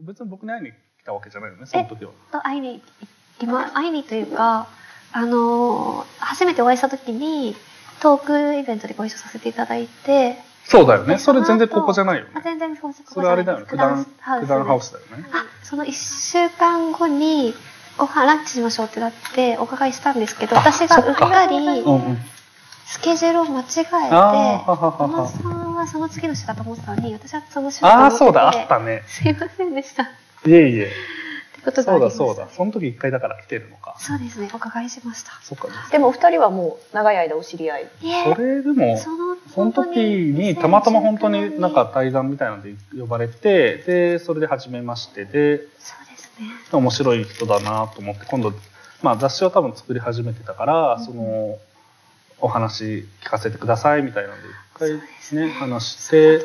別に僕に会いに来たわけじゃないよね、その時は。と会いに行きま会いにというかあの初めてお会いした時にトークイベントでご一緒させていただいてそうだよね。でそれ全然ここじゃないよね。あ全然ここそれあれだよね。九段、九段ハウススだよね。あその1週間後にご飯ランチしましょうってなってお伺いしたんですけどあ私がうっかかり。スケジュールを間違えて小野は。さんはその次の週だと思ってたのに私はその週だとああ、思っててそうだ、あったね。すいませんでしたっいえいえ。てことがそうだ、ありましたそうだ。その時一回だから来てるのか。そうですねお伺いしましたそっか。でもお二人はもう長い間お知り合い。いえそれでも、そのその時にたまたま本当になんか対談みたいなので呼ばれて、で、それで初めましてで、そうですね面白い人だなと思って、今度、まあ雑誌を多分作り始めてたから、その、お話聞かせてくださいみたいなので、一回ね、話して、っ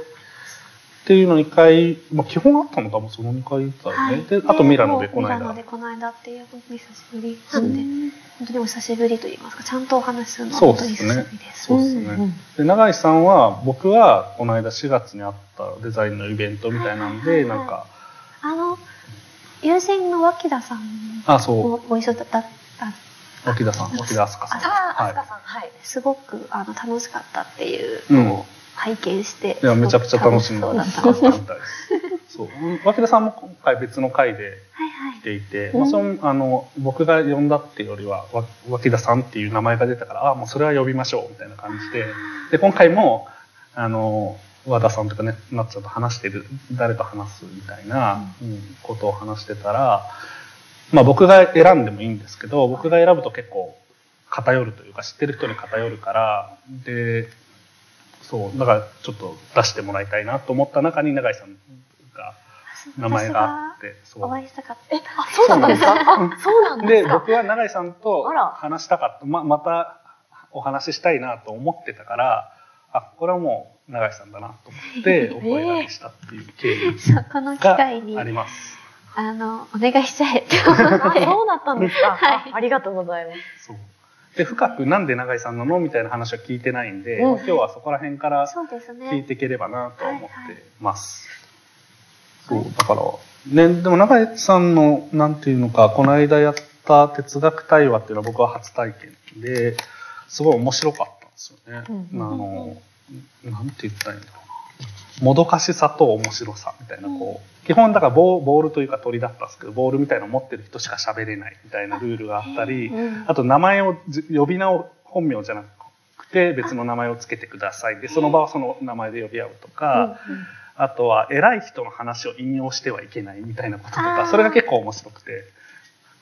ていうのに一回、まあ基本あったの多分その2回だよね。で、あとミラノでこの間。ミラノで。この間っていう本当に久しぶり。なんで本当にお久しぶりと言いますかちゃんとお話しするのはそう本当にですね久しぶりです。そうですね。で、永井さんは、僕はこの間4月にあったデザインのイベントみたいなんで、はいはいはい。なんか、あの友人の脇田さんあ、そもご一緒だったう、脇田さん、脇田明日香さん。ああ、はい飛鳥さん、はい。すごくあの楽しかったっていううんのを拝見して、いや、めちゃくちゃ楽しんだそうです。そう。脇田さんも今回別の回ではいはい来ていて、まあ、その、あの、僕が呼んだっていうよりは、わ脇田さんっていう名前が出たから、あ、もうそれは呼びましょう、みたいな感じで。で、今回も、あの、和田さんとかね、なっちゃんと話してる、誰と話すみたいな、うんことを話してたら、まあ僕が選んでもいいんですけど、僕が選ぶと結構偏るというか、知ってる人に偏るから、で、そう、だからちょっと出してもらいたいなと思った中に永井さんが名前があって、そう。会いしたかった。え、あ、そうだったんです。かあ、そうなんでですか？僕は永井さんと話したかった。ままたお話ししたいなと思ってたからあこれはもう永井さんだなと思ってお声掛けしたっていう経緯があります。あのお願いしちゃえって思あって。そうだったんですか、はい。あありがとうございます。そう。で深くなんで永井さんなのみたいな話は聞いてないんで、うん。まあ今日はそこら辺からそうです聞いねていければなとは思ってます。そうだからねでも永井さんのなんていうのかこの間やった哲学対話っていうのは僕は初体験ですごい面白かったんですよね。うん。あのなんて言ったらいいんだもどかしさと面白さみたいなこう、基本だからボールというか鳥だったんですけどボールみたいなの持ってる人しか喋れないみたいなルールがあったり、うんあと名前をじ呼び名を本名じゃなくて別の名前をつけてください。でその場はその名前で呼び合うとか、あとは偉い人の話を引用してはいけないみたいなこととかそれが結構面白くて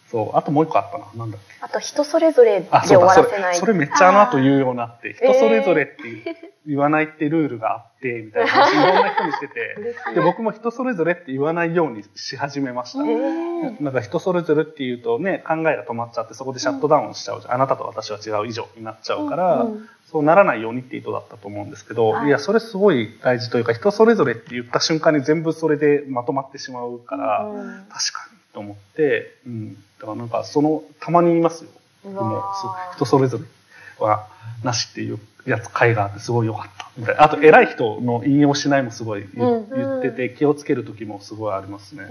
そう。あともう一個あったな。なんだっけ。あと人それぞれであ、終わらせない。それめっちゃあの後言うようになって、人それぞれっていう言わないってルールがあって、みたいな。話いろんな人にしてて、で、僕も人それぞれって言わないようにし始めました。えー。なんか人それぞれっていうとね、考えが止まっちゃって、そこでシャットダウンしちゃうじゃん。あなたと私は違う以上になっちゃうから、うん。うんそうならないようにって意図だったと思うんですけど、はい。い、や、それすごい大事というか、人それぞれって言った瞬間に全部それでまとまってしまうから、うん。確かにと思って、うん。だからなんかその、たまに言いますよ。もうー人それぞれはなしっていうやつ会があってすごい良かったみたい。なあと偉い人の引用しないもすごい言,、うん言ってて気をつける時もすごいありますね、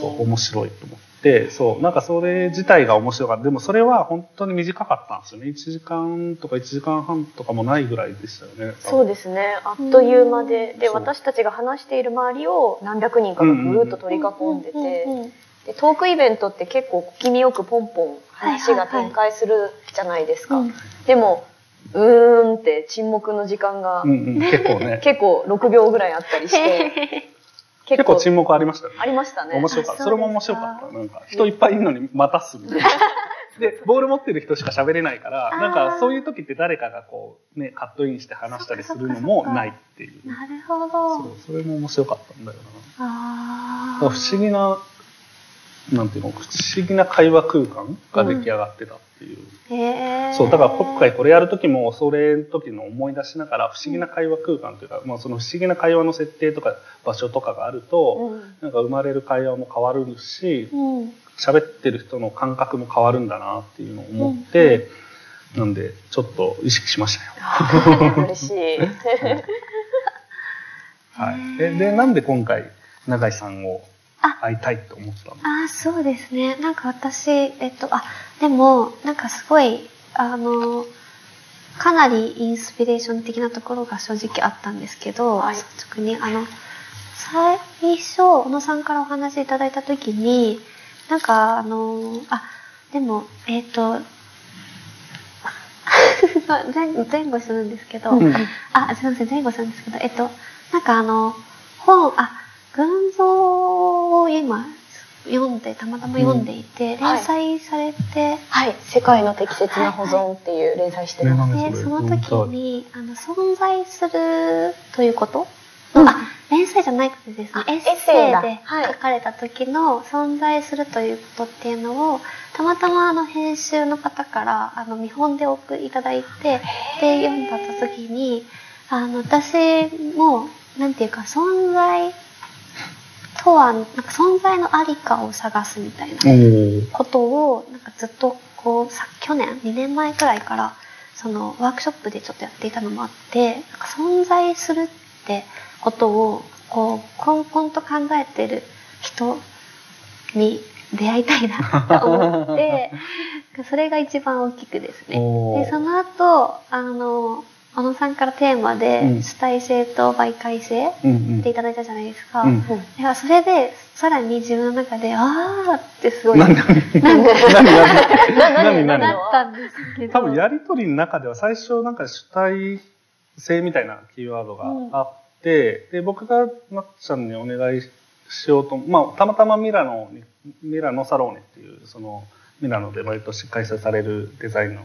そう面白いと思って。そうなんかそれ自体が面白かった。でもそれは本当に短かったんですよね。1時間とか1時間半とかもないぐらいでしたよね。そうですね。あっという間で、で、私たちが話している周りを何百人かがぐるっと取り囲んでて、で、トークイベントって結構小気味よくポンポン話が展開するじゃないですか。うん。でも、うーんって沈黙の時間がうんうん、結構ね。結構6秒ぐらいあったりして、結構沈黙ありましたよねありましたね。面白かった。あそれも面白かった。なんか、人いっぱいいるのに待たすみたいな。で、ボール持ってる人しか喋れないから、なんかそういう時って誰かがこう、ね、カットインして話したりするのもないっていう。なるほそどう、それも面白かったんだよあな。不思議な、なんていうの、不思議な会話空間が出来上がってたっていう。そう、だから今回これやる時も、それの時の思い出しながら、不思議な会話空間というか、まあその不思議な会話の設定とか場所とかがあると、うんなんか生まれる会話も変わるし、うん喋ってる人の感覚も変わるんだなっていうのを思って、なんでちょっと意識しましたよ。嬉しい。はい、ででなんで今回永井さんをあ会いたいと思ったの。ああ、そうですね。なんか私、えっと、あ、でも、なんかすごい、あの、かなりインスピレーション的なところが正直あったんですけど、はい。率直に、あの、最初、小野さんからお話いただいたときに、なんか、あの、あ、でも、えっ、と、前前後するんですけど、うん。あ、すみません、前後するんですけど、えっと、なんかあの、本、あ、群像を今読んで、たまたま読んでいて、ん。はい連載されて、はい。世界の適切な保存っていう連載してます。ねで、その時に、あの、存在するということ、うん。あ、連載じゃないことです。ね。エッセセイではい。書かれた時の存在するということっていうのを、たまたまあの編集の方から、あの、見本でお送りいただいて、で、読んだ時に、あの、私も、なんていうか、存在とは、なんか存在のありかを探すみたいな。ことをなんかずっとこうさ去年2年前くらいからそのワークショップでちょっとやっていたのもあってなんか存在するってことをこうこんこんと考えてる人に出会いたいなと思って それが一番大きくですね。でその後あの小野さんからテーマでうん。主体性と媒介性うんうん。っていただいたじゃないですか。うん。うんいやそれでさらに自分の中であーってすごい。何何何何何な何ったんですけど。多分やりとりの中では最初なんか主体性みたいなキーワードがあって、で僕がなっちゃんにお願いしようとまあたまたまミラノにミラノサローネっていうそのミラノで毎年開催されるデザインの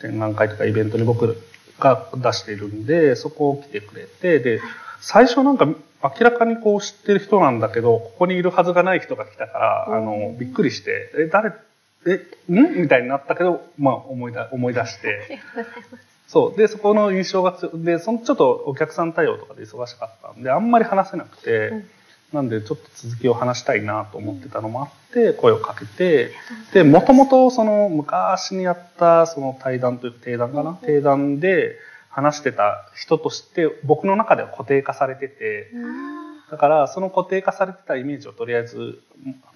展覧会とかイベントに僕が出しているんでそこを来てくれてで最初なんか明らかにこう知ってる人なんだけどここにいるはずがない人が来たから、あのびっくりして「え誰えん?」みたいになったけど、まあ、思いだ思い出して。そう。で、そこの印象がつ、で、そのちょっとお客さん対応とかで忙しかったんで、あんまり話せなくて、うんなんでちょっと続きを話したいなと思ってたのもあって、声をかけて、で、もともとその昔にやったその対談というか定談かな、定談で話してた人として僕の中では固定化されてて、だからその固定化されてたイメージをとりあえず、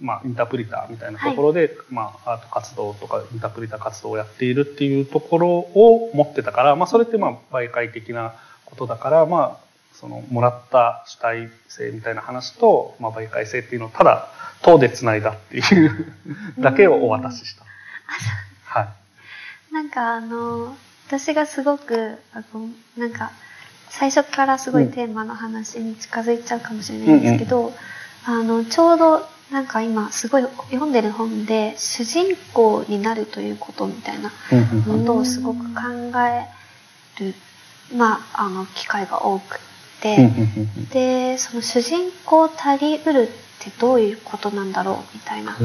まあ、インタープリターみたいなところで、まあ、アート活動とかインタープリター活動をやっているっていうところを持ってたから、まあ、それってまあ媒介的なことだから、まあ、そのもらった主体性みたいな話と、まあ、媒介性っていうのをただ等でつないだっていう だけをお渡しした。はい。なんかあの、私がすごく、あの、なんか、最初からすごいテーマの話に近づいちゃうかもしれないんですけど、あの、ちょうど、なんか今すごい読んでる本で、主人公になるということみたいなことをすごく考える、まあ、あの、機会が多くて、で、その主人公たりうるってどういうことなんだろうみたいなこ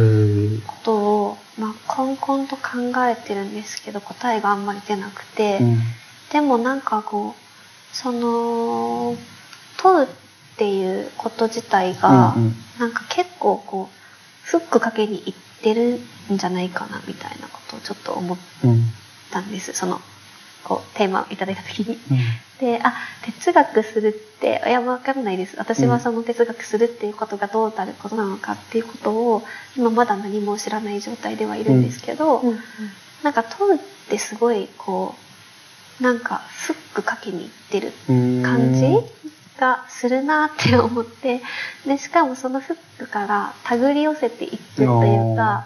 とを、まあ、こんこんと考えてるんですけど、答えがあんまり出なくて、でもなんかこう、その、問うっていうこと自体が、なんか結構こう、フックかけにいってるんじゃないかなみたいなことをちょっと思ったんです。その、こう、テーマをいただいた時に。で、あ、哲学するって、いや、わかんないです。私はその哲学するっていうことがどうなることなのかっていうことを、今まだ何も知らない状態ではいるんですけど、なんか問うってすごい、こう、なんかフックかけにいってる感じがするなって思って、で、しかもそのフックから手繰り寄せていくというか、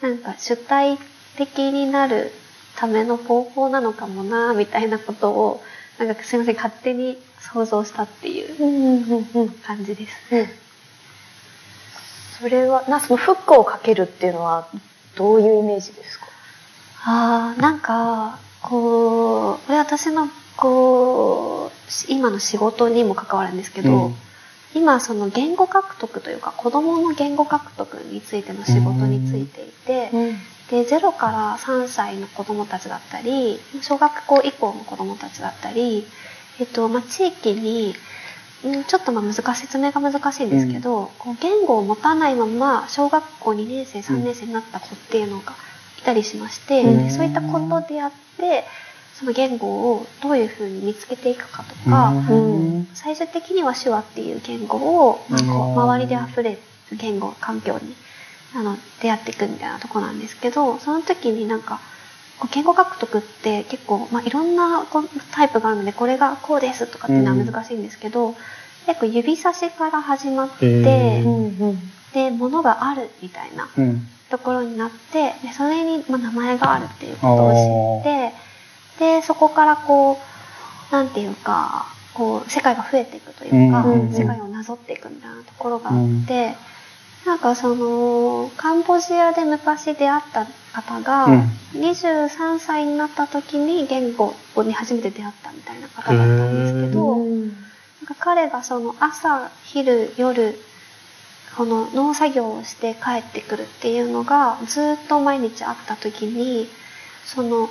なんか主体的になるための方法なのかもなみたいなことを、なんかすいません、勝手に想像したっていう感じです。それは、な、そのフックをかけるっていうのは、どういうイメージですか？ああ、なんか、こう、これ私の、こう、今の仕事にも関わるんですけど、うん今その言語獲得というか子供の言語獲得についての仕事についていて、で0から3歳の子供たちだったり小学校以降の子供たちだったり、えっとまあ、地域にうんちょっとまあ難しい説明が難しいんですけど、こう言語を持たないまま小学校2年生3年生になった子っていうのがいたりしまして、うん。でそういった子と出会ってその言語をどういうふうに見つけていくかとか、うん。最終的には手話っていう言語を、周りで溢れる言語環境にあの出会っていくみたいなとこなんですけどその時になんか言語獲得って結構、まあ、いろんなこうタイプがあるのでこれがこうですとかっていうのは難しいんですけど、結構指差しから始まって、で物があるみたいなうん。ところになってでそれに、まあ、名前があるっていうことを知ってでそこからこうなんていうかこう世界が増えていくというか、うんうんうん。世界をなぞっていくみたいなところがあって、なんかそのカンボジアで昔出会った方が、うん。23歳になった時に言語に初めて出会ったみたいな方だったんですけど。うんなんか彼がその朝昼夜この農作業をして帰ってくるっていうのがずっと毎日あった時にその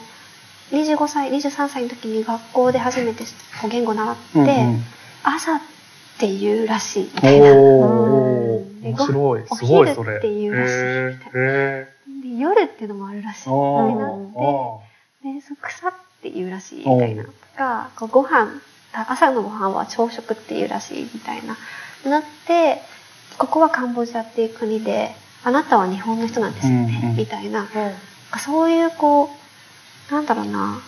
25歳23歳の時に学校で初めて言語習って、うんうん。朝っていうらしいみたいな。面白い。おすごいそれ。っていうらしい。みたいな夜っていうのもあるらしいってなっておで草っていうらしいみたいなとかこうご飯あ朝のご飯は朝食っていうらしいみたいななってここはカンボジアっていう国であなたは日本の人なんですよね、うんうん。みたいな。そういうこうなんだろうな。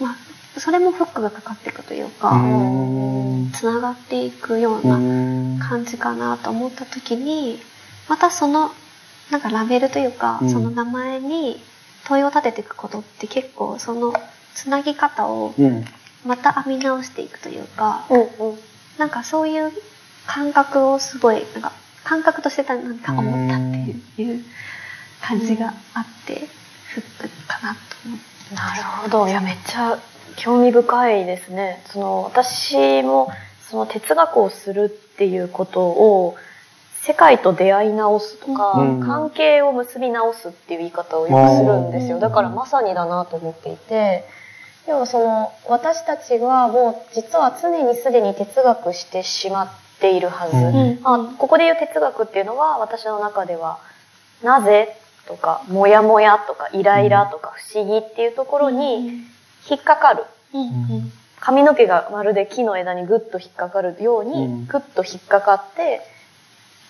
まあそれもフックがかかっていくというかつながっていくよううな感じかなと思った時にまたそのなんかラベルというか、うん。その名前に問いを立てていくことって結構そのつなぎ方をうん。また編み直していくというか、なんかそういう感覚をすごいなんか感覚としてたなんか思ったっていう,、感じがあって、かなと。なるほど。いやめっちゃ興味深いですね。その私もその哲学をするっていうことを世界と出会い直すとか、うん。関係を結び直すっていう言い方をよくするんですよ。だからまさにだなと思っていて。でもその私たちはもう実は常にすでに哲学してしまっているはず、うん。あここで言う哲学っていうのは私の中では「なぜ?」とか「もやもや」とか「イライラ」とか「不思議」っていうところに引っかかる。髪の毛がまるで木の枝にグッと引っかかるように、うん。グッと引っかかって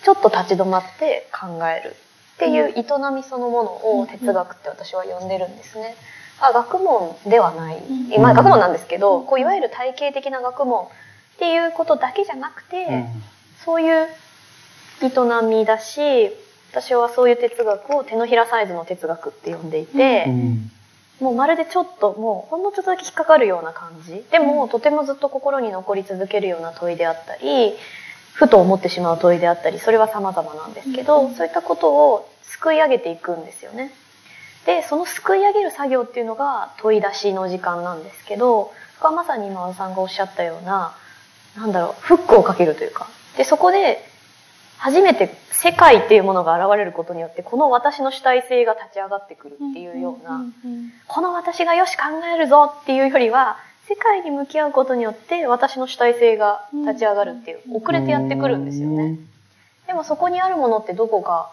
ちょっと立ち止まって考える。っていう営みそのものを哲学って私は呼んでるんですね。あ学問ではない、うん。まあ学問なんですけど、こういわゆる体系的な学問っていうことだけじゃなくて、うん。そういう営みだし私はそういう哲学を手のひらサイズの哲学って呼んでいて、うん。もうまるでちょっともうほんのちょっとだけ引っかかるような感じ。でもとてもずっと心に残り続けるような問いであったりふと思ってしまう問いであったりそれは様々なんですけど、うん。そういったことをすくい上げていくんですよね。でそのすくい上げる作業っていうのが問い出しの時間なんですけどそこはまさに今和田さんがおっしゃったようななんだろうフックをかけるというか。でそこで初めて世界っていうものが現れることによってこの私の主体性が立ち上がってくるっていうような、この私がよし考えるぞっていうよりは世界に向き合うことによって私の主体性が立ち上がるっていう遅れてやってくるんですよね。でもそこにあるものってどこか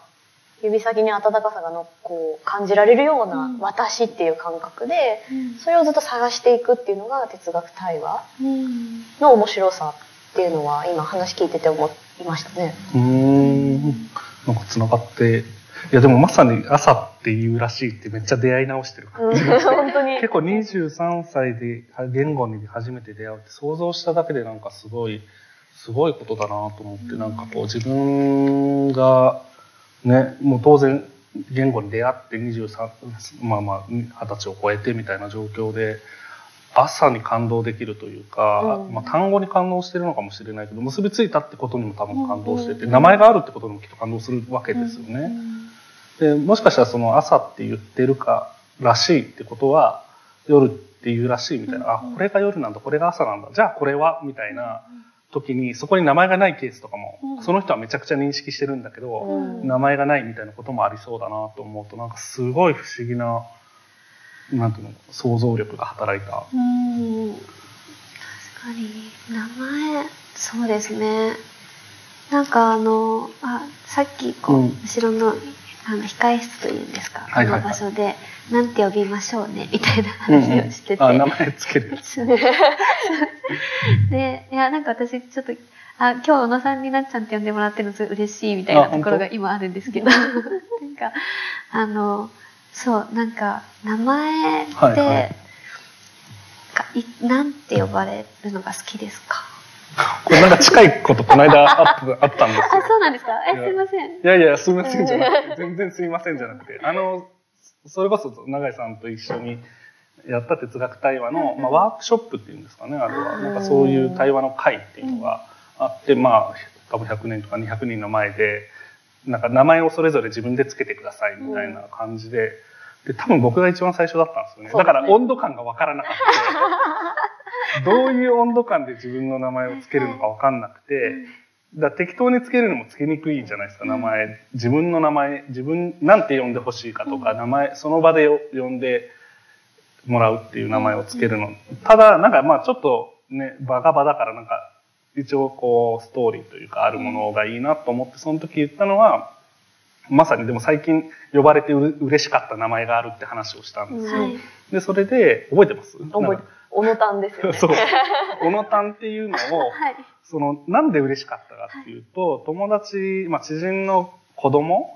指先に温かさがのこう感じられるよううなん。私っていう感覚でうん。それをずっと探していくっていうのが哲学対話うん。の面白さっていうのは今話聞いてて思いましたね。うーん。なんか繋がって。いやでもまさに朝っていうらしいってめっちゃ出会い直してる。感じがして本当に。結構23歳で言語に初めて出会うって想像しただけでなんかすごいすごいことだなと思って、なんかこう自分がねもう当然言語に出会って23まあまあ二十歳を超えてみたいな状況で朝に感動できるというか、うん。まあ、単語に感動してるのかもしれないけど結びついたってことにも多分感動してて、うん。名前があるってことにもきっと感動するわけですよね。でもしかしたらその朝って言ってるからしいってことは夜っていうらしいみたいな、あこれが夜なんだこれが朝なんだじゃあこれはみたいな時にそこに名前がないケースとかも、うん。その人はめちゃくちゃ認識してるんだけど、うん。名前がないみたいなこともありそうだなと思うとなんかすごい不思議ななんていうの想像力が働いた。うん。確かに名前。そうですね。なんかあのあさっきこう、うん。後ろのあの控え室というんですか、はいはいの場所でなんて呼びましょうね。みたいな話をしてて、あ、名前つける。やでいやなんか私ちょっとあ今日小野さんになっちゃんって呼んでもらってるのすごい嬉しいみたいあなところが今あるんですけど。なんかあのそうなんか名前って、はいはい。かいなんて呼ばれるのが好きですか？これなんか近いことこの間あったあったんですよ。あ。そうなんですか？えすいません。いやいや、すみませんじゃなくて、全然すみませんじゃなくて、あの、それこそ永井さんと一緒にやった哲学対話の、まあ、ワークショップっていうんですかね、あれは。なんかそういう対話の会っていうのがあって、まあ、多分100年とか200人の前で、なんか名前をそれぞれ自分でつけてくださいみたいな感じで、で、多分僕が一番最初だったんですよね。だから温度感がわからなかった。どういう温度感で自分の名前をつけるのかわかんなくて、だ適当につけるのもつけにくいじゃないですか、名前。自分の名前、自分、なんて呼んでほしいかとか、名前、その場でよ呼んでもらうっていう名前をつけるの。ただ、なんかまあちょっとね、バカバだからなんか、一応こう、ストーリーというかあるものがいいなと思って、その時言ったのは、まさにでも最近呼ばれてうれ嬉しかった名前があるって話をしたんですよ。はい。で、それで、覚えてます？覚えなんか。小野たんですよね。そう。小野タンっていうのを、はい。その、なんで嬉しかったかっていうと、友達、まあ、知人の子供、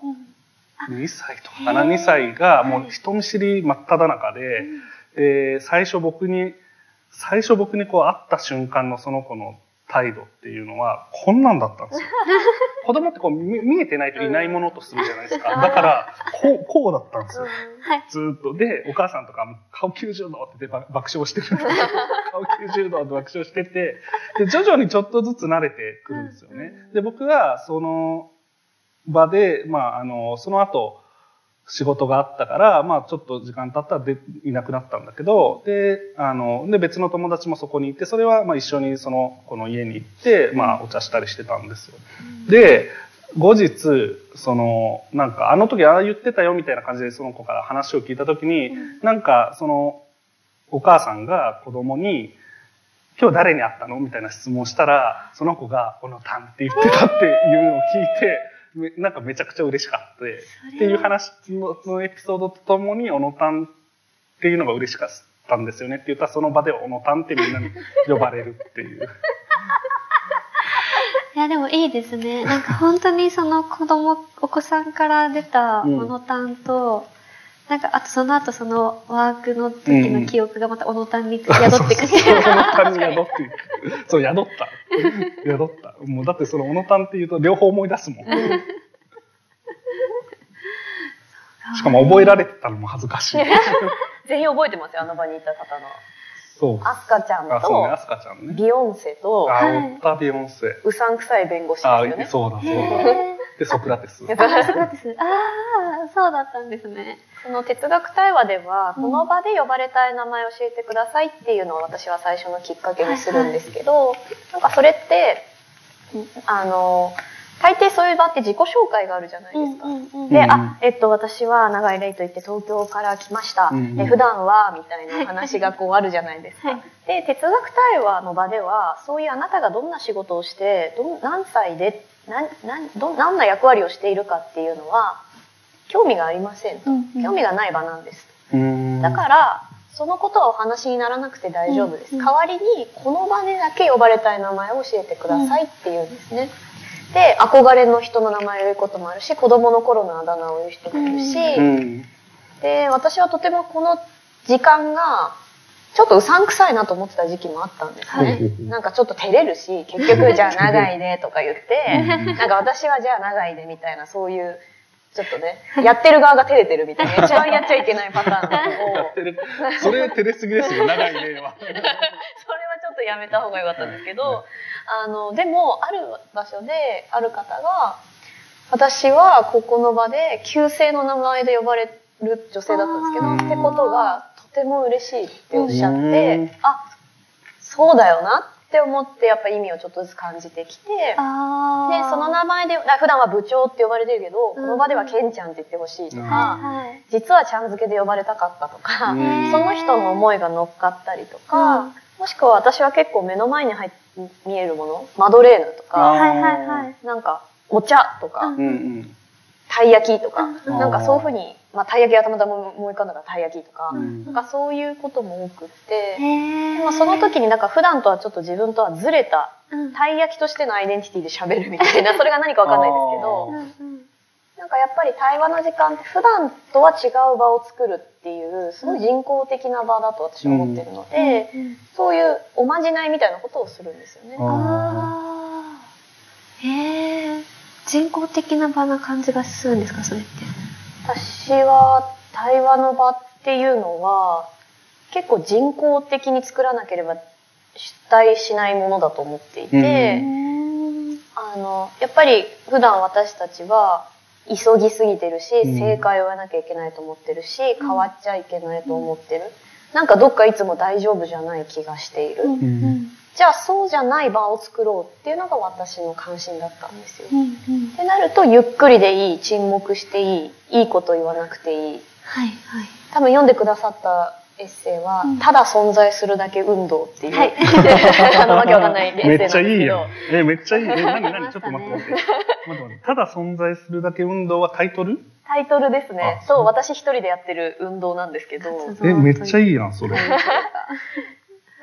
2歳とかかな、へー2歳がもはいう人見知り真っ只中で、で、最初僕に、最初僕にこう会った瞬間のその子の態度っていうのは、こんなんだったんですよ。子供ってこう見見えてないといないものとするじゃないですか。だから、こう、こうだったんですよ。はいずーっと。で、お母さんとかも顔90度って爆笑してる。顔90度って爆笑してて、で、徐々にちょっとずつ慣れてくるんですよね。で、僕はその場で、まあ、あの、その後、仕事があったから、まあ、ちょっと時間経ったらでいなくなったんだけど、で、あの、で、別の友達もそこにいて、それは、まあ、一緒にその、この家に行って、まあ、お茶したりしてたんですよ。で、後日、その、なんか、あの時ああ言ってたよみたいな感じでその子から話を聞いた時に、なんか、その、お母さんが子供に、今日誰に会ったの？みたいな質問をしたら、その子が、このタンって言ってたっていうのを聞いて、めなんかめちゃくちゃ嬉しかったっていう話のそのエピソードとともに、小野タンっていうのが嬉しかったんですよねって言ったら、その場では小野タンってみんなに 呼ばれるっていう。いやでもいいですね。なんか本当にその子供、お子さんから出たうん小野タンと、なんかあとその後そのワークの時の記憶がまた小野タンに宿ってくる。そうそうそう 小野に宿っていく。そう、宿った。宿った。もうだってその小野タンって言うと両方思い出すもん。しかも覚えられてたのも恥ずかしい。全員覚えてますよ、あの場にいた方の。そう。アスカちゃんあ、そうね、とア、スカちゃんね。ビヨンセと、あ、はいオッタ・ビヨンセ。うさんくさい弁護士ですあよね、。そうだ、そうだ。へで、ソクラテス。ーあそうです。ああ、そうだったんですね。その哲学対話では、うんこの場で呼ばれたい名前を教えてくださいっていうのを私は最初のきっかけにするんですけど、なんかそれって、あの、大抵そういう場って自己紹介があるじゃないですか。うんで、うんあ、えっと、私は長井レイといって東京から来ました。うんえ普段は、みたいなお話がこうあるじゃないですか。はいで、哲学対話の場では、そういうあなたがどんな仕事をして、どん何歳で、なんなんど何な役割をしているかっていうのは、興味がありませんと。うんうん興味がない場なんです。うんだから、そのことはお話にならなくて大丈夫です。うんうん代わりに、この場でだけ呼ばれたい名前を教えてくださいっていうんですね。で、憧れの人の名前を言うこともあるし、子供の頃のあだ名を言う人もいるし、うん。で、私はとてもこの時間が、ちょっとうさんくさいなと思ってた時期もあったんですね。はいなんかちょっと照れるし、結局じゃあ長いでとか言って、うんなんか私はじゃあ長いでみたいなそういう、ちょっとね、やってる側が照れてるみたいな、一番やっちゃいけないパターンのを、やってる。それ照れすぎですよ、長い例は。それはちょっとやめた方がよかったんですけど、あの、でも、ある場所で、ある方が、私はここの場で、旧姓の名前で呼ばれる女性だったんですけど、ってことがとても嬉しいっておっしゃっうんて、あ、そうだよなって思って、やっぱ意味をちょっとずつ感じてきて、で。その名前で、普段は部長って呼ばれてるけど、この場ではケンちゃんって言ってほしいとうんか、はい。実はちゃん付けで呼ばれたかったとか、うんその人の思いが乗っかったりとか、うんもしくは私は結構目の前に入っ見えるもの、マドレーヌとか、はいはいはい。なんかお茶とか、うんうんうん。たい焼きとか、うんなんかそういうふうに、まあ、たい焼きがたまたま思い浮かんだからたい焼きとか、うんなんかそういうことも多くって。まあ、その時になんか普段とはちょっと自分とはずれた、うん、たい焼きとしてのアイデンティティで喋るみたいな、それが何かわかんないですけどなんかやっぱり対話の時間って普段とは違う場を作るっていう、すごい人工的な場だと私は思ってるので、うんそういうおまじないみたいなことをするんですよね。へえ。人工的な場な感じがするんですか、それって。私は対話の場っていうのは結構人工的に作らなければ出体しないものだと思っていて、うん。あのやっぱり普段私たちは急ぎすぎてるし、うん。正解を得なきゃいけないと思ってるし、変わっちゃいけないと思ってる、なんかどっかいつも大丈夫じゃない気がしている、じゃあそうじゃない場を作ろうっていうのが私の関心だったんですよ。うんうんってなるとゆっくりでいい沈黙していいいいこと言わなくていいはいはい。多分読んでくださったエッセイは、うんただ存在するだけ運動っていう、はい あのわけわかんないエッセイなんですけどめっちゃいいやん。え、めっちゃいい。え、なになにちょっと待って待って。待って待って。ただ存在するだけ運動はタイトル？タイトルですねあそう私一人でやってる運動なんですけどえ、めっちゃいいやん、それ。や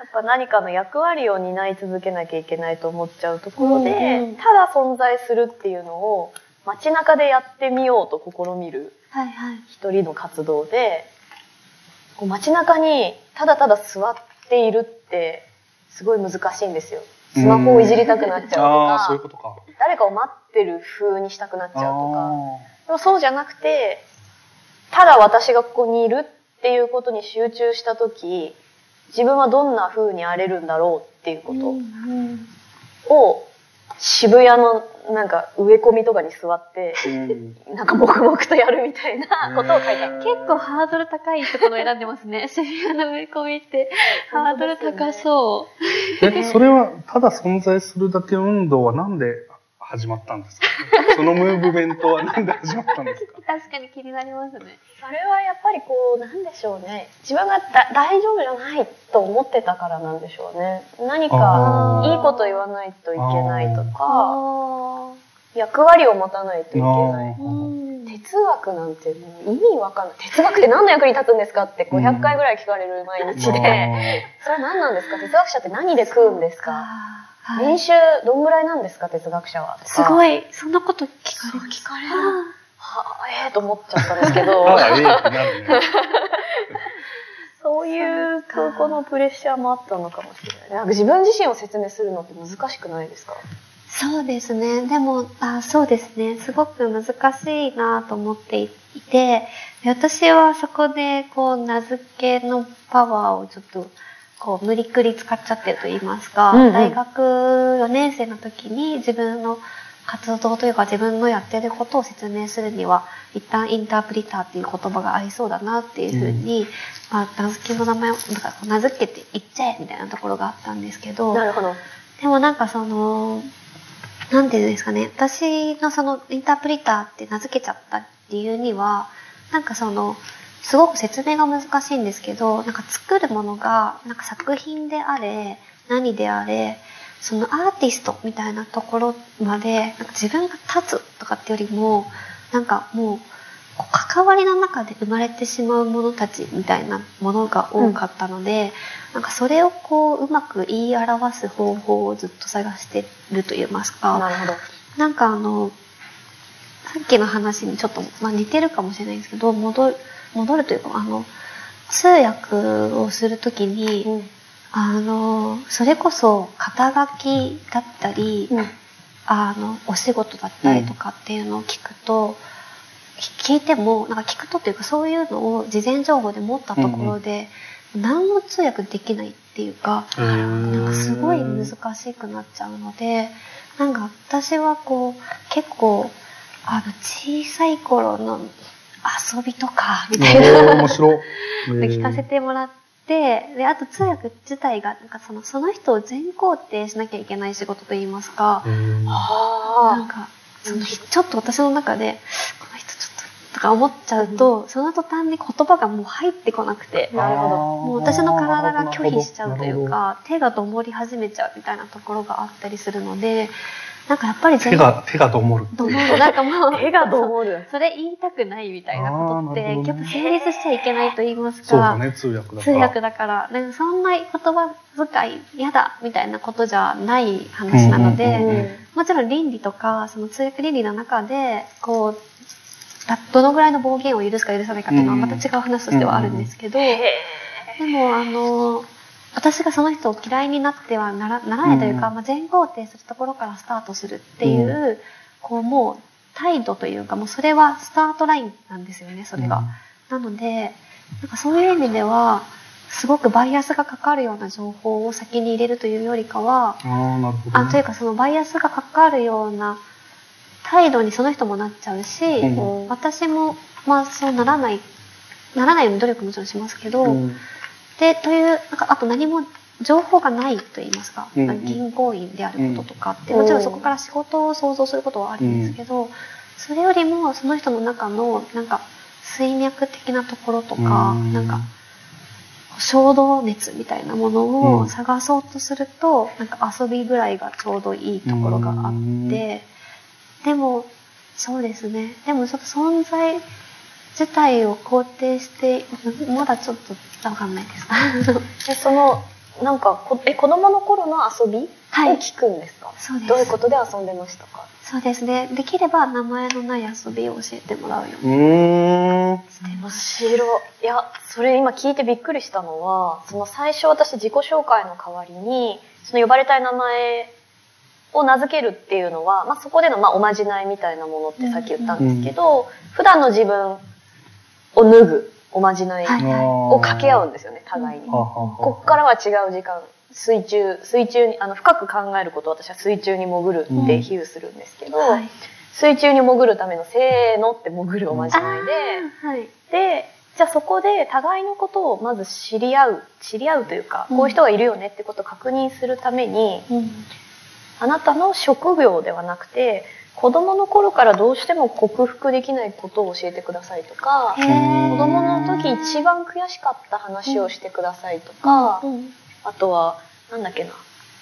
っぱ何かの役割を担い続けなきゃいけないと思っちゃうところで、うんうんただ存在するっていうのを街中でやってみようと試みるはいはい。一人の活動でこう街中にただただ座っているってすごい難しいんですよ。スマホをいじりたくなっちゃうとかそういうことか。誰かを待ってる風にしたくなっちゃうとか。あでもそうじゃなくてただ私がここにいるっていうことに集中した時自分はどんな風に荒れるんだろうっていうこうんうん。とを渋谷のなんか植え込みとかに座ってんなんか黙々とやるみたいなことを書いた。結構ハードル高いところを選んでますね。渋谷の植え込みってハードル高そう。え、それは、ただ存在するだけ運動はなんで始まったんですか？そのムーブメントはなんで始まったんですか？確かに気になりますね。それはやっぱりこうなんでしょうね。自分がだ大丈夫じゃないと思ってたからなんでしょうね。何かいいこと言わないといけないとかあ役割を持たないといけない。哲学なんてもう意味わかんない。哲学って何の役に立つんですかってうん500回ぐらい聞かれる毎日で、あそれは何なんですか？哲学者って何で食うんですかはい年収どんぐらいなんですか哲学者は？すごい、そんなこと聞かれる。聞かれるあはあええと思っちゃったんですけど。そういう空港のプレッシャーもあったのかもしれない。なんか自分自身を説明するのって難しくないですか？そうですね。でも、あそうですね。すごく難しいなと思っていて、私はそこで、こう、名付けのパワーをちょっと、こう、無理くり使っちゃってると言いますか、うんうん大学4年生の時に自分の活動というか自分のやってることを説明するには、一旦インタープリターっていう言葉がありそうだなっていうふうに、まあ、名付けの名前を、なんか名付けて言っちゃえみたいなところがあったんですけど、なるほど。でもなんかその、なんていうんですかね、私のそのインタープリターって名付けちゃった理由には、なんかその、すごく説明が難しいんですけど、なんか作るものが、なんか作品であれ、何であれ、そのアーティストみたいなところまで、なんか自分が立つとかってよりも、なんかもう、関わりの中で生まれてしまうものたちみたいなものが多かったので、なんかそれをこううまく言い表す方法をずっと探してると言いますか、なるほど。なんかあの、さっきの話にちょっと、まあ、似てるかもしれないんですけど、戻る、戻るというか、あの、通訳をするときに、うん。あの、それこそ肩書きだったり、うん。あの、お仕事だったりとかっていうのを聞くと、聞いても、なんか聞くとっていうかそういうのを事前情報で持ったところで、何も通訳できないっていうか、なんかすごい難しくなっちゃうので、なんか私はこう、結構、あの、小さい頃の遊びとか、みたいな、面白い。聞かせてもらって、で、あと通訳自体が、なんかその、その人を全肯定しなきゃいけない仕事といいますか、なんはか、その人、ちょっと私の中で、この人ちょっと、とか思っちゃうと、その途端に言葉がもう入ってこなくて、なるほどもう私の体が拒否しちゃうというか、手がどもり始めちゃうみたいなところがあったりするので、なんかやっぱり手が、手がどもるってどもいう。なんかもう、手がどもる。それ言いたくないみたいなことって、ね結局成立しちゃいけないと言いますか、そうだね、通訳だから。通訳だから、なんかそんな言葉遣い嫌だみたいなことじゃない話なので、うんうんうんうんもちろん倫理とか、その通訳倫理の中で、こう、だどのぐらいの暴言を許すか許さないかっていうのはまた違う話としてはあるんですけど、へでも、あの、私がその人を嫌いになってはならならないというか、うんまあ、全肯定するところからスタートするっていう、こうもう態度というか、もうそれはスタートラインなんですよね、それが。なので、なんかそういう意味では、すごくバイアスがかかるような情報を先に入れるというよりかは、うん。ああ、なるほど、あね。というかそのバイアスがかかるような態度にその人もなっちゃうし、うん私もまあそうならないならないように努力もちろんしますけど、うんでというなんかあと何も情報がないと言いますか、うんうん。銀行員であることとかって、うんもちろんそこから仕事を想像することはあるんですけど、それよりもその人の中のなんか水脈的なところとか、うん。なんか衝動熱みたいなものうん。を探そうとすると、なんか遊びぐらいがちょうどいいところがあって、でもそうですね。でもちょっと存在自体を肯定してまだちょっとわかんないです。えそのなんかこえ子供の頃の遊びをはい。聞くんですか、そうです。どういうことで遊んでましたか？そうです。ねできれば名前のない遊びを教えてもらうよううにーん。してます。面白い。いやそれ今聞いてびっくりしたのはその最初私自己紹介の代わりにその呼ばれたい名前を名付けるっていうのは、まあ、そこでのまあおまじないみたいなものってさっき言ったんですけど、普段の自分を脱ぐおまじないはいを掛け合うんですよね互いに。こっからは違う時間水中水中にあの深く考えることを私は水中に潜るって比喩するんですけど、はい。水中に潜るためのせーのって潜るおまじないで、はい。でじゃあそこで互いのことをまず知り合う知り合うというか、うんこういう人がいるよねってことを確認するためにうん。あなたの職業ではなくて子供の頃からどうしても克服できないことを教えてくださいとか子供の時一番悔しかった話をしてくださいとか、うんあとはなんだっけな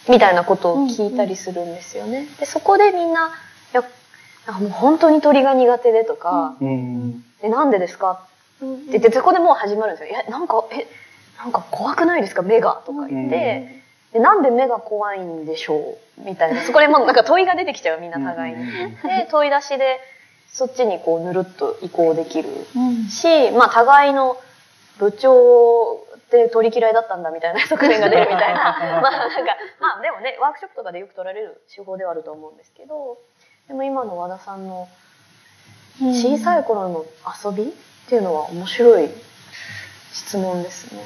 みたいなことを聞いたりするんですよね。でそこでみんな「いやもう本当に鳥が苦手で」とかう。うんん「でなんでですか?」うんって言ってそこでもう始まるんですよ。いやなんかえなんか怖くないですか？目が？とか言って、でなんで目が怖いんでしょう？みたいな。そこでもうなんか問いが出てきちゃうみんな互いに。で問い出しでそっちにこうぬるっと移行できる。うん。し、まあ互いの部長って鳥嫌いだったんだみたいな側面が出るみたいな。まあなんかまあでもねワークショップとかでよく取られる手法ではあると思うんですけど。でも今の和田さんの小さい頃の遊びっていうのは面白い質問ですね。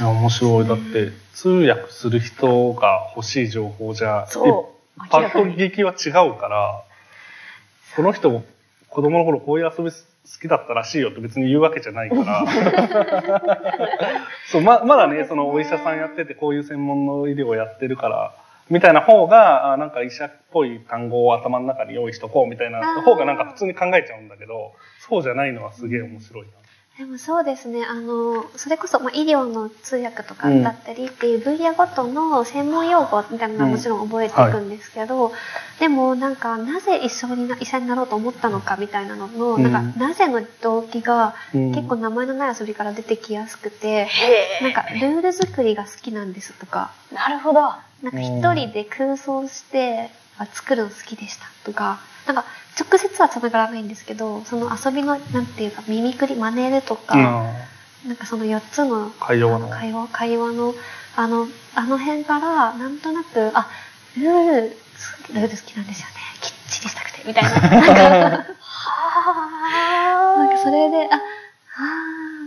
いや面白い。だって、通訳する人が欲しい情報じゃ、そうパッと劇は違うから、この人も子供の頃こういう遊び好きだったらしいよって別に言うわけじゃないから。そう、ま、まだね、そのお医者さんやっててこういう専門の医療をやってるから、みたいな方が、あなんか医者っぽい単語を頭の中に用意しとこうみたいな方がなんか普通に考えちゃうんだけど、そうじゃないのはすげえ面白いな。でもそうですね、あの、それこそ、まあ、医療の通訳とかだったりっていう分野ごとの専門用語みたいなのはもちろん覚えていくんですけど、でもなんか、なぜ医者にな医者になろうと思ったのかみたいなのの、うん。なんか、なぜの動機がうん。結構名前のない遊びから出てきやすくて、へなんか、ルール作りが好きなんですとか、なるほど。なんか一人で空想してあ作るの好きでしたとか、なんか直接は繋がらないんですけど、その遊びの、なんていうか、ミミクリ、真似るとか、なんかその4つの会話の。会話会話の、あの、あの辺から、なんとなく、あ、ルール、ルール好きなんですよね。きっちりしたくて、みたいな。なんか、なんかそれで、あ、は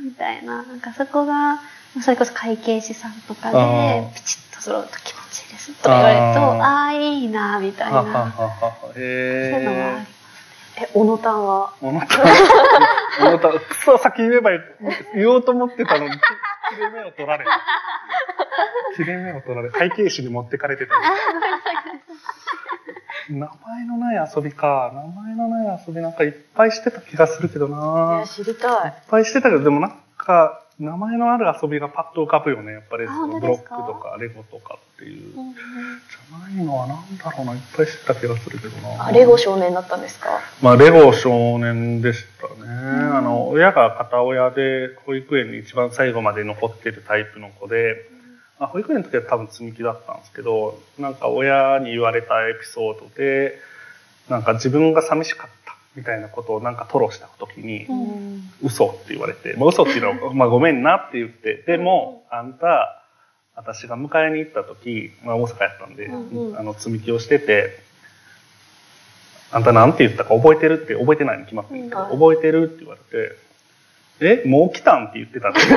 ーみたいな、なんかそこが、それこそ会計士さんとかあでー、ピチッと揃うと気持ちいいですとか言われると、あーあいいな、みたいな。そういうのはあへりえ、小野たんはえ。思った。思った。くそ、先言えば言おうと思ってたのに、き切れ目を取られた。切れ目を取られ会計士に持ってかれてた。名前のない遊びか。名前のない遊びなんかいっぱいしてた気がするけどいなや、知りたい。いっぱいしてたけど、でもなんか、名前のある遊びがパッと浮かぶよね。やっぱりあそのブロックとかレゴとかっていう。うんうんじゃないのはなんだろうな。いっぱいしてた気がするけどな。あレゴ少年だったんですか？まあ、レゴ少年でしたね。あの、親が片親で保育園に一番最後まで残ってるタイプの子で、まあ、保育園の時は多分積み木だったんですけど、なんか親に言われたエピソードで、なんか自分が寂しかったみたいなことをなんか吐露した時に、うん。嘘って言われて、まあ、嘘っていうのは、まあ、ごめんなって言って、でも、あんた、私が迎えに行った時、まあ、大阪やったんで、うんうん。あの、積み木をしてて、あんたなんて言ったか覚えてるって、覚えてないに決まってるけど、うん。覚えてるって言われて、え、もう来たんって言ってたって。って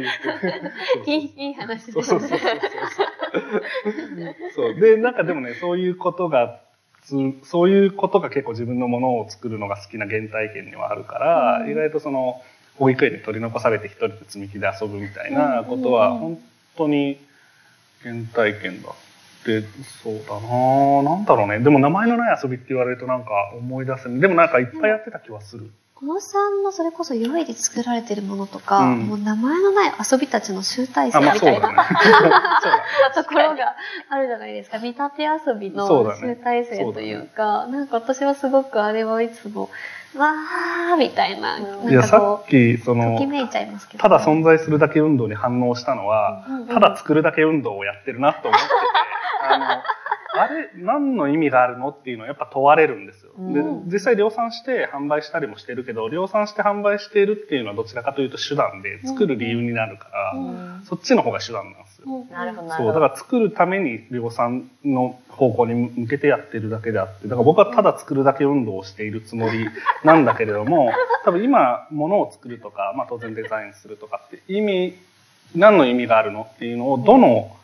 言って。いい、いい話ですそうそうそうそうそう。そう。で、なんかでもね、そういうことが、つそういうことが結構自分のものを作るのが好きな原体験にはあるから、うん意外とその、保育園に取り残されて一人で積み木で遊ぶみたいなことは、本当に原体験だって、そうだななんだろうね。でも名前のない遊びって言われるとなんか思い出せない。でもなんかいっぱいやってた気はする。小野さんのそれこそ良いで作られてるものとか、うんもう名前のない遊びたちの集大成みたい。な。ところがあるじゃないですか。見立て遊びの集大成というか、なんか私はすごくあれはいつも、わーみたいな、うんいや、さなんかこっき、そうとのき、めいちゃいますけど。ただ存在するだけ運動に反応したのは、うんうんただ作るだけ運動をやってるなと思ってて、あの、あれ、何の意味があるのっていうのはやっぱ問われるんですよ。でうん。実際量産して販売したりもしてるけど、量産して販売しているっていうのはどちらかというと手段で作る理由になるから、うん。そっちの方が手段なんですよ。うん。なるほど。そう、だから作るために量産の方向に向けてやってるだけであって、だから僕はただ作るだけ運動をしているつもりなんだけれども、多分今、物を作るとか、まあ当然デザインするとかって意味、何の意味があるのっていうのを、どの、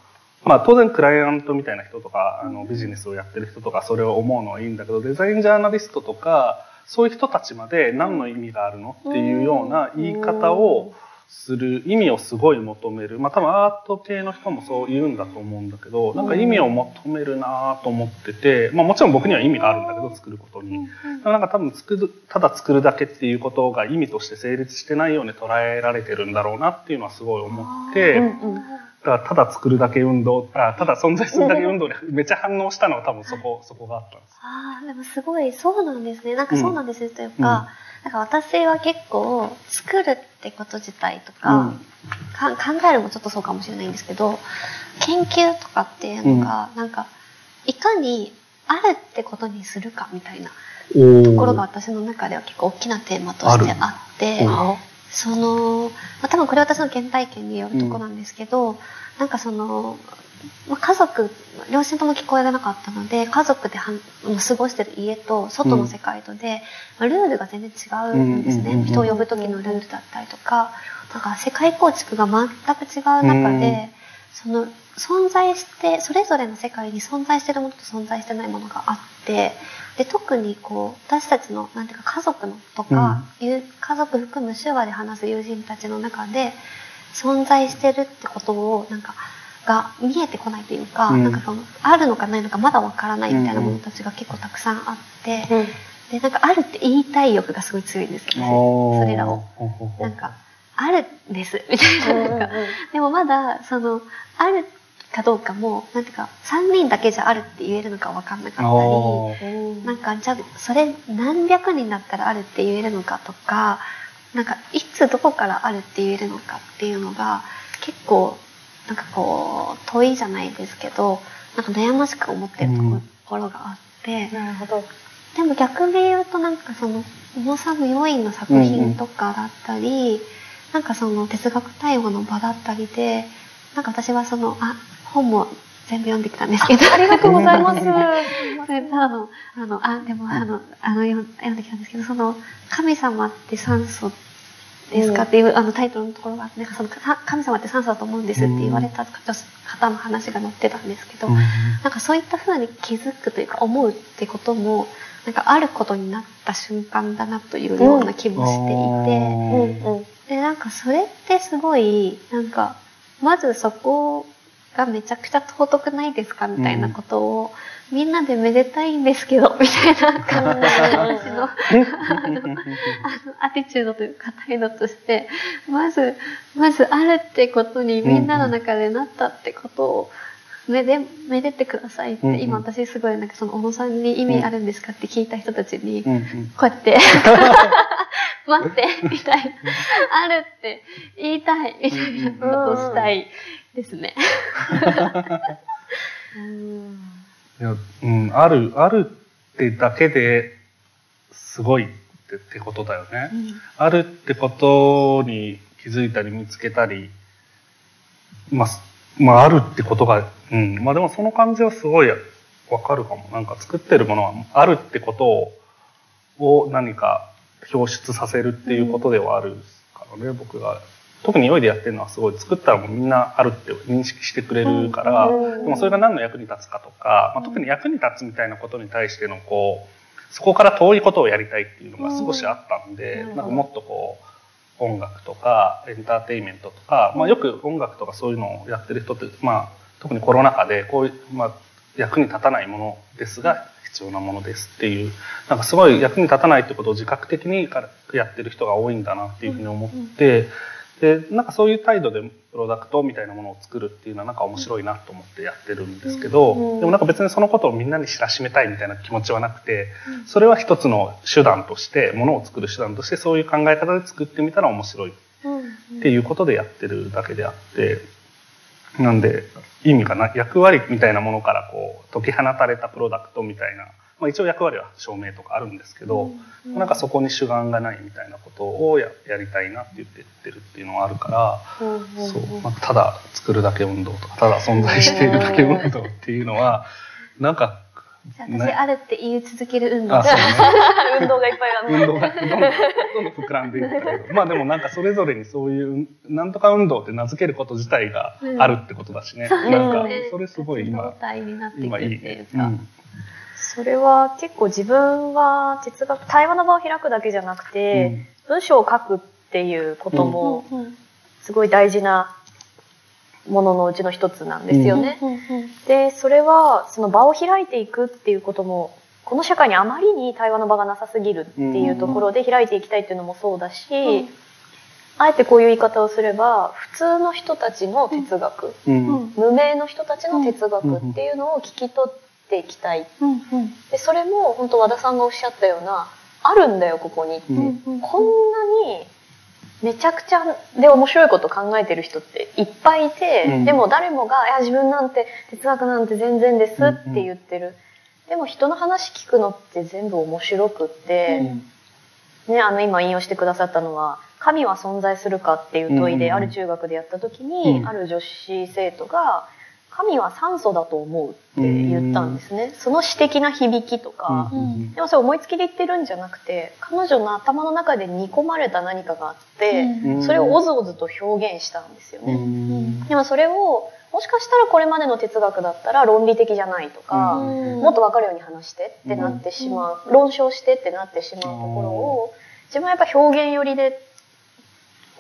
まあ当然クライアントみたいな人とか、あのビジネスをやってる人とか、それを思うのはいいんだけど、デザインジャーナリストとか、そういう人たちまで何の意味があるの？っていうような言い方を、する意味をすごい求める。まあ多分アート系の人もそう言うんだと思うんだけど、なんか意味を求めるなと思ってて、まあもちろん僕には意味があるんだけど、作ることに。なんか多分作る、ただ作るだけっていうことが意味として成立してないように捉えられてるんだろうなっていうのはすごい思って、うんうんだただ作るだけ運動、あただ存在するだけ運動にめっちゃ反応したのは多分そこ、そこがあったんです。ああ、でもすごい、そうなんですね。なんかそうなんですよ。といううん。か、なんか私は結構、作るってこと自体とか、うん。か考えるもちょっとそうかもしれないんですけど、研究とかっていうのが、なんか、いかにあるってことにするかみたいなところが私の中では結構大きなテーマとしてあって、あその、まあ、多分これ私の原体験によるとこなんですけど、なんかその、まあ、家族、両親とも聞こえがなかったので、家族では過ごしてる家と外の世界とで、まあ、ルールが全然違うんですね。うんうんうんうん人を呼ぶ時のルールだったりとか、なんか世界構築が全く違う中で、その存在して、それぞれの世界に存在してるものと存在してないものがあって、で、特にこう、私たちの、なんていうか家族のとか、いう家族含む手話で話す友人たちの中で、存在してるってことを、なんか、が見えてこないというか、うん。なんかその、あるのかないのかまだわからないみたいなものたちが結構たくさんあって、うんで、なんかあるって言いたい欲がすごい強いんですよ、私それらを。なんか、あるんです、みたいな。なんかでもまだ、その、あるかどうかも、なんていうか、3人だけじゃあるって言えるのか分かんなかったり、なんか、じゃあ、それ何百人だったらあるって言えるのかとか、なんか、いつどこからあるって言えるのかっていうのが、結構、なんかこう、問いじゃないですけど、なんか悩ましく思ってるところがあって、なるほど。でも逆に言うとなんかその小野さんの要因の作品とかだったり、なんかその哲学対話の場だったりでなんか私はそのあ本も全部読んできたんですけどありがとうございます。それのあのあでもあのあの読んできたんですけどその「神様って酸素ですか?」っていう、あのタイトルのところがあってなんかそのか神様って酸素だと思うんですって言われた方の話が載ってたんですけど、うんなんかそういった風に気づくというか思うってこともなんかあることになった瞬間だなというような気もしていて。でなんかそれってすごいなんかまずそこがめちゃくちゃ尊くないですかみたいなことを、みんなでめでたいんですけど、みたいな感じのあのアティチュードというか態度として、まず、まずあるってことにみんなの中でなったってことを、めで、めでてくださいって、うんうん今私すごいなんかその小野さんに意味あるんですかって聞いた人たちに、うんうんこうやって、待って、みたいな、あるって言いたい、みたいなことをしたいですね。うんいや、うん、ある、あるってだけですごいってってことだよね。あるってことに気づいたり見つけたり、まあ、すまあ、あるってことが、うん。まあでもその感じはすごいわかるかも。なんか作ってるものはあるってことを、を何か表出させるっていうことではあるからね、僕が。特に良いでやってるのはすごい作ったらもうみんなあるって認識してくれるから、うんでもそれが何の役に立つかとか、まあ、特に役に立つみたいなことに対してのこう、そこから遠いことをやりたいっていうのが少しあったんで、うんなんかもっとこう、音楽とかエンターテインメントとか、まあよく音楽とかそういうのをやってる人って、まあ特にコロナ禍でこういう、まあ役に立たないものですが必要なものですっていう、なんかすごい役に立たないってことを自覚的にやってる人が多いんだなっていうふうに思って、で、なんかそういう態度でプロダクトみたいなものを作るっていうのはなんか面白いなと思ってやってるんですけど、うんでもなんか別にそのことをみんなに知らしめたいみたいな気持ちはなくて、それは一つの手段として、ものを作る手段としてそういう考え方で作ってみたら面白いっていうことでやってるだけであって、なんで意味がない、役割みたいなものからこう解き放たれたプロダクトみたいな、まあ一応役割は証明とかあるんですけど、なんかそこに主眼がないみたいなことをややりたいなって言って言ってるっていうのはあるから、そう、まあ、ただ作るだけ運動とか、ただ存在しているだけ運動っていうのは、なんか、じゃあ私、あるって言い続ける運動。あ、そうね。運動がいっぱいある運動がどんどんどんどん膨らんでいったけど、まあでもなんかそれぞれにそういう、なんとか運動って名付けること自体があるってことだしね。そうなんかそれすごい動今、体になっていくって今いい。うん。それは結構自分は哲学対話の場を開くだけじゃなくて、文章を書くっていうこともうん。うんすごい大事なもののうちの一つなんですよね。うん。うん。でそれはその場を開いていくっていうこともこの社会にあまりに対話の場がなさすぎるっていうところで開いていきたいっていうのもそうだし、うん。あえてこういう言い方をすれば普通の人たちの哲学、うん。うん。無名の人たちの哲学っていうのを聞き取っていきたい。うんうん。でそれも本当和田さんがおっしゃったようなあるんだよここに、うんうん。こんなにめちゃくちゃで面白いこと考えてる人っていっぱいいて、うん。でも誰もが「いや自分なんて哲学なんて全然です」って言ってる、でも人の話聞くのって全部面白くって、ね、あの今引用してくださったのは「神は存在するか?」っていう問いで、うん。ある中学でやった時に、うん。ある女子生徒が「神は酸素だと思う」って言ったんですね。その詩的な響きとか、うん。でもそれ思いつきで言ってるんじゃなくて彼女の頭の中で煮込まれた何かがあって、うん。それをおずおずと表現したんですようね。ん。でもそれをもしかしたらこれまでの哲学だったら論理的じゃないとか、うん。もっと分かるように話してってなってしまう、論証してってなってしまうところを自分はやっぱ表現寄りで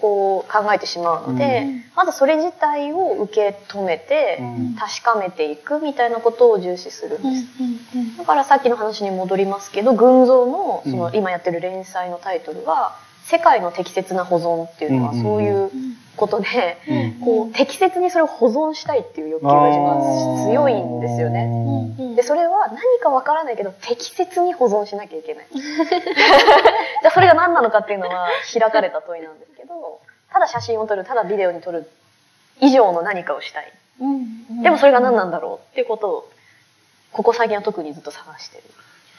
こう考えてしまうので、うん。まずそれ自体を受け止めてうん。確かめていくみたいなことを重視するんです。だからさっきの話に戻りますけど群像のそのうん。今やってる連載のタイトルは「世界の適切な保存」っていうのはうんそういうことで、うんこう適切にそれを保存したいっていう欲求が自分は強いんですよね。でそれは何かわからないけど適切に保存しなきゃいけない。じゃあそれが何なのかっていうのは開かれた問いなんですけどただ写真を撮るただビデオに撮る以上の何かをしたい。でもそれが何なんだろうっていうことをここ最近は特にずっと探してる。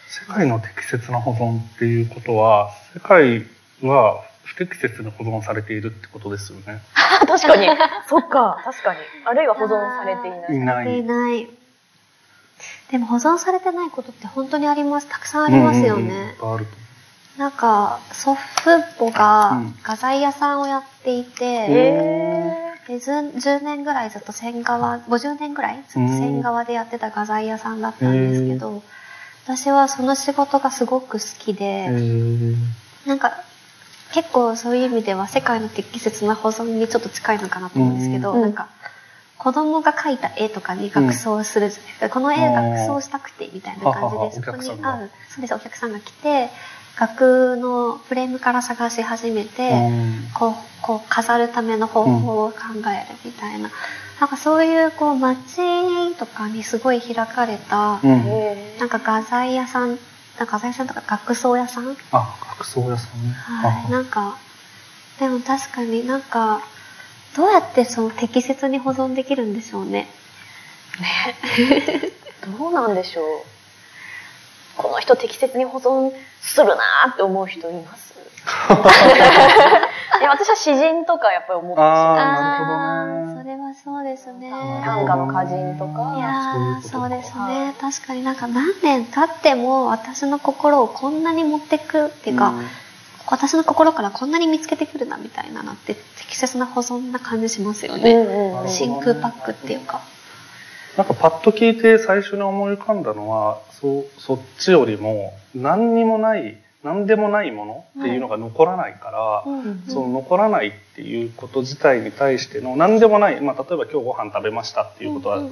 世界の適切な保存っていうことは、世界は不適切に保存されているってことですよね。確かに。そっか、確かに。あるいは保存されていない。いないされていない。でも保存されてないことって本当にあります。たくさんありますようんうんうんなんか、祖父母がうん画材屋さんをやっていて、へでず10年ぐらいずっと線側、50年ぐらいずっと線側でやってた画材屋さんだったんですけど、私はその仕事がすごく好きで、へなんか結構そういう意味では世界の適切な保存にちょっと近いのかなと思うんですけど、うんなんか子供が描いた絵とかに学装するじゃない。ですか。この絵学装したくてみたいな感じで、そこに合う、そうです、お客さんが来て、額のフレームから探し始めて、うん。こう、こう飾るための方法を考えるみたいな。なんかそういうこう街とかにすごい開かれた、うん。へなんか画材屋さん、なんか画材屋さんとか学装屋さん？あ、学装屋さんね。はい。なんか、でも確かになんか、どうやってその適切に保存できるんでしょうね。えどうなんでしょう。この人適切に保存するなーって思う人います？いや私は詩人とかやっぱり思ってしまうあーなるほどねそうですね。短歌の歌人といかやーそいうことかそううですはね。確かになんか何年経っても私の心をこんなに持ってくっていうか、私の心からこんなに見つけてくるなみたいなのって適切な保存な感じしますよね。うんうんうん真空パックっていうか。なんかパッと聞いて最初に思い浮かんだのは、そう、そっちよりも、何にもない、何でもないものっていうのが残らないから、うん。その残らないっていうこと自体に対しての何でもない、まあ、例えば今日ご飯食べましたっていうことは、も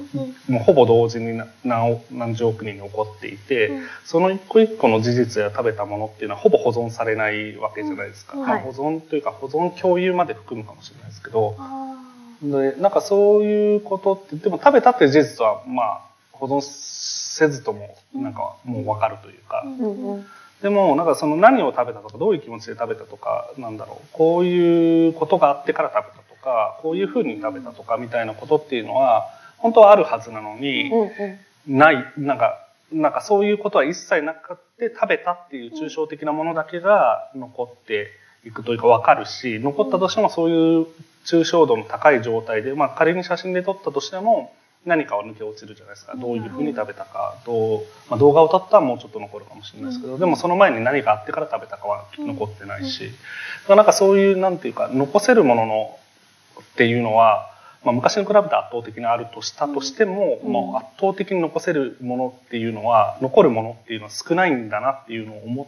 うほぼ同時にな何億何十億人に起こっていて、うん。その一個一個の事実や食べたものっていうのはほぼ保存されないわけじゃないですか、うん。はい。まあ保存というか保存共有まで含むかもしれないですけどあでなんかそういうことってでも食べたっていう事実はまあ保存せずともなんかもう分かるというか、でもなんかその何を食べたとかどういう気持ちで食べたとかなんだろう。こういうことがあってから食べたとかこういうふうに食べたとかみたいなことっていうのは本当はあるはずなのに、ないなんかなんかそういうことは一切なくて食べたっていう抽象的なものだけが残っていくというか分かるし残ったとしてもそういう抽象度の高い状態で、まあ、仮に写真で撮ったとしても何かは抜け落ちるじゃないですか。どういうふうに食べたか。どう、まあ、動画を撮ったらもうちょっと残るかもしれないですけどでもその前に何があってから食べたかは残ってないし。だからなんかそういうなんていうか残せるもののっていうのは、まあ、昔に比べて圧倒的にあるとしたとしても、うん。もう圧倒的に残せるものっていうのは残るものっていうのは少ないんだなっていうのを思っ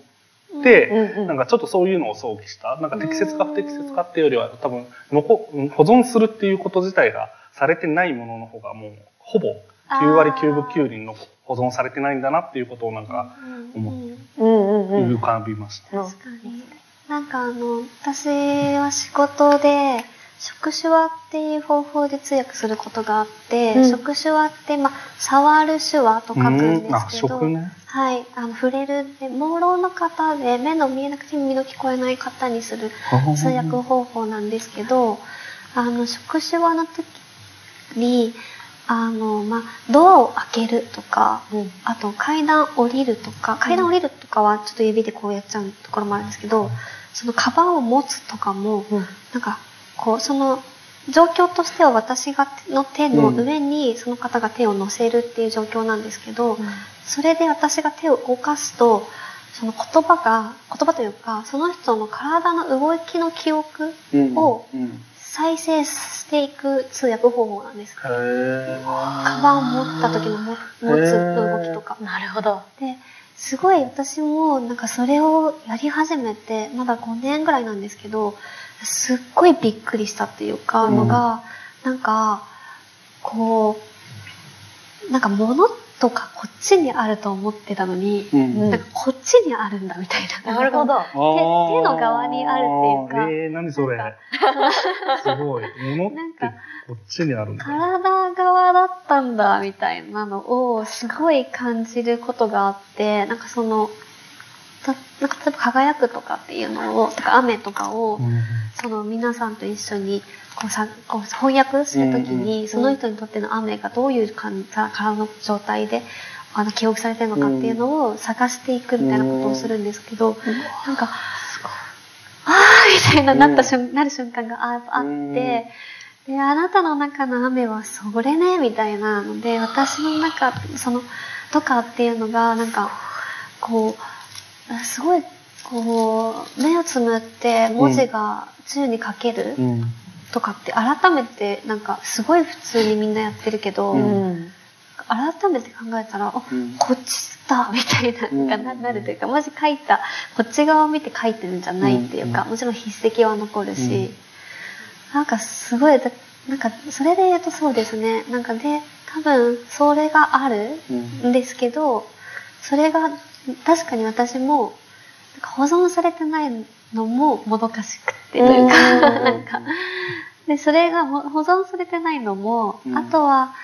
て、うんうんなんかちょっとそういうのを想起した。なんか適切か不適切かっていうよりは多分残保存するっていうこと自体がされてないものの方がもうほぼ9割9分9厘の保存されてないんだなっていうことをなんか思っうんうんうんうん。浮かびました。うん。確かに。なんかあの、私は仕事で、触手話っていう方法で通訳することがあって、うん。触手話って、まあ、触る手話と書くんうんあですけど、食ね。はい、あの、触れるで、朦朧の方で、目の見えなくて耳の聞こえない方にする通訳方法なんですけど、あの、触手話の時に、あの、まあ、ドアを開けるとか、うん。あと階段降りるとか、階段降りるとかはちょっと指でこうやっちゃうところもあるんですけど、そのカバンを持つとかも、うん。なんか、こう、その、状況としては私がの手の上にその方が手を乗せるっていう状況なんですけど、それで私が手を動かすと、その言葉が、言葉というか、その人の体の動きの記憶うん。をうん再生していく通訳方法なんです。カバンを持った時のも持つ動きとか。なるほどで、すごい私もなんかそれをやり始めて、まだ5年ぐらいなんですけど、すっごいびっくりしたっていうか、うんのが、なんか、こう、なんか物とかこっちにあると思ってたのに、うんなんかこっちにあるんだみたいな。なるほど手の側にあるっていうかえー、何それ。すごい。物ってなんかこっちにあるんだ。体側だったんだみたいなのをすごい感じることがあって、なんかその、たなんか例えば輝くとかっていうのを、とか雨とかを、うん。その皆さんと一緒にこうさこう翻訳するときに、うんその人にとっての雨がどういう感じ体の状態であの記憶されてるのかっていうのを探していくみたいなことをするんですけど、なんか、あーみたいななった瞬、なる瞬間がああって、で、あなたの中の雨はそれね、みたいなので、私の中、その、とかっていうのが、なんか、こう、すごい、こう、目をつむって文字が宙に書けるうん。とかって改めて、なんか、すごい普通にみんなやってるけど、うん。改めて考えたら、あ、うん。こっちだみたいな、ななるというか、文字書いた、こっち側を見て書いてるんじゃないっていうか、うん。もちろん筆跡は残るし、なんかすごい、だなんか、それで言うとそうですね。なんかで、多分、それがあるんですけど、それが、確かに私も、なんか保存されてないのももどかしくって、というか、うんなんか、で、それがほ保存されてないのも、うん。あとは、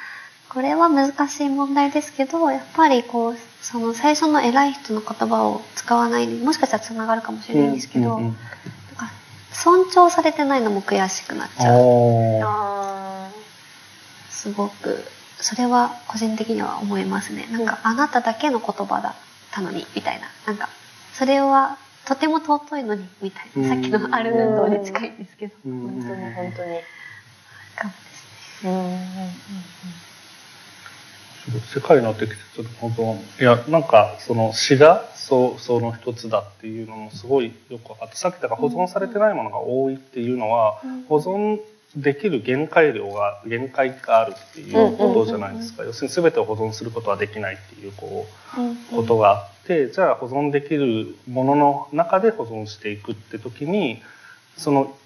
これは難しい問題ですけど、やっぱりこう、その最初の偉い人の言葉を使わないにもしかしたら繋がるかもしれないんですけど、うんうんうんなんか尊重されてないのも悔しくなっちゃう。すごく、それは個人的には思いますね。なんか、あなただけの言葉だ。ったのに、みたいな。なんか、それはとても尊いのに、みたいな。さっきのアルヌンドに近いんですけど。本当に本当に。かもですね世界の適切な保存いやなんかその詩がそうその一つだっていうのもすごいよく分かってさっきだから保存されてないものが多いっていうのは保存できる限界量が限界があるっていうことじゃないですか。要するに全てを保存することはできないっていうこうことがあってじゃあ保存できるものの中で保存していくって時にその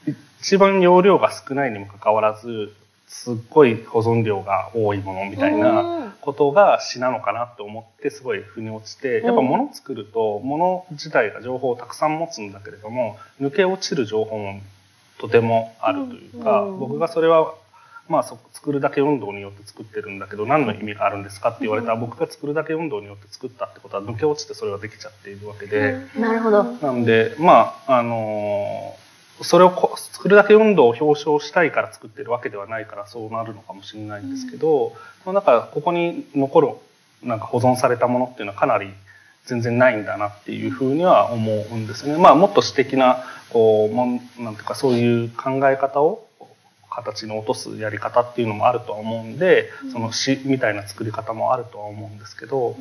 一番容量が少ないにもかかわらずすっごい保存量が多いものみたいなことが詩なのかなと思ってすごい腑に落ちてやっぱ物を作ると物自体が情報をたくさん持つんだけれども抜け落ちる情報もとてもあるというかうん僕がそれはまあそ作るだけ運動によって作ってるんだけど何の意味があるんですかって言われたら僕が作るだけ運動によって作ったってことは抜け落ちてそれができちゃっているわけで。なるほど。なんで、まあ、あのーそれをこ作るだけ運動を表彰したいから作ってるわけではないからそうなるのかもしれないんですけど、まあなんかここに残るなんか保存されたものっていうのはかなり全然ないんだなっていうふうには思うんですよね。まあもっと詩的なこうもんなんていうかそういう考え方を形に落とすやり方っていうのもあるとは思うんで、その詩みたいな作り方もあるとは思うんですけど、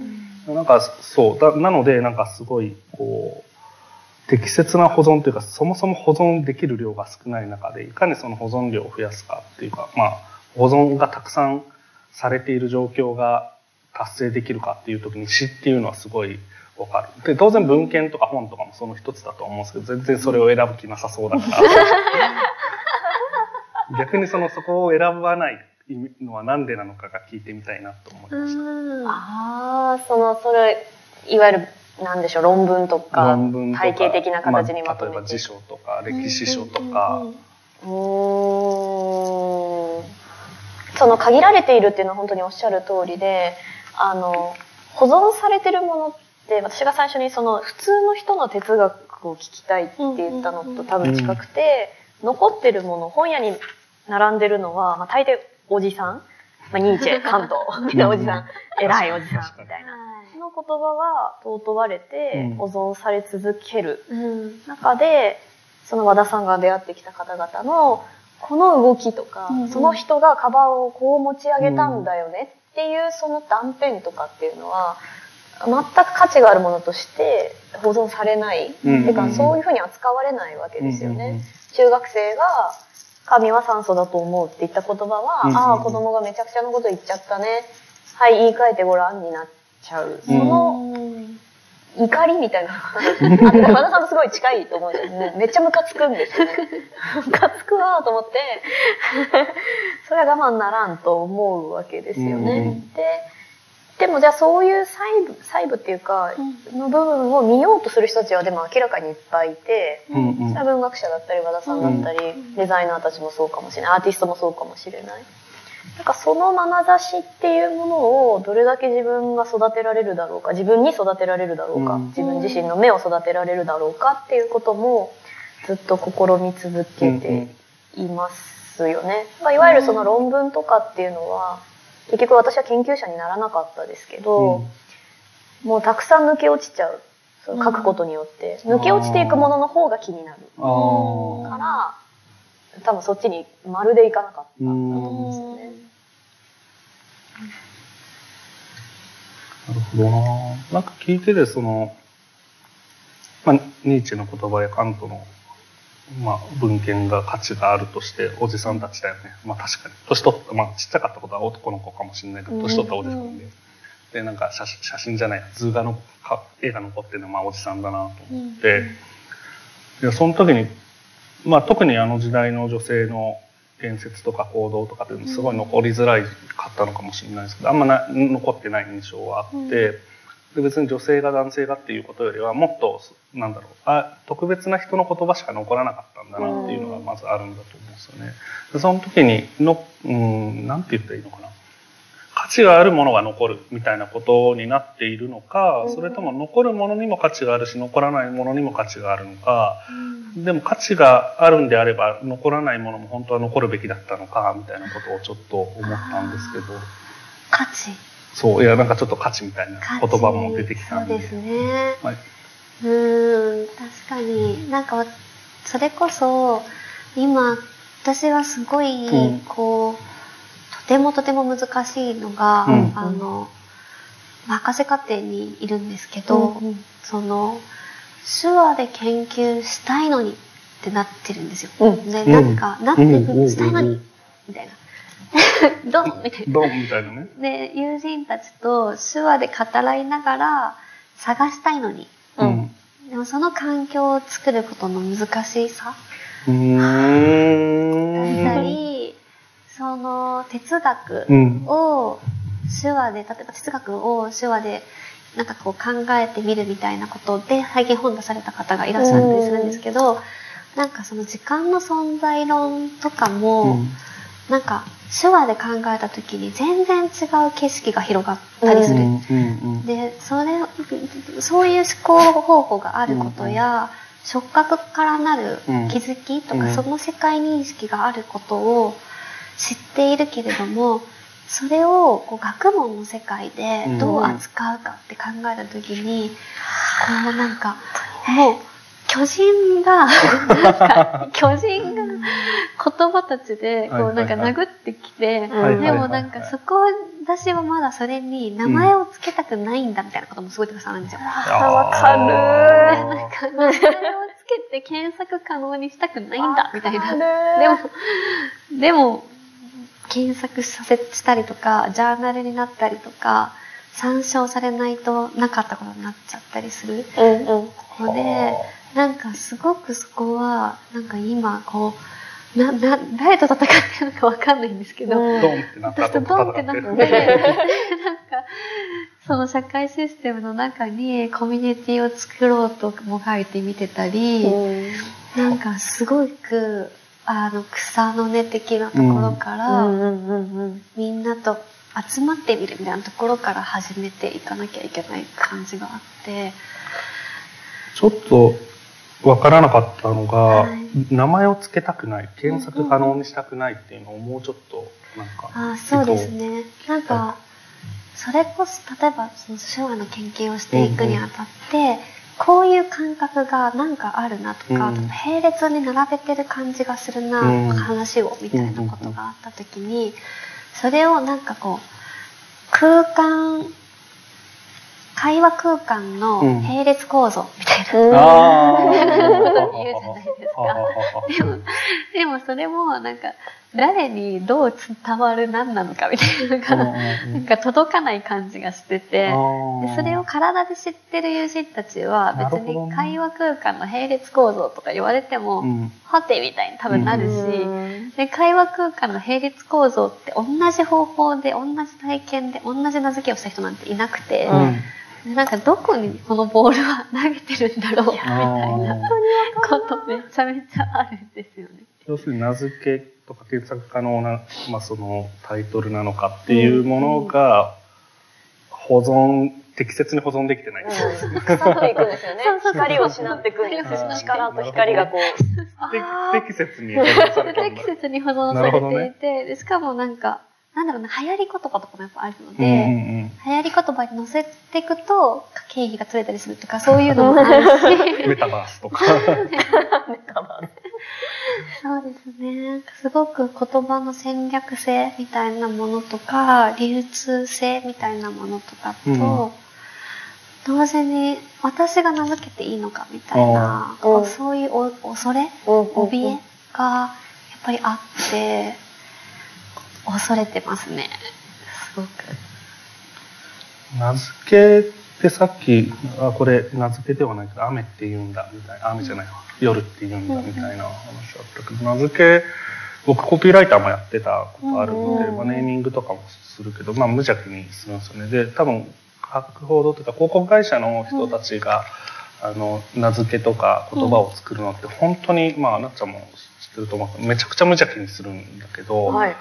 なんかそうだなのでなんかすごいこう適切な保存というかそもそも保存できる量が少ない中でいかにその保存量を増やすかっていうかまあ保存がたくさんされている状況が達成できるかっていう時に詩っていうのはすごいわかる。で当然文献とか本とかもその一つだと思うんですけど全然それを選ぶ気なさそうだから 逆にそのそこを選ばないのは何でなのかが聞いてみたいなと思いました。ああ、その、それ、いわゆる、なんでしょう、論文とか、論文とか体系的な形にまとまあ、例えばめて。辞書とか歴史書とか、うーんその限られているっていうのは本当におっしゃる通りで、あの、保存されてるものって、私が最初にその普通の人の哲学を聞きたいって言ったのと多分近くて、残ってるもの、本屋に並んでるのは、まあ、大抵おじさん、まあ、ニーチェ、カント。みたいなおじさん、偉いおじさんみたいな。その言葉は尊われてうん。保存され続けるうん。中でその和田さんが出会ってきた方々のこの動きとか、その人がカバンをこう持ち上げたんだよねっていうその断片とかっていうのは全く価値があるものとして保存されない、てかそういうふうに扱われないわけですよね。中学生が神は酸素だと思うって言った言葉は、うんうん。ああ子供がめちゃくちゃなこと言っちゃったね。はい言い換えてごらんになっちゃう。その怒りみたいな。和田さんとすごい近いと思うんですよねめっちゃムカつくんですよ。ね ムカつくわと思って。それは我慢ならんと思うわけですよね、うんででもじゃあそういう細部細部っていうか、の部分を見ようとする人たちはでも明らかにいっぱいいて、うんうん。それは文学者だったり和田さんだったり、デザイナーたちもそうかもしれない。アーティストもそうかもしれないなんかその眼差しっていうものをどれだけ自分が育てられるだろうか自分に育てられるだろうか、うん。自分自身の目を育てられるだろうかっていうこともずっと試み続けていますよね。まあいわゆるその論文とかっていうのは結局私は研究者にならなかったですけど、もうたくさん抜け落ちちゃうその書くことによって、うん。抜け落ちていくものの方が気になるから多分そっちにまるでいかなかったとうん思うんですよね。なるほどな。なんか聞いてて、その、まあ、ニーチェの言葉やカントの、まあ、文献が価値があるとして、おじさんたちだよね。まあ確かに。年取った、まあちっちゃかったことは男の子かもしれないけど、年取ったおじさんで。で、なんか写真写真じゃない、図画のか絵が残ってるのはまあおじさんだなと思って、でその時に、まあ特にあの時代の女性の言説とか行動とかっていうのすごい残りづらいかったのかもしれないですけどあんまな残ってない印象はあって、うんで別に女性が男性がっていうことよりはもっとなんだろうあ特別な人の言葉しか残らなかったんだなっていうのがまずあるんだと思うんですよね。でその時にのうんなんて言ったらいいのかな価値があるものが残るみたいなことになっているのか、うん。それとも残るものにも価値があるし残らないものにも価値があるのか、うん。でも価値があるんであれば残らないものも本当は残るべきだったのかみたいなことをちょっと思ったんですけど。価値。そういやなんかちょっと価値みたいな言葉も出てきたんで。そうですね。はい、うーん、確かに。なんか、それこそ、今、私はすごい、うん。こう、とてもとても難しいのが、うんあの、博士課程にいるんですけど、うんうんその、手話で研究したいのにってなってるんですよ。うんで、うんなんか、なってうんしたいのにう ん、みたいな。ドンみたいな。ドンみたいなね。で、友人たちと手話で語らいながら探したいのに。うんうんでもその環境を作ることの難しさうーだったんり、その哲学うん。を手話で、例えば哲学を手話でなんかこう考えてみるみたいなことで最近本出された方がいらっしゃったりするんですけど、なんかその時間の存在論とかも、なんか手話で考えた時に全然違う景色が広がったりする。でそれそういう思考方法があることや、触覚からなるうん気づきとか、うん。その世界認識があることを知っているけれどもそれをこう学問の世界でどう扱うかって考えた時に、こうなんかもう巨人がなんか巨人が言葉たちでこうなんか殴ってきて、はいでもなんかそこ私はまだそれに名前を付けたくないんだみたいなこともすごいたくさんあるんですよ。あわかるなんか名前を付けて検索可能にしたくないんだみたいな。でも、でも、検索させしたりとか、ジャーナルになったりとか、参照されないとなかったことになっちゃったりする。うんうん。ので、なんかすごくそこは、なんか今、こう、な、な、誰と戦ってるのかわかんないんですけど、うんドンってなった私と後ドンってなって、なんか、その社会システムの中にコミュニティを作ろうともがいて見てたり、なんかすごく、あの、草の根的なところから、うんうんうんうん。みんなと集まってみるみたいなところから始めていかなきゃいけない感じがあって、ちょっとわからなかったのが、はい。名前を付けたくない検索可能にしたくないっていうのをもうちょっとなんかあそうですね。なんか、それこそ、例えば、その手話の研究をしていくにあたって、こういう感覚がなんかあるなとか、うん。並列に並べてる感じがするな、うん話をみたいなことがあった時に、それをなんかこう、空間、会話空間の並列構造みたいな、あ あ言うじゃないですか。でも、でもそれもなんか、誰にどう伝わる何なのかみたいなのが、なんか届かない感じがしてて、でそれを体で知ってる友人たちは別に会話空間の並列構造とか言われても、うん。はてみたいに多分なるし、うん。で会話空間の並列構造って同じ方法で同じ体験で同じ名付けをした人なんていなくて、うん。でなんかどこにこのボールは投げてるんだろうみたいなあことめちゃめちゃあるんですよね。要するに名付けとか検索可能な、まあ、そのタイトルなのかっていうものが保存適切に保存できてない、うん。腐っていくんですよね。そうそうそう。光を失っていくんですよ力と光がこう。で適切に保存されたんだ適切に保存されていて、でしかもなんか、なんだろうな、流行り言葉とかもやっぱあるので、うんうん流行り言葉に乗せていくと、経費が釣れたりするとか、そういうのもあるし、うん、メタバースとかそうですね。すごく言葉の戦略性みたいなものとか、流通性みたいなものとかと、うん同時に私が名付けていいのかみたいな、うんそういうお恐れうん怯えがやっぱりあって、恐れてますね。すごく。名付けってさっきあこれ名付けではないけど雨って言うんだみたいな雨じゃないわ夜って言うんだみたいな話あったけど名付け僕コピーライターもやってたことあるので、ネーミングとかもするけど、まあ、無邪気にするんですよね。で、多分、博報堂というか広告会社の人たちが、あの、名付けとか言葉を作るのって、本当に、まあ、なっちゃんも知ってると思うけど、めちゃくちゃ無邪気にするんだけど、はい。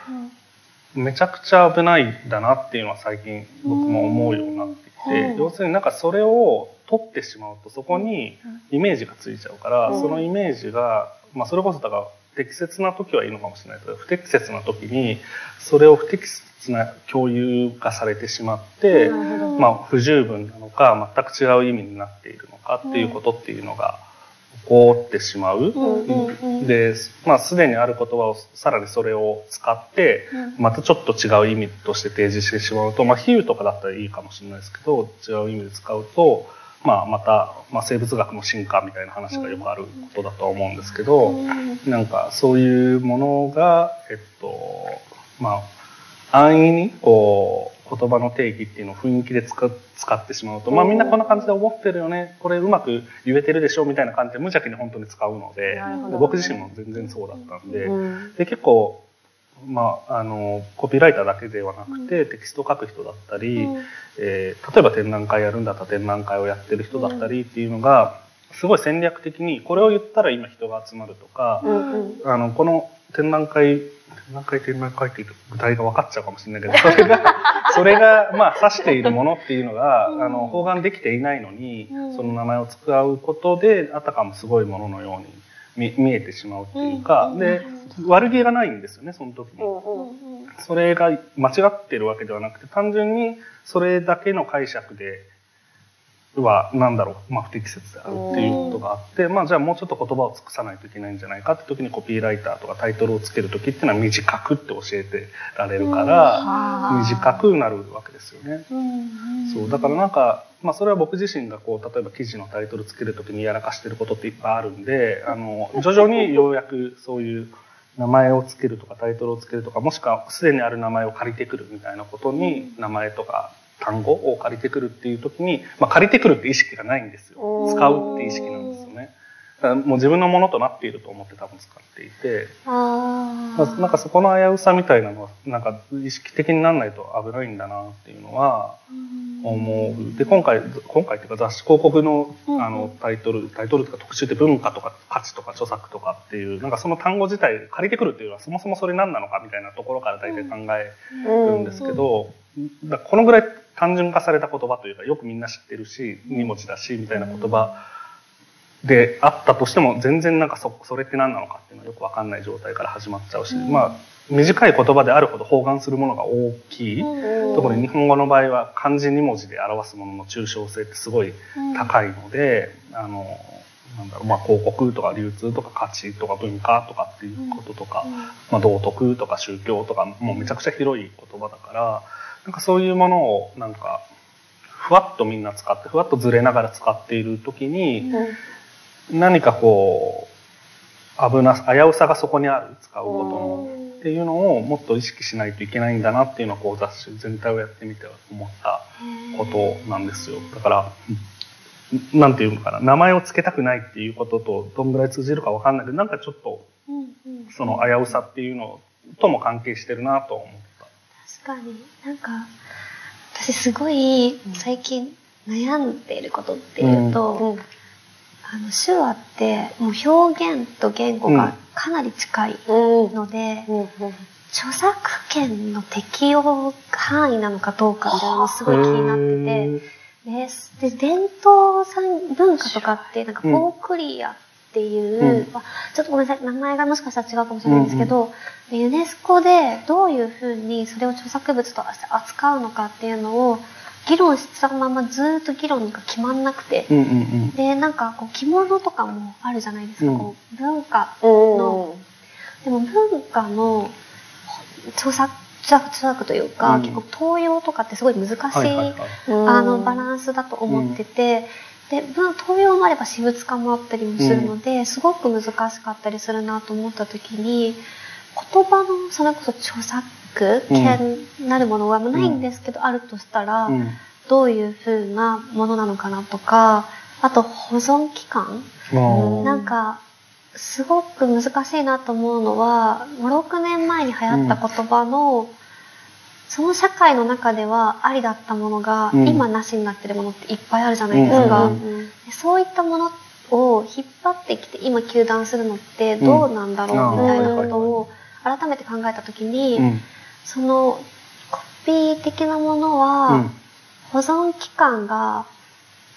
めちゃくちゃ危ないんだなっていうのは最近僕も思うようになってきて、うん要するになんかそれを取ってしまうとそこにイメージがついちゃうから、うん。そのイメージが、まあ、それこそだから適切な時はいいのかもしれないけど不適切な時にそれを不適切な共有がされてしまって、まあ、不十分なのか全く違う意味になっているのかっていうことっていうのが起こってしまう。で、まあ、すでにある言葉をさらにそれを使って、またちょっと違う意味として提示してしまうと、まあ、比喩とかだったらいいかもしれないですけど、違う意味で使うと、まあ、また、まあ、生物学の進化みたいな話がよくあることだとは思うんですけど、なんかそういうものが、えっと、まあ、安易に、こう、言葉の定義っていうのを雰囲気で使使ってしまうと、まあみんなこんな感じで思ってるよね、これうまく言えてるでしょみたいな感じで無邪気に本当に使うので僕自身も全然そうだったんで、うん。で結構、まあ、あのコピーライターだけではなくて、テキストを書く人だったり、えー例えば展覧会やるんだったら展覧会をやってる人だったりっていうのが、すごい戦略的にこれを言ったら今人が集まるとか、うんうん。あのこの展覧会展覧会展覧会って言うと具体が分かっちゃうかもしれないけど それがそれがまあ指しているものっていうのが、あの包含できていないのに、うん。その名前を使うことであたかもすごいもののように見見えてしまうっていうか、うんで悪気がないんですよねその時に。それが間違ってるわけではなくて単純にそれだけの解釈ではなんだろう、まあ、不適切であるっていうことがあって、まあ、じゃあもうちょっと言葉を尽くさないといけないんじゃないかって時にコピーライターとかタイトルをつける時っていうのは短くって教えてられるから短くなるわけですよね。うんそう。だからなんか、まあ、それは僕自身がこう例えば記事のタイトルつける時にやらかしてることっていっぱいあるんであの徐々にようやくそういう名前をつけるとかタイトルをつけるとかもしくはすでにある名前を借りてくるみたいなことに名前とか単語を借りてくるっていう時に、まあ、借りてくるって意識がないんですよ。うん使うって意識なんですよね。もう自分のものとなっていると思って多分使っていて、あまあ、なんかそこの危うさみたいなのはなんか意識的にならないと危ないんだなっていうのは思う。で、今回、今回っていうか雑誌広告のうんあのタイトル、タイトルとか特集って文化とか価値とか著作とかっていう、なんかその単語自体借りてくるっていうのはそもそもそれ何なのかみたいなところから大体考えるんですけど、だこのぐらい単純化された言葉というかよくみんな知ってるし、2文字だしみたいな言葉であったとしても全然なんかそそれって何なのかっていうのはよくわかんない状態から始まっちゃうし、うん。まあ短い言葉であるほど包含するものが大きい。うん。特に日本語の場合は漢字2文字で表すものの抽象性ってすごい高いので、あのなんだろうまあ、広告とか流通とか価値とか文化とかっていうこととか、まあ、道徳とか宗教とかもうめちゃくちゃ広い言葉だからなんかそういうものをなんかふわっとみんな使ってふわっとずれながら使っている時に何かこう危な危うさがそこにある使うことの。っていうのをもっと意識しないといけないんだなっていうのをこう雑誌全体をやってみて思ったことなんですよ。だから、んなんていうのかな、名前を付けたくないっていうこととどんぐらい通じるかわかんないけど、なんかちょっとその危うさっていうのとも関係してるなと思った。確かに。なんか私すごい最近悩んでいることっていうと、あの手話ってもう表現と言語がかなり近いうん。ので、うん。著作権の適用範囲なのかどうかみたいなのすごい気になってて、でで伝統産文化とかってなんかフォークリアっていう、うん。あちょっとごめんなさい名前がもしかしたら違うかもしれないんですけど、でユネスコでどういうふうにそれを著作物として扱うのかっていうのを議論したままずっと議論が決まんなくて、うんうんうん。でなんかこう着物とかもあるじゃないですか、うんこう文化うん。のでも文化の著作著作著作というか、うん。結構東洋とかってすごい難しい、はいはいはい。あのバランスだと思ってて、で文東洋もあれば私物化もあったりもするので、すごく難しかったりするなと思った時に言葉のそれこそ著作権なるものはないんですけど、あるとしたら、うん。どういう風なものなのかなとかあと保存期間。まあなんかすごく難しいなと思うのは、5、6年前に流行った言葉の、その社会の中ではありだったものが、うん今なしになってるものっていっぱいあるじゃないですか。うんうんでそういったものを引っ張ってきて今糾弾するのってどうなんだろうみたいなことを改めて考えた時に、うん。そのコピー的なものは、うん。保存期間が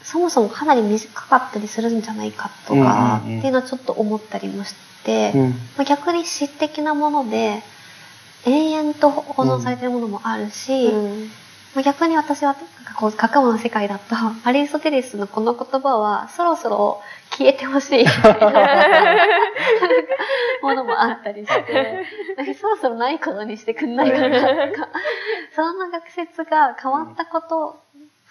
そもそもかなり短かったりするんじゃないかとか、っていうのはちょっと思ったりもして、うん。まあ、逆に詩的なもので永遠と保存されてるものもあるし、うん。まあ、逆に私はなんかこう学問の世界だと アリストテレスのこの言葉はそろそろ消えてほしいみたいな ものもあったりして そろそろないことにしてくんないかなとかその学説が変わったこと、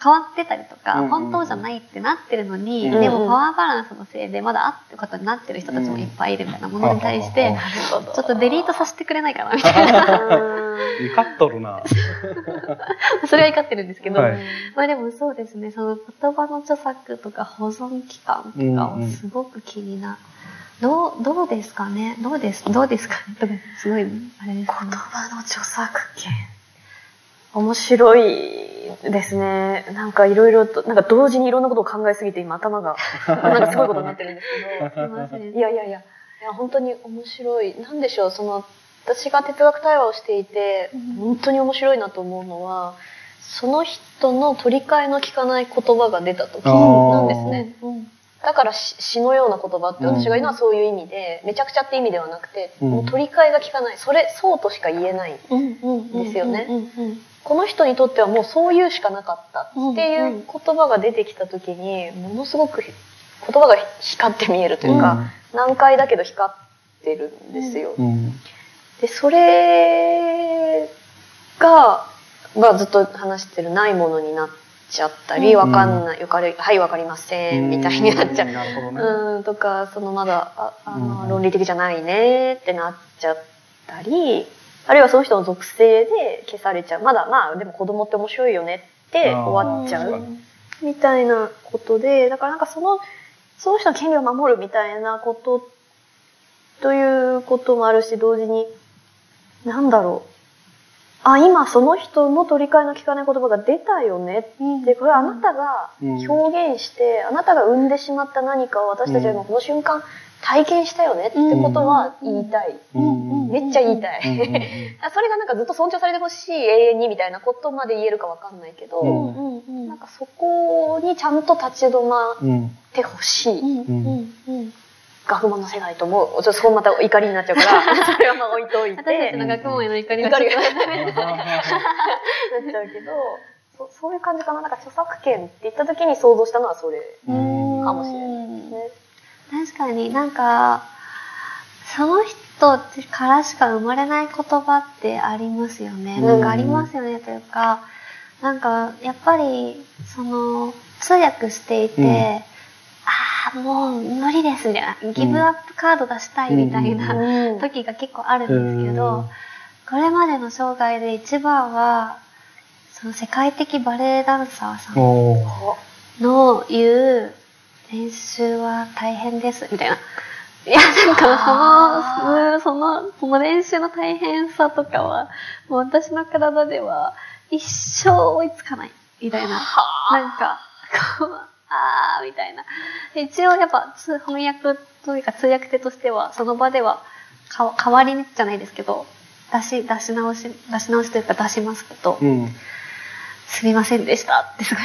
変わってたりとか、本当じゃないってなってるのに、うんでもパワーバランスのせいでまだあってことになってる人たちもいっぱいいるみたいなものに対して、ちょっとデリートさせてくれないかなみたいな。怒っとるな。それは怒ってるんですけど、はいまあでもそうですね、その言葉の著作とか保存期間とかはすごく気になる。どう、どうですかね？どうです、どうですかねとか、すごい、あれですね。言葉の著作権。面白いですね。なんかいろいろと、なんか同時にいろんなことを考えすぎて今頭が、なんかすごいことになってるんですけど。すいません。いやいやいや、いや本当に面白い。なんでしょう、その、私が哲学対話をしていて、うん本当に面白いなと思うのは、その人の取り替えの効かない言葉が出た時なんですね。うん。だから詩詩のような言葉って私が言うのはそういう意味で、めちゃくちゃって意味ではなくて、うんもう取り替えが効かない。それ、そうとしか言えない。うん。うん。ですよね。この人にとってはもうそういうしかなかったっていう言葉が出てきた時に、ものすごく言葉が光って見えるというか、難解だけど光ってるんですよ。うん。で、それが、まあずっと話してるないものになっちゃったり、うんわかんない、よかる、はい、わかりません、みたいになっちゃう。うん、とか、そのまだ、ああの、うん論理的じゃないねってなっちゃったり、あるいはその人の属性で消されちゃう。まだ、まあ、でも子供って面白いよねって終わっちゃう。みたいなことで、だからなんかその、その人の権利を守るみたいなこと、ということもあるし、同時に、なんだろう。あ、今その人の取り替えの効かない言葉が出たよねうん。で、これはあなたがうん表現して、あなたが生んでしまった何かを私たちは今この瞬間体験したよねってことは言いたい。うんめっちゃ言いたい。それがなんかずっと尊重されてほしい永遠にみたいなことまで言えるかわかんないけど。なんかそこにちゃんと立ち止まっうん。てほしい。学問の世代と思う。ちょっとそこまた怒りになっちゃうから、それはまあ置いといて。私たちの学問への怒りが怒りがちょっとなっちゃうけど、そ そういう感じかな。なんか著作権って言った時に想像したのはそれうんかもしれないですね。確かになんか、その人からしか生まれない言葉ってありますよね。うん。なんかありますよねというか、なんかやっぱり、その、通訳していて、うん。ああ、もう無理ですみたいな、ギブアップカード出したいみたいな、うん。時が結構あるんですけど、これまでの生涯で一番は、その世界的バレエダンサーさんの言う練習は大変です、みたいな。いや、なんかその、その、その練習の大変さとかは、もう私の体では一生追いつかない、みたいな。なんか、こう、あー、みたいな。で一応やっぱ通翻訳というか通訳手としては、その場ではか代わりにじゃないですけど、出し、出し直し、出し直しというか出しますけど、うん。すみませんでしたってすごい、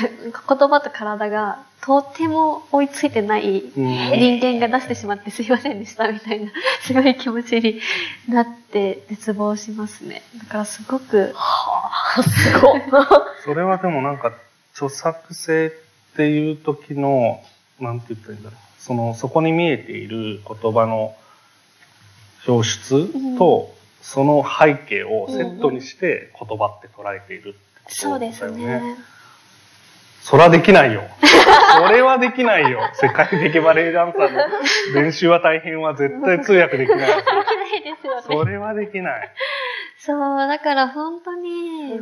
言葉と体がとても追いついてないうん人間が出してしまってすいませんでしたみたいな、すごい気持ちになって絶望しますね。だからすごく、すごい。それはでもなんか、著作性っていう時の、なんて言ったらいいんだろう。その、そこに見えている言葉の表出と、その背景をセットにして言葉って捉えているっそうですね。そらできないよ。それはできないよ。世界的バレエダンサーの練習は大変は絶対通訳できない。できないですよね。それはできない。そう、だから本当に、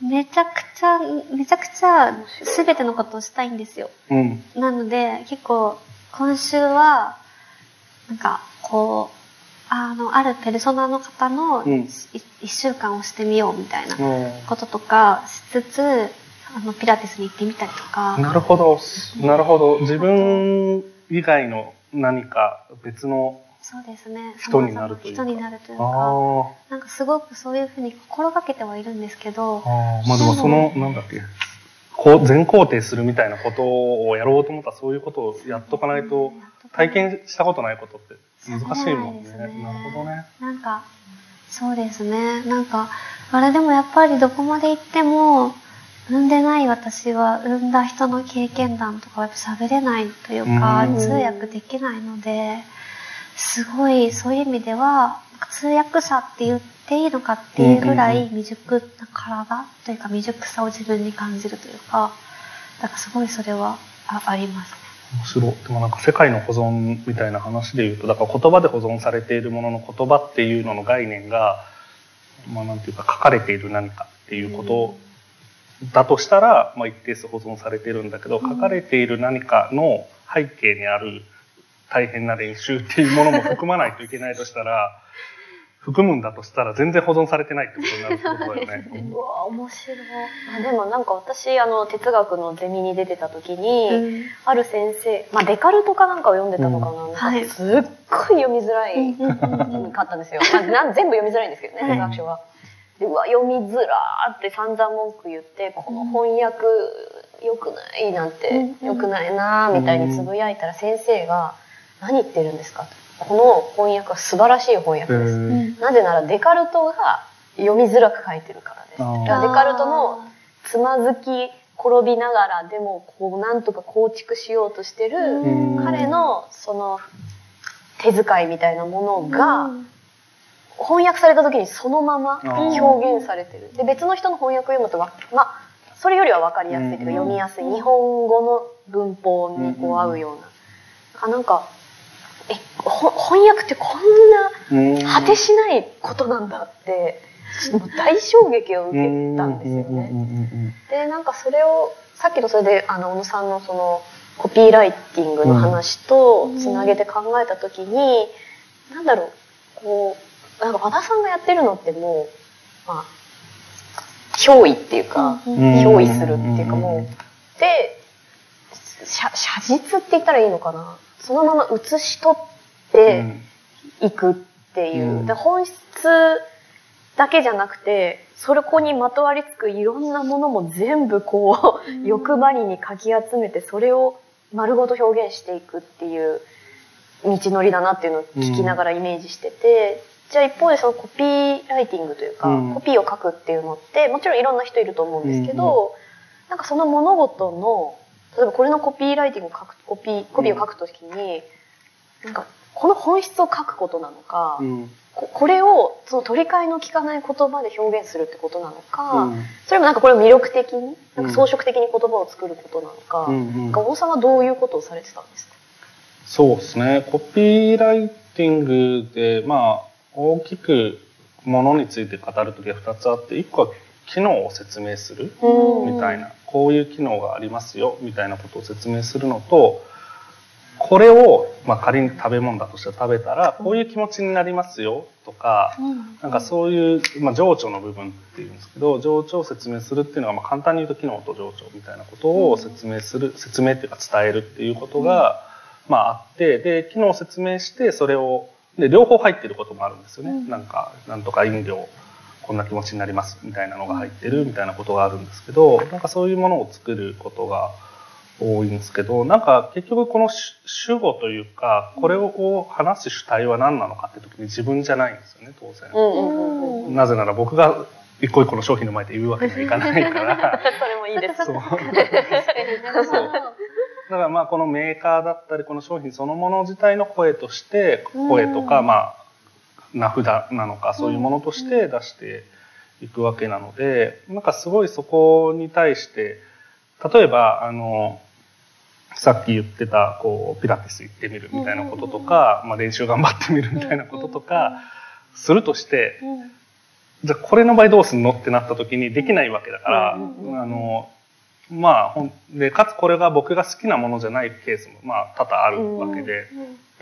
めちゃくちゃ、めちゃくちゃすべてのことをしたいんですよ。うん。なので、結構、今週は、なんか、こう、あの、あるペルソナの方のうんい一週間をしてみようみたいなうんこととかしつつ、あの、ピラティスに行ってみたりとか。なるほど。なるほど。自分以外の何か別の、そうですね。人になるというか人になるというあか。ーなんかすごくそういうふうに心がけてはいるんですけど。まあでもその、なんだっけ、こう全肯定するみたいなことをやろうと思ったらそういうことをやっとかないと、体験したことないことって難しいもんね。ねなるほどね。なんか、そうですね。なんか、あれでもやっぱりどこまで行っても、産んでない私は産んだ人の経験談とかはやっぱ喋れないというか、うん通訳できないので、すごいそういう意味では、通訳者って言っていいのかっていうぐらい未熟な体というか未熟さを自分に感じるというか、だからすごいそれはあありますね。面白い。でもなんか世界の保存みたいな話で言うと、だから言葉で保存されているものの言葉っていうのの概念が、まあなんていうか書かれている何かっていうことだとしたら、まあ一定数保存されてるんだけど、うん書かれている何かの背景にある大変な練習っていうものも含まないといけないとしたら、含むんだとしたら全然保存されてないってことになるってことだよね。うわ面白い。あでもなんか私あの哲学のゼミに出てた時に、うん。ある先生、まあ、デカルトかなんかを読んでたのかな,、なん。かはい。すっごい読みづらいかったんですよ、まあ、なん全部読みづらいんですけどねはい。哲学書は。でうわ読みづらーって散々文句言ってこの翻訳良くないなんてうん。良くないなーみたいにつぶやいたら先生が「何言ってるんですか?」この翻訳は素晴らしい翻訳です」うん。なぜならデカルトが読みづらく書いてるからです。あー。だからデカルトのつまずき転びながらでもこうなんとか構築しようとしてるうん。彼のその手遣いみたいなものが翻訳された時にそのまま表現されてる。で別の人の翻訳を読むとわまあそれよりは分かりやすいというかうん。読みやすい。日本語の文法にこう合うような。あなんかえほ翻訳ってこんなうん果てしないことなんだって大衝撃を受けたんですよね。でなんかそれをさっきのそれであの小野さんのそのコピーライティングの話とつなげて考えた時に、なんだろうこうなんか和田さんがやってるのってもうまあ憑依っていうか、憑依するっていうかもう、うんで写写実って言ったらいいのかなそのまま写し取って、いくっていう、うん。で本質だけじゃなくてそれこにまとわりつくいろんなものも全部こう、うん。欲張りにかき集めてそれを丸ごと表現していくっていう道のりだなっていうのを聞きながらイメージしてて、じゃあ一方でそのコピーライティングというか、うん。コピーを書くっていうのってもちろんいろんな人いると思うんですけど、なんかその物事の例えばこれのコピーライティングを書くコピーコピーを書くときに、なんかこの本質を書くことなのか、うん。ここれをその取り替えの効かない言葉で表現するってことなのか、うん。それもなんかこれを魅力的になんか装飾的に言葉を作ることなのか,、うんうん。なんか大さんはどういうことをされてたんですか？そうですね。コピーライティングで、まあ、大きくものについて語るときは2つあって、1個は機能を説明するうん。みたいな、こういう機能がありますよみたいなことを説明するのと、これを、まあ、仮に食べ物だとして食べたら、こういう気持ちになりますよとか、なんかそういう、まあ、情緒の部分っていうんですけど、情緒を説明するっていうのが、まあ、簡単に言うと機能と情緒みたいなことを説明する、説明っていうか伝えるっていうことが、まああって、で、機能を説明して、それを、で、両方入ってることもあるんですよね。うん。なんか、なんとか飲料、こんな気持ちになりますみたいなのが入ってるみたいなことがあるんですけど、なんかそういうものを作ることが多いんですけど、なんか結局この主主語というか、これを話す主体は何なのかって時に自分じゃないんですよね、当然。なぜなら僕が一個一個の商品の前で言うわけにはいかないから。それもいいですそう。そう。だからまあこのメーカーだったりこの商品そのもの自体の声として声とかうんまあ名札なのかそういうものとして出していくわけなのでなんかすごいそこに対して例えばあのさっき言ってたこうピラティス行ってみるみたいなこととか、まあ、練習頑張ってみるみたいなこととかするとしてじゃあこれの場合どうすんのってなった時にできないわけだから、うんあのまあ、ほんで、かつこれが僕が好きなものじゃないケースも、まあ、多々あるわけで、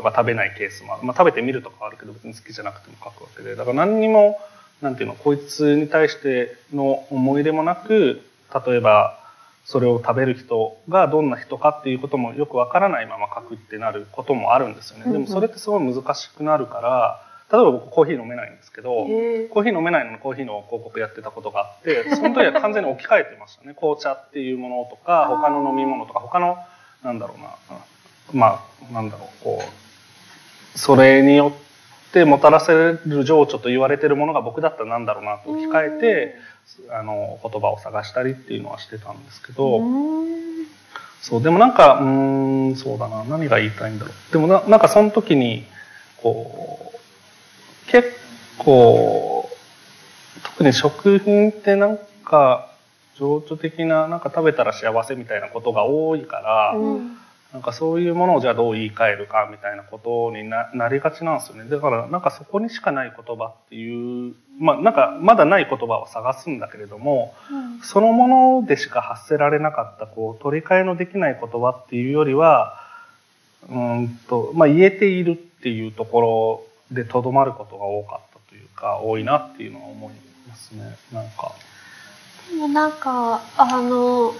とか食べないケースもある。まあ、食べてみるとかはあるけど、別に好きじゃなくても書くわけで、だから何にも、なんていうの、こいつに対しての思い出もなく、例えば、それを食べる人がどんな人かっていうこともよくわからないまま書くってなることもあるんですよね。でもそれってすごい難しくなるから、例えば僕コーヒー飲めないんですけど、コーヒー飲めないのにコーヒーの広告やってたことがあって、その時は完全に置き換えてましたね。紅茶っていうものとか、他の飲み物とか、他の、なんだろうな、まあ、なんだろう、こう、それによってもたらせる情緒と言われてるものが僕だったらなんだろうなと置き換えて、あの、言葉を探したりっていうのはしてたんですけど、そう、でもなんか、うん、そうだな、何が言いたいんだろう。でもな、なんかその時に、こう、結構、特に食品ってなんか、情緒的な、なんか食べたら幸せみたいなことが多いから、うんなんかそういうものをじゃあどう言い換えるかみたいなことにななりがちなんですよね。だからなんかそこにしかない言葉っていう、まあなんかまだない言葉を探すんだけれども、うん、そのものでしか発せられなかったこう取り替えのできない言葉っていうよりは、うんと、まあ言えているっていうところでとどまることが多かったというか、多いなっていうのは思いますね。なんか。でもなんか、あの、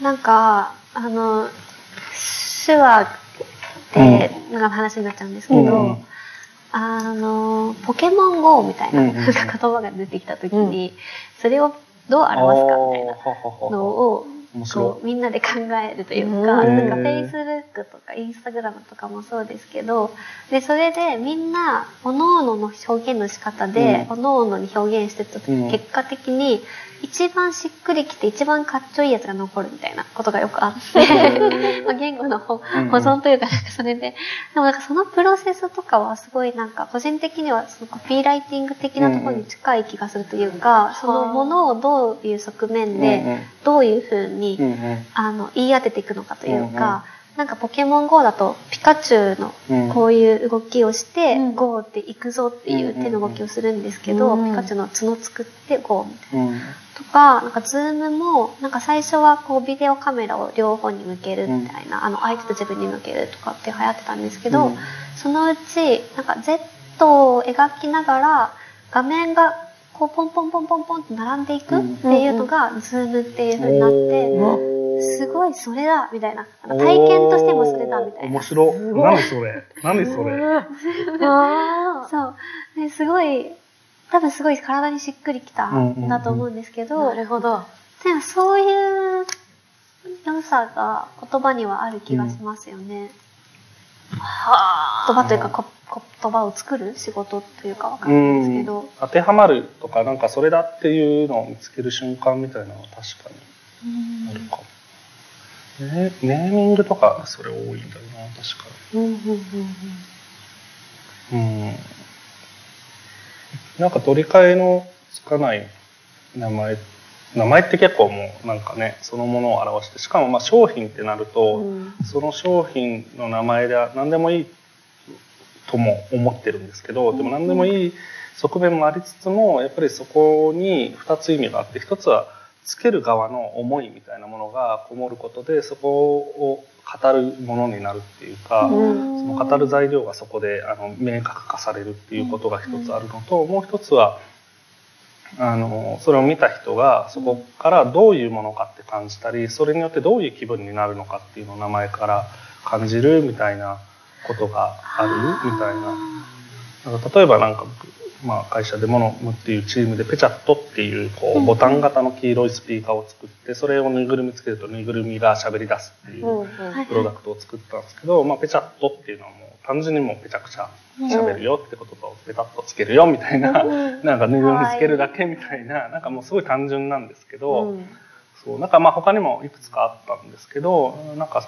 なんか、あの、手話で、なんか話になっちゃうんですけど、うん、あの、ポケモン GO みたいな言葉が出てきた時に、それをどう表すかみたいなのをこうみんなで考えるというか、なんか Facebook とか Instagram とかもそうですけど、で、それでみんな、各々の表現の仕方で、各々に表現してた時、結果的に、一番しっくりきて一番かっちょいいやつが残るみたいなことがよくあって。まあ言語の保存というか、なんかそれで、でもなんかそのプロセスとかはすごいなんか個人的にはそのコピーライティング的なところに近い気がするというか、そのものをどういう側面で、どういうふうに、あの、言い当てていくのかというか、なんかポケモン GO だとピカチュウのこういう動きをして、GO って行くぞっていう手の動きをするんですけど、ピカチュウの角作って GO みたいな。とか、なんか Zoom も、なんか最初はこうビデオカメラを両方に向けるみたいな、あの相手と自分に向けるとかって流行ってたんですけど、そのうち、なんか Z を描きながら画面がこうポンポンポンポンポンって並んでいくっていうのが Zoom っていう風になって、すごいそれだみたいな。体験としてもそれだみたいな。面白。何それ何それ そう。ですごい、多分すごい体にしっくりきたんだと思うんですけど。なるほど。でもそういう良さが言葉にはある気がしますよね。は言葉というか言葉を作る仕事というかわかるんですけど。当てはまるとか、なんかそれだっていうのを見つける瞬間みたいなのは確かにあるかも。ネーミングとかそれ多いんだよな確かに。うんうんなんか取り替えのつかない名前名前って結構もうなんかねそのものを表してしかもまあ商品ってなると、うん、その商品の名前で何でもいいとも思ってるんですけどでも何でもいい側面もありつつもやっぱりそこに2つ意味があって1つはつける側の思いみたいなものがこもることでそこを語るものになるっていうか、その語る材料がそこであの明確化されるっていうことが一つあるのと、もう一つはあのそれを見た人がそこからどういうものかって感じたりそれによってどういう気分になるのかっていうのを名前から感じるみたいなことがあるみたいな。なんか例えばなんか僕まあ、会社でモノムっていうチームでペチャットっていうこうボタン型の黄色いスピーカーを作ってそれをぬいぐるみつけるとぬいぐるみが喋り出すっていうプロダクトを作ったんですけど、まあ、ペチャットっていうのはもう単純にもうめちゃくちゃ喋るよってこととペタッとつけるよみたいななんかぬいぐるみつけるだけみたいななんかもうすごい単純なんですけど、そうなんかまあ他にもいくつかあったんですけどなんか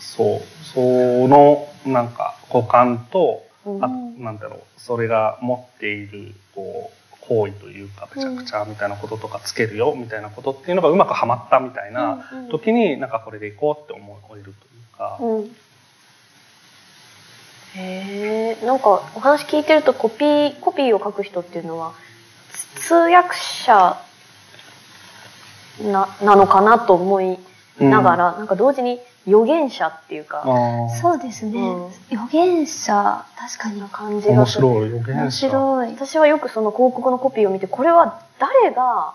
そうそのなんか五感とあなんだろうそれが持っているこう行為というかめちゃくちゃみたいなこととかつけるよみたいなことっていうのがうまくはまったみたいな時になんかこれでいこうって思えるというか。へえんかお話聞いてるとコピーコピーを書く人っていうのは通訳者な、なのかなと思いながら、なんか同時に預言者っていうか、そうですね。うん預言者、確かに。な感じ面がする。白い予言面者白い。私はよくその広告のコピーを見て、これは誰が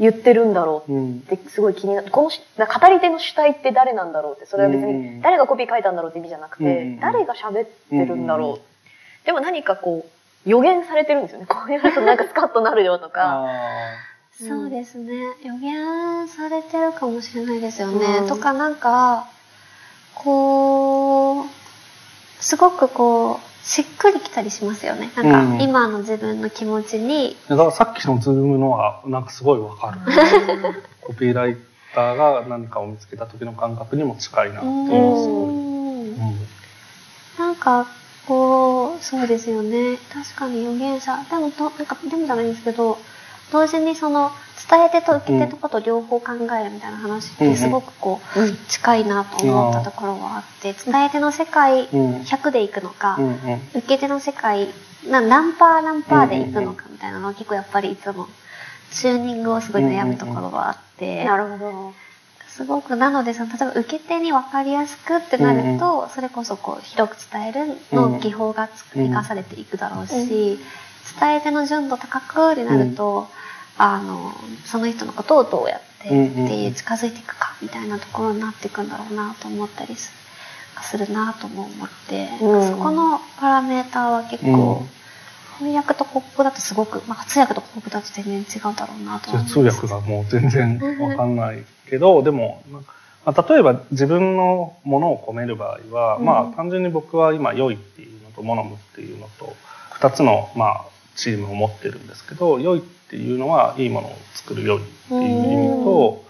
言ってるんだろううんってすごい気になって、この語り手の主体って誰なんだろうって、それは別うんに誰がコピー書いたんだろうって意味じゃなくて、うん誰が喋ってるんだろう。うんでも何かこう、予言されてるんですよね。こうやるとなんかスカッとなるよとか。あそうですね。予言されてるかもしれないですよね。うんとかなんか、こう、すごくこう、しっくりきたりしますよね。なんか、うん今の自分の気持ちに、ーだからさっきのズームのはなんかすごいわかる コピーライターが何かを見つけた時の感覚にも近いなっていうなんか、こう、そうですよね。確かに預言者。でも、となんか、でもじゃないんですけど、同時にその、伝え手と受け手のことを両方考えるみたいな話っうんてすごくこう、うん。近いなと思ったところはあって、伝え手の世界うん。100でいくのか、受け手の世界な何パー何パーでいくのかみたいなのは結構やっぱりいつもチューニングをすごい悩むところはあって、なるほど。すごくなのでその例えば受け手に分かりやすくってなると、それこそこう広く伝えるの技法が生かされていくだろうし、伝え手の純度高くになると、あのその人のことをどうやってってうんうん。いう近づいていくかみたいなところになっていくんだろうなと思ったりすするなとも思って、うん。そこのパラメーターは結構、翻訳と広告だとすごく、まあ、通訳と広告だと全然違うだろうなと通訳がもう全然わかんないけど、でも、まあ、例えば自分のものを込める場合は、うん。まあ単純に僕は今良いっていうのとモノムっていうのと2つのまあチームを持ってるんですけど良いっていうのはいいものを作る良いっていう意味と、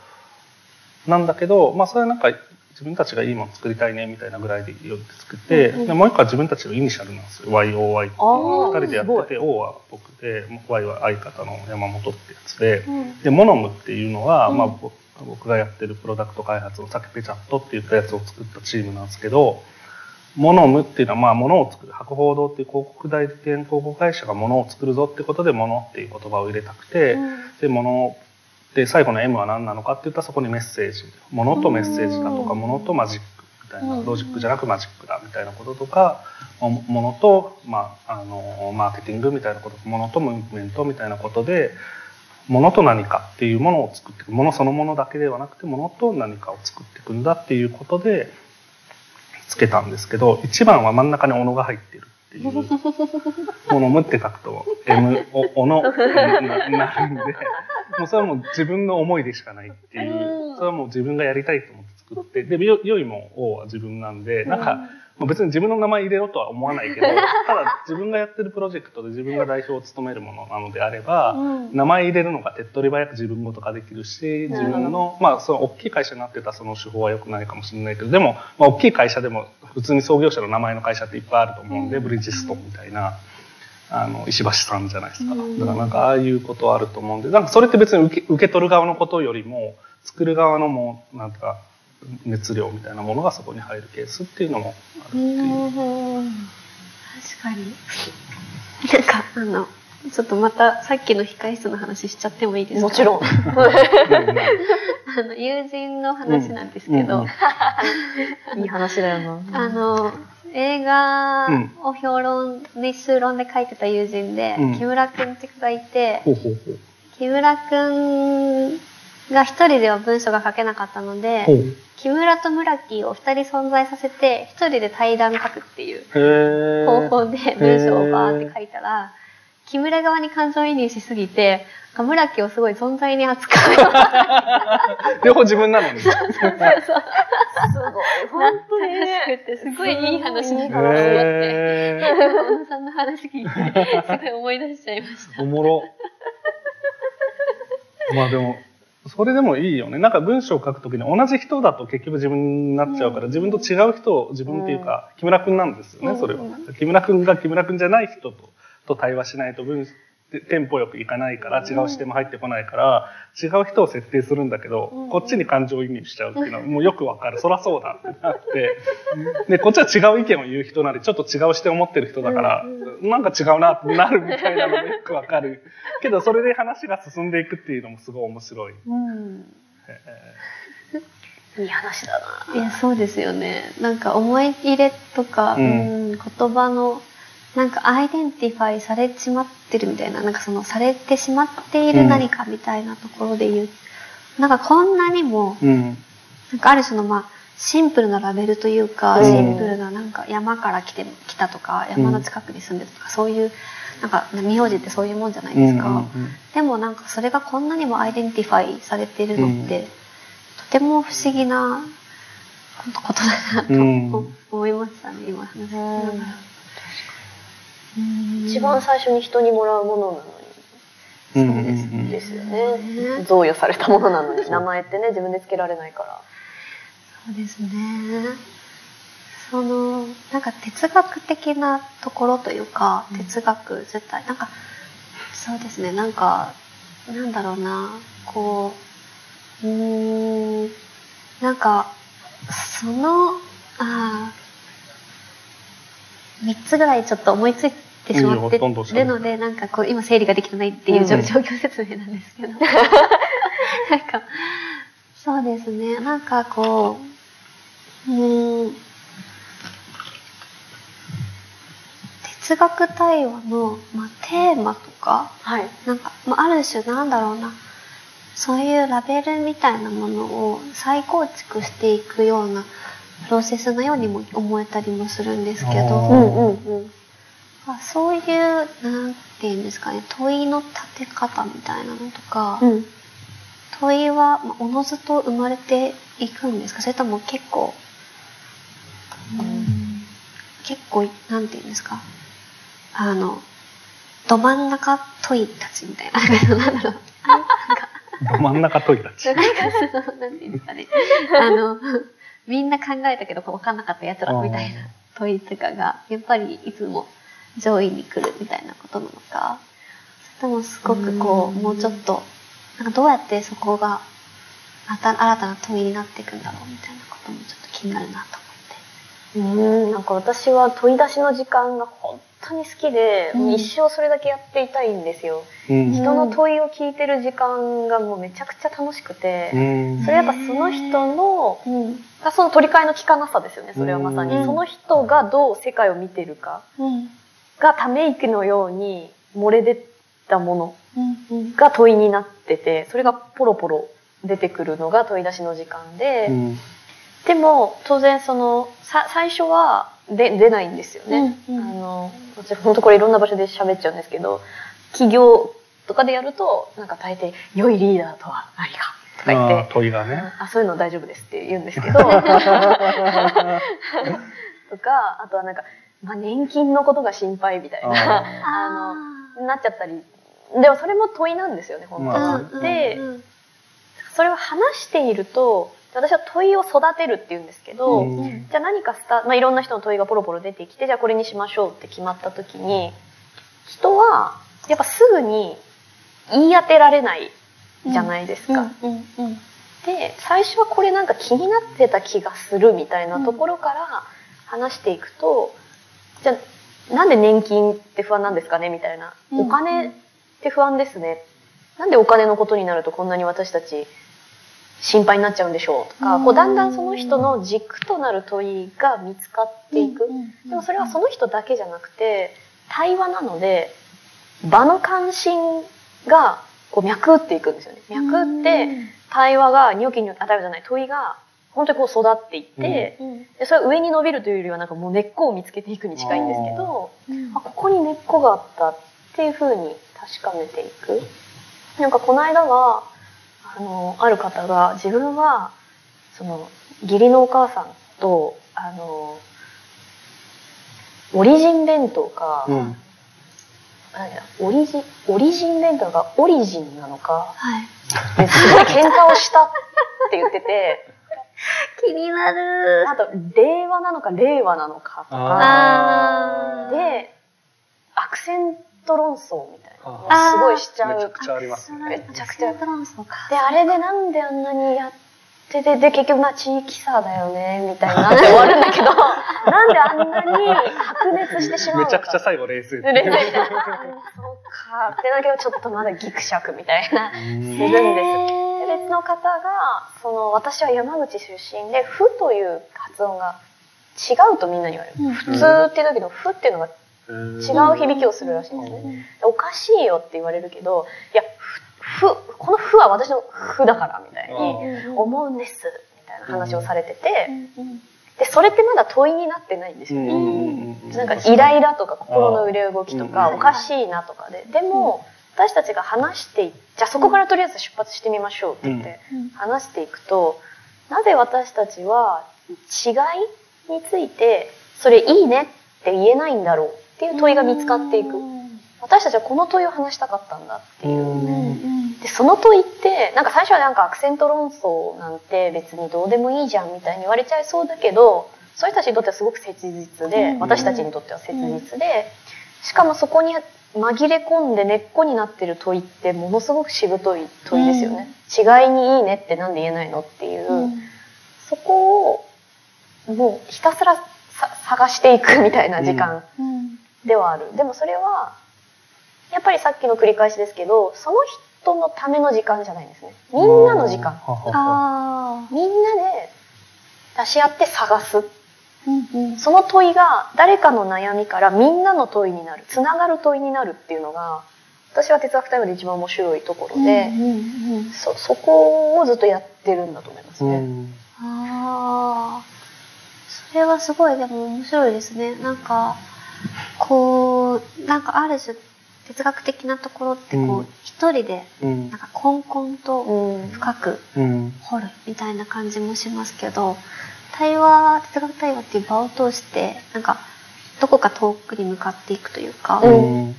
なんだけど、まあそれはなんか自分たちがいいもの作りたいねみたいなぐらいで良いって作って、うんうん。でもう一個は自分たちのイニシャルなんですよ。YOY っていう。あー2人でやってて O は僕で Y は相方の山本ってやつで。うん。で、モノムっていうのは、うん。まあ、ぼ僕がやってるプロダクト開発のさっきペチャットって言ったやつを作ったチームなんですけど、モノムっていうのは、まあ、物を作る。博報堂っていう広告代理店、広告会社が物を作るぞってことで、物っていう言葉を入れたくて、で、物で、最後の M は何なのかって言ったらそこにメッセージ。物とメッセージだとか、うん物とマジックみたいな、うんロジックじゃなくマジックだみたいなこととか、も物と、まあ、あの、マーケティングみたいなこと、物とムーブメントみたいなことで、物と何かっていうものを作っていく。物そのものだけではなくて、物と何かを作っていくんだっていうことで、つけたんですけど、一番は真ん中に斧が入ってるっていう。ものむって書くと、M、お、おの、ななるんで、もうそれはもう自分の思いでしかないっていう、それはもう自分がやりたいと思って作って、で、よ、よいも O は自分なんで、なんか、もう別に自分の名前入れろとは思わないけど、ただ自分がやってるプロジェクトで自分が代表を務めるものなのであれば、名前入れるのが手っ取り早く自分ごとができるし、自分の、まあ、その大きい会社になってたその手法は良くないかもしれないけど、でも、まあ、大きい会社でも普通に創業者の名前の会社っていっぱいあると思うんで、ブリヂストンみたいな、あの、石橋さんじゃないですか。だからなんかああいうことあると思うんで、なんかそれって別に受け受け取る側のことよりも、作る側のもう、なんか、熱量みたいなものがそこに入るケースっていうのもあるっていう。確かに。なんか、あの、ちょっとまたさっきの控え室の話しちゃってもいいですか？もちろん。あの、友人の話なんですけど、うんうん いい話だよな。あの、映画を評論で、数論で書いてた友人で、うん木村くんって子がいて、ほうほうほう。木村くんが一人では文章が書けなかったので。木村と村木を二人存在させて、一人で対談書くっていう方法で文章をバーって書いたら、木村側に感情移入しすぎて、村木をすごい存在に扱う 両方自分なのに。すごい。本当にったらしね。くて、すごいいい話になって、へ小野さんの話聞いて、すごい思い出しちゃいました。ーおもろ。まあでも、それでもいいよね。なんか文章を書くときに同じ人だと結局自分になっちゃうから、自分と違う人を自分っていうか、木村くんなんですよね、それは。木村くんが木村くんじゃない人とと対話しないと文テンポよくいかないから、違う視点も入ってこないから、違う人を設定するんだけど、うんこっちに感情移入しちゃうっていうのはもうよくわかる。そらそうだってなって、で、こっちは違う意見を言う人なんで、ちょっと違う視点を持ってる人だから、なんか違うなってなるみたいなのもよくわかる。けど、それで話が進んでいくっていうのもすごい面白い。うん。いい話だな。いや、そうですよね。なんか思い入れとか、ううんん、言葉の、なんか identify されちまってるみたいな、なんかそのされてしまっている何かみたいなところで言う。なんかこんなにも、うん。なんかある種のまあ、シンプルなラベルというか、うん。シンプルななんか山から来て、来たとか、山の近くに住んでたとか、そういう、なんか名字ってそういうもんじゃないですか。うんうんでもなんかそれがこんなにも identify されてるのって、とても不思議なことだなとうん。思いましたね、今一番最初に人にもらうものなのうんそうですにうんですよね。ね贈与されたものなのに、名前ってね、自分で付けられないから。そうですね。その、なんか哲学的なところというか、哲学自体、なんか、そうですね、なんか、なんだろうな、こう、うーん、なんか、その、ああ、3つぐらいちょっと思いついてしまってるるので、なんかこう、今整理ができてないっていう状況説明なんですけど。なんか、そうですね。なんかこう、うーん、哲学対話の、まあ、テーマとか、はい。なんか、まあ、ある種なんだろうな、そういうラベルみたいなものを再構築していくようなプロセスのようにも思えたりもするんですけど、うんうんうん。まあ、そういう、なんていうんですかね、問いの立て方みたいなのとか、うん。問いは、まあ、おのずと生まれていくんですか？それとも結構、結構、なんていうんですか？あの、ど真ん中問いたちみたいな、なんだろう。ど真ん中問いたち。なんていうんですかね。あの、みんな考えたけど分かんなかった奴らみたいな問いとかが、やっぱりいつも上位に来るみたいなことなのか、それともすごくこう、もうちょっと、なんかどうやってそこが、また新たな問いになっていくんだろうみたいなこともちょっと気になるなとうん、なんか私は問い出しの時間が本当に好きで、うん。一生それだけやっていたいんですよ。うん。人の問いを聞いてる時間がもうめちゃくちゃ楽しくて、うん。それやっぱその人の、その取り替えの効かなさですよね、それはまさに。うん。その人がどう世界を見てるか。うん。がため息のように漏れ出たもの。が問いになってて、それがポロポロ出てくるのが問い出しの時間で、うんでも当然そのさ最初はで出ないんですよね。うんうんあの私本当これいろんな場所で喋っちゃうんですけど企業とかでやるとなんか大抵「良いリーダーとは何か」とか言って問いがね。あそういうの大丈夫ですって言うんですけど とかあとはなんか、まあ、年金のことが心配みたいな。あ のなっちゃったり。でもそれも問いなんですよね本当は。まあうんで、うん。それを話していると私は問いを育てるって言うんですけど、うん。じゃあ何かスタ、まあ、いろんな人の問いがポロポロ出てきてじゃあこれにしましょうって決まった時に人はやっぱすぐに言い当てられないじゃないですか。で最初はこれなんか気になってた気がするみたいなところから話していくと、じゃあなんで年金って不安なんですかね？みたいな、うん。お金って不安ですね。なんでお金のことになるとこんなに私たち心配になっちゃうんでしょうとか、うん。こうだんだんその人の軸となる問いが見つかっていく、うんでもそれはその人だけじゃなくて対話なので場の関心がこう脈打っていくんですよね。脈打って対話がニョキニョキあ対話じゃない問いが本当にこう育っていって、うん。でそれは上に伸びるというよりはなんかもう根っこを見つけていくに近いんですけどうん。あここに根っこがあったっていうふうに確かめていく。なんかこの間はあのある方が自分はその義理のお母さんとあのオリジン弁当か、うん。オリジオリジン弁当がオリジンなのかはい。ですごい喧嘩をしたって言ってて 気になる。あと令和なのか令和なのかとか。でアクセント論争みたいな。あすごいしちゃう。めちゃくちゃありますね。めちゃくちゃ。トランスのか。で、あれでなんであんなにやってて、で、結局まあ地域差だよね、みたいになって終わるんだけど、なんであんなに白熱してしまうのか。めちゃくちゃ最後冷静冷静そうか、ってなるけど、ちょっとまだギクシャクみたいな、するんです。で別の方が、その、私は山口出身で、ふという発音が違うとみんなに言われる。普通っていう時のふっていうのが違う響きをするらしいんですね。おかしいよって言われるけど、いや、ふ、ふこのふは私のふだから、みたいに思うんです、みたいな話をされてて、で、それってまだ問いになってないんですよ。ね。なんかイライラとか心の揺れ動きとかうん。おかしいなとかで。でも、私たちが話していじゃあそこからとりあえず出発してみましょうって言って話していくと、なぜ私たちは違いについてそれいいねって言えないんだろうっていう問いが見つかっていく。私たちはこの問いを話したかったんだっていう。で、その問いって、なんか最初はなんかアクセント論争なんて別にどうでもいいじゃんみたいに言われちゃいそうだけど、そういう人たちにとってはすごく切実で、私たちにとっては切実で、しかもそこに紛れ込んで根っこになってる問いってものすごくしぶとい問いですよね。違いにいいねってなんで言えないのっていう、そこをもうひたすらさ探していくみたいな時間ではある。でもそれは、やっぱりさっきの繰り返しですけど、その人のための時間じゃないんですね。みんなの時間。あみんなで出し合って探す。あ。うんうん。その問いが誰かの悩みからみんなの問いになる。つながる問いになるっていうのが、私は哲学タイムで一番面白いところで、うんうんうん、そ、そこをずっとやってるんだと思いますね。ああ。それはすごいでも面白いですね。なんか、こう、なんかある種哲学的なところってこう、うん一人でうんなんかこんこんとうん。深くうん掘るみたいな感じもしますけど、対話、哲学対話っていう場を通して、なんか、どこか遠くに向かっていくというか、うん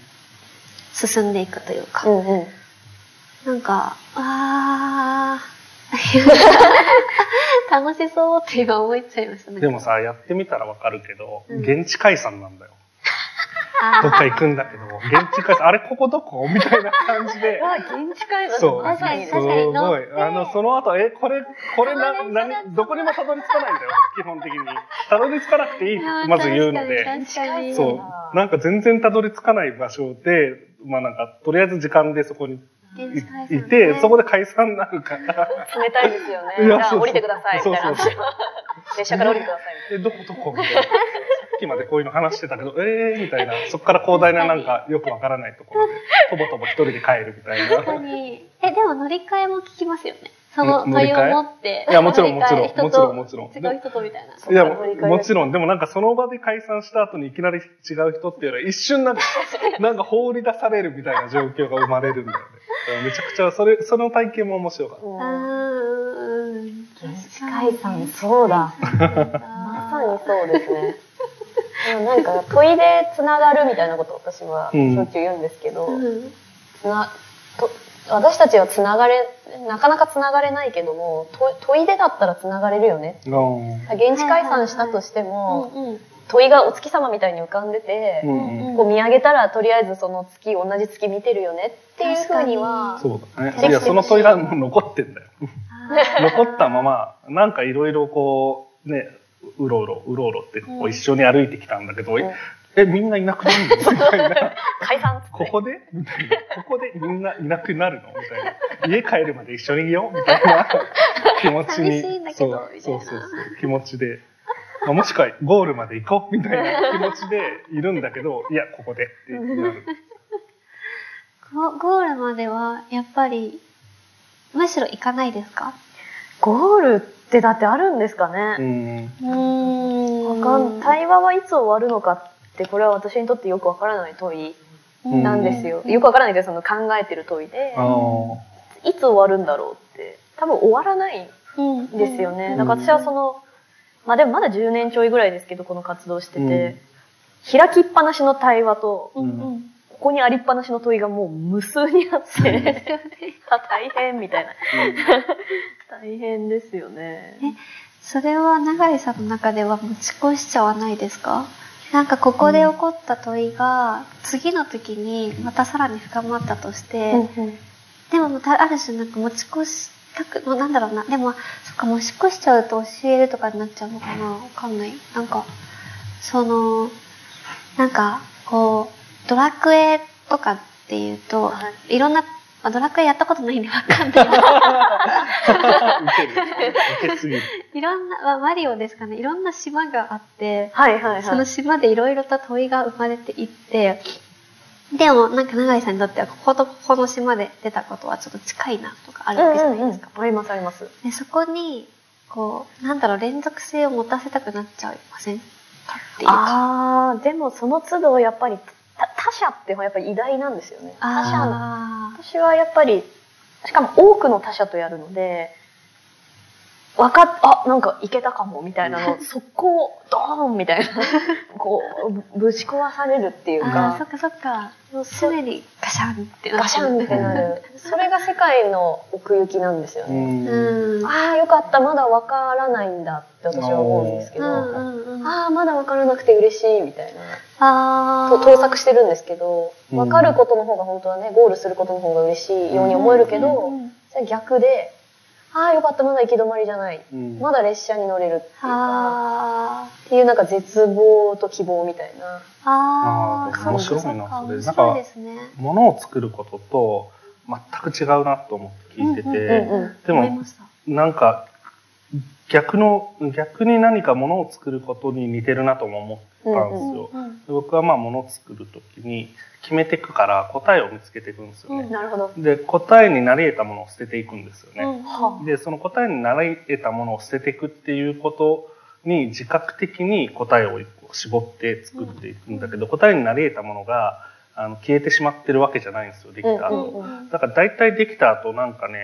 進んでいくというか、うんうん。なんか、あー、楽しそうって今思っちゃいましたね。でもさ、やってみたらわかるけど、うん現地解散なんだよ。どっか行くんだけど、現地解散、あれここどこみたいな感じで。あ、現地会話そう。確かにす確かにご。いあの、その後、え、これ、これな、な、どこにもたどり着かないんだよ、基本的に。たどり着かなくていいってまず言うので。そう。なんか全然たどり着かない場所で、まあなんか、とりあえず時間でそこに現いて、そこで解散になるから。冷たいですよね。いやそうそうじゃあ降りてください、みたいなそうそうそう列車から降りてください、みたいな。え、どこどこ？みたいな。さっきまでこういうの話してたけど、えーみたいな。そこから広大ななんかよくわからないところで、とぼとぼ一人で帰るみたいな。確かに。え、でも乗り換えも聞きますよね。その問い。いやもちろんもちろんもちろんもちろん違う人とみたいな。いや、もちろん。でもなんかその場で解散した後にいきなり違う人っていうのは一瞬なんか、なんか放り出されるみたいな状況が生まれるんだよね。めちゃくちゃ、それ、その体験も面白かった。うーん。現地解散、そうだ。まさにそうですね。でもなんか問いでつながるみたいなことを私はしうんょっちゅう言うんですけど、うん。つなと私たちはつながれなかなかつながれないけどもと問いでだったらつながれるよね。うん現地解散したとしても。問いがお月様みたいに浮かんでて、うんうん。こう見上げたらとりあえずその月同じ月見てるよねっていうふうには。そうだね。いや、その問いがもう残ってんだよ。残ったまま、なんかいろいろこう、ね、うろうろ、うろうろってこううん。一緒に歩いてきたんだけど、うんえ、えみんないなくなるの？みたいな。解散ここで？みたいな。ここでみんないなくなるの？みたいな。家帰るまで一緒にいよう？みたいな 気持ちに。そうそうそうそう。気持ちで。まあ、もしくはゴールまで行こう？みたいな気持ちでいるんだけど、いや、ここでってなる。ゴゴールまでは、やっぱり、むしろ行かないですか？ゴールってだってあるんですかうね、ん。うんわかん対話はいつ終わるのかってこれは私にとってよくわからない問いなんですよ、よくわからないけどその考えてる問いでいつ終わるんだろうって多分終わらないうんんですよね、うん。だから私はそのまあでもまだ10年ちょいぐらいですけどこの活動してて、開きっぱなしの対話とうん。うん。ここにありっぱなしの問いがもう無数にあってあ大変みたいな。大変ですよね。それは永井さんの中では持ち越しちゃわないですか？なんかここで起こった問いが、次の時にまたさらに深まったとして、でもまたある種なんか持ち越したく、なんだろうな。でも、そっか、持ち越しちゃうと教えるとかになっちゃうのかなわかんない。なんか、その、なんか、こう、ドラクエとかっていうと、、はいろんな、まあドラクエやったことないんでわかんない。いろんな、まあマリオですかね。いろんな島があって、はいはいはい。その島でいろいろと問いが生まれていって、でもなんか永井さんにとってはこことここの島で出たことはちょっと近いなとかあるわけじゃないですか。ありますあります。でそこに、こう、なんだろう、連続性を持たせたくなっちゃいませんかっていうか。ああ、でもその都度やっぱり者ってやっぱり偉大なんですよね。他者私はやっぱり、しかも多くの他者とやるので、わかっ、あ、なんかいけたかもみたいなの、速攻、ドーンみたいな、こう、ぶぶち壊されるっていうーあー、そかっ、かそっか。もう常にガシャンってなガシャンってなる。それが世界の奥行きなんですようね。ん。うん。ああ、よかった、まだわからないんだって私は思うんですけど。ああ、まだわからなくて嬉しいみたいな。あーと盗作してるんですけど、うん分かることの方が本当はね、ゴールすることの方が嬉しいように思えるけど、逆で、ああ、よかった、まだ行き止まりじゃない。うんまだ列車に乗れるっていうか、あっていうなんか絶望と希望みたいな。ーあー。あー面白いなそれ面白いですね。物を作ることと全く違うなと思って聞いてて、でも。なんか逆の逆に何か物を作ることに似てるなとも思ったんですよ。うんうんで僕はまあ物を作る時に決めていくから答えを見つけていくんですよね。なるほど。で答えになり得たものを捨てていくんですよね。うんはでその答えになり得たものを捨てていくっていうことに自覚的に答えを絞って作っていくんだけど、答えになり得たものがあの消えてしまってるわけじゃないんですよできた後、うんうんうんだから大体できた後なんかね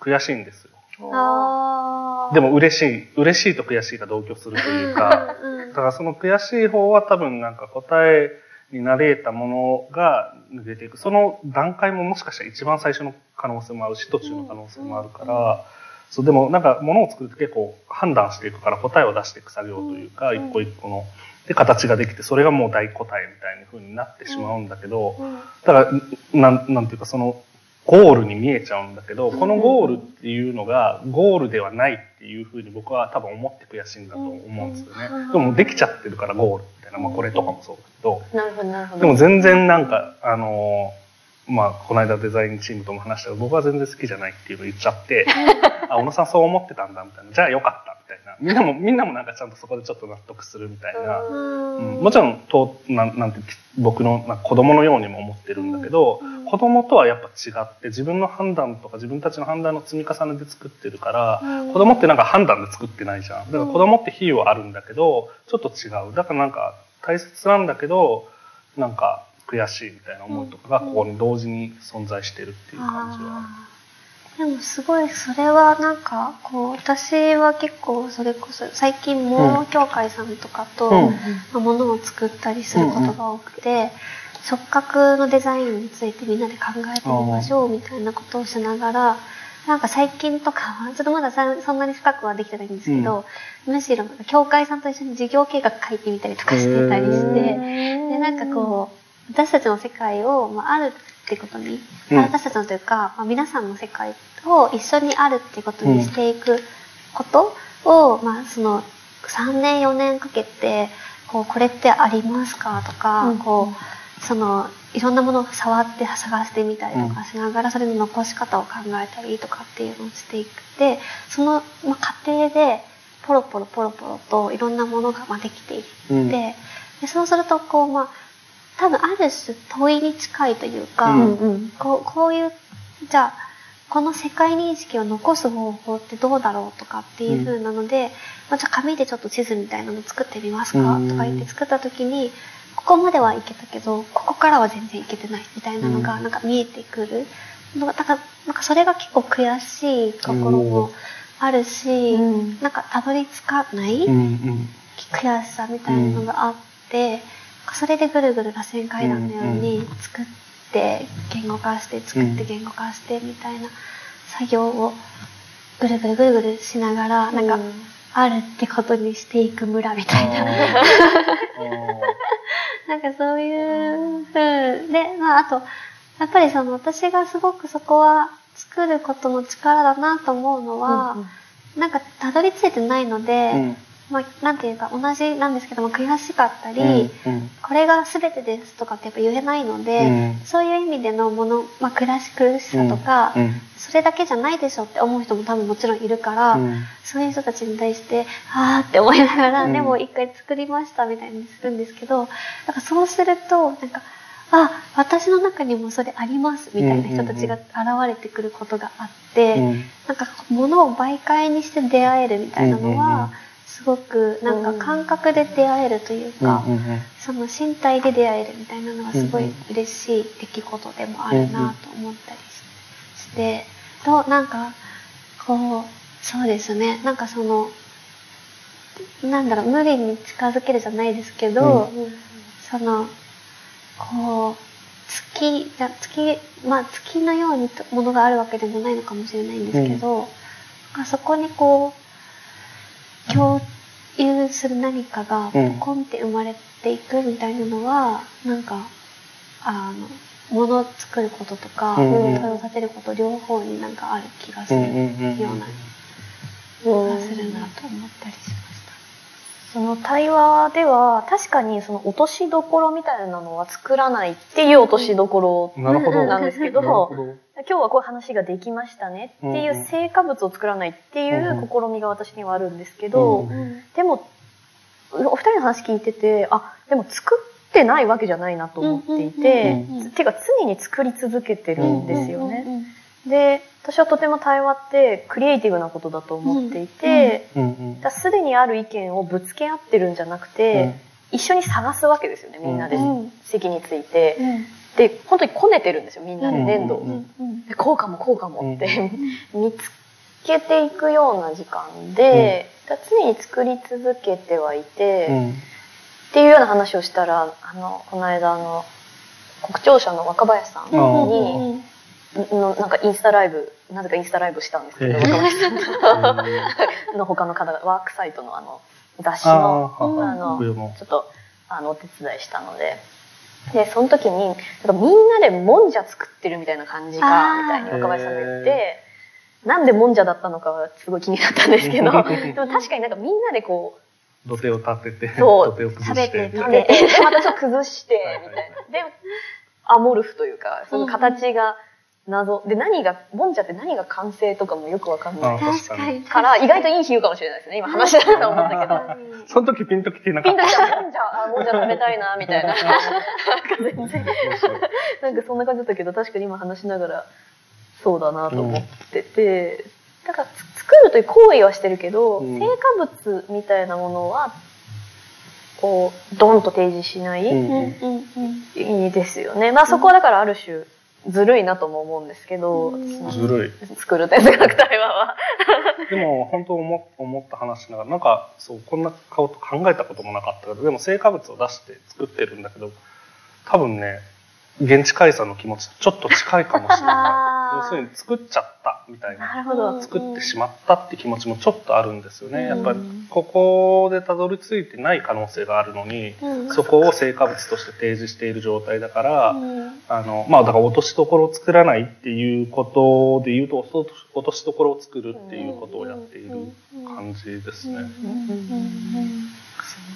悔しいんですでも嬉しい嬉しいと悔しいが同居するというか。だからその悔しい方は多分なんか答えになり得たものが抜けていく。その段階ももしかしたら一番最初の可能性もあるし途中の可能性もあるから、そうでもなんか物を作ると結構判断していくから答えを出していく作業というか、うん一個一個の。で形ができてそれがもう大答えみたいな風になってしまうんだけど、うん。だからなんなんていうかそのゴールに見えちゃうんだけど、このゴールっていうのがゴールではないっていうふうに僕は多分思って悔しいんだと思うんですよね。うん。でもできちゃってるからゴールみたいな、まあ、これとかもそうだけど、なるほど、なるほど。でも全然なんかあのーまあこの間デザインチームとも話したけど僕は全然好きじゃないっていうのを言っちゃって あ小野さんそう思ってたんだみたいな。じゃあよかったみんなもみんなもなんかちゃんとそこでちょっと納得するみたいな。うん。うん。もちろんとなんなんて僕のなんか子供のようにも思ってるんだけど、うん。子供とはやっぱ違って自分の判断とか自分たちの判断の積み重ねで作ってるから、うん。子供ってなんか判断で作ってないじゃん。だから子供って比喩はあるんだけどちょっと違う。だからなんか大切なんだけどなんか悔しいみたいな思いとかがここに同時に存在してるっていう感じは。でもすごいそれはなんかこう私は結構それこそ最近も協会さんとかと、うん。まあ、物を作ったりすることが多くて、触覚のデザインについてみんなで考えてみましょうみたいなことをしながらなんか最近とかは ちょっとまださそんなに深くはできてないんですけど、むしろ協会さんと一緒に事業計画書いてみたりとかしてたりして。でなんかこう私たちの世界を、まあ、あるってことに、うん。私たちのというか、まあ、皆さんの世界を一緒にあるってことにしていくことを、まあ、その3年4年かけてこうこれってありますかとか、うん。こうそのいろんなものを触って探してみたりとかしながら、それの残し方を考えたりとかっていうのをしていってその、まあ、過程でポロポロポロポロといろんなものがまあできていって。うん。でそうするとこうまあ多分ある種問いに近いというか、うんうん。こうこういうじゃあこの世界認識を残す方法ってどうだろうとかっていう風なので、まあ、じゃあ紙でちょっと地図みたいなの作ってみますか？うん。とか言って作った時にここまではいけたけどここからは全然いけてないみたいなのがうん。なんか見えてくる。のがだからなんかそれが結構悔しいところもあるし、うん。なんかたどり着かない、うんうん。悔しさみたいなのがあって、それでぐるぐる螺旋階段のように作って言語化して作って言語化してみたいな作業をぐるぐるぐるぐるしながら、なんかあるってことにしていく村みたいな。なんかそういう風で、まああと、やっぱりその私がすごくそこは作ることの力だなと思うのは、うんうん。なんかたどり着いてないので、うんまあなんていうか同じなんですけども悔しかったり、うんこれが全てですとかってやっぱ言えないので、うん。そういう意味でのもの、まあ暮らし苦しさとか、うんそれだけじゃないでしょって思う人も多分もちろんいるから、うん。そういう人たちに対して、あーって思いながら、うん。でも一回作りましたみたいにするんですけど、なんかそうすると、なんか、あ、私の中にもそれありますみたいな人たちが現れてくることがあって、うん。なんか物を媒介にして出会えるみたいなのうんうんうん。は、すごくなんか感覚で出会えるというか、うんうんその身体で出会えるみたいなのがすごいうんうん嬉しい出来事でもあるなと思ったりしして、と、なんか、こう、そうですね、なんかその、なんだろう、無理に近づけるじゃないですけど、その、こう、月、じゃ月、まあ月のようにとものがあるわけでもないのかもしれないんですけど、あそこにこう、共有する何かがポンって生まれていくみたいなのは、なんか、あの、物を作ることとか、うんうん問いを立てること両方になんかある気がするうんうんうんような気がするなと思ったりしました。その対話では確かにその落としどころみたいなのは作らないっていう落としどころなんですけど今日はこういう話ができましたねっていう成果物を作らないっていう試みが私にはあるんですけど、うんでもお二人の話聞いててあでも作ってないわけじゃないなと思っていて、うんうんうんうん。ていうか常に作り続けてるんですよね。うんうんで私はとても対話ってクリエイティブなことだと思っていて、うんうん。だからすでにある意見をぶつけ合ってるんじゃなくて、一緒に探すわけですよねみんなで、うん席について。うん。で本当にこねてるんですよみんなで粘土を、うんうんうんでこうかもこうかもって、見つけていくような時間で、常に作り続けてはいて、うん。っていうような話をしたらあのこの間あの国庁舎の若林さんに、うんのなんかインスタライブなぜかインスタライブしたんですけど、へえ若林さんとの他の方がワークサイトのあの雑誌のあのちょっとあのお手伝いしたので。でその時になんかみんなでもんじゃ作ってるみたいな感じかみたいに若林さんが言ってなんでもんじゃだったのかはすごい気になったんですけどでも確かになんかみんなでこう土手を立てて、そう土手を崩食べしてて。みた食べて、でまたちょっと崩してみたいな。で、アモルフというか、その形が謎。で、何が、ボンジャって何が完成とかもよくわかんないあ確かに。から、意外といい比喩かもしれないですね。今話しながら思ったけど。その時ピンときてなかった。ピンときたボンジャ、あ、ボンジャ食べたいな、みたいな。なんか全然、なんかそんな感じだったけど、確かに今話しながら、そうだなと思ってて、だからつ作るという行為はしてるけど、うん成果物みたいなものは、こう、ドンと提示しないですよね。まあそこはだからある種ずるいなとも思うんですけど、ずるい。作る哲学対話は。でも本当思思った話しながらなんかそうこんな顔と考えたこともなかったけどでも成果物を出して作ってるんだけど多分ね現地解散の気持ちとちょっと近いかもしれない 要するに作っちゃったみたいな。なるほど。作ってしまったって気持ちもちょっとあるんですよね。やっぱりうんここでたどり着いてない可能性があるのにうん。そこを成果物として提示している状態だから、うん。あの、まあ、だから落としどころを作らないっていうことで言うと、落としどころを作るっていうことをやっている感じですね。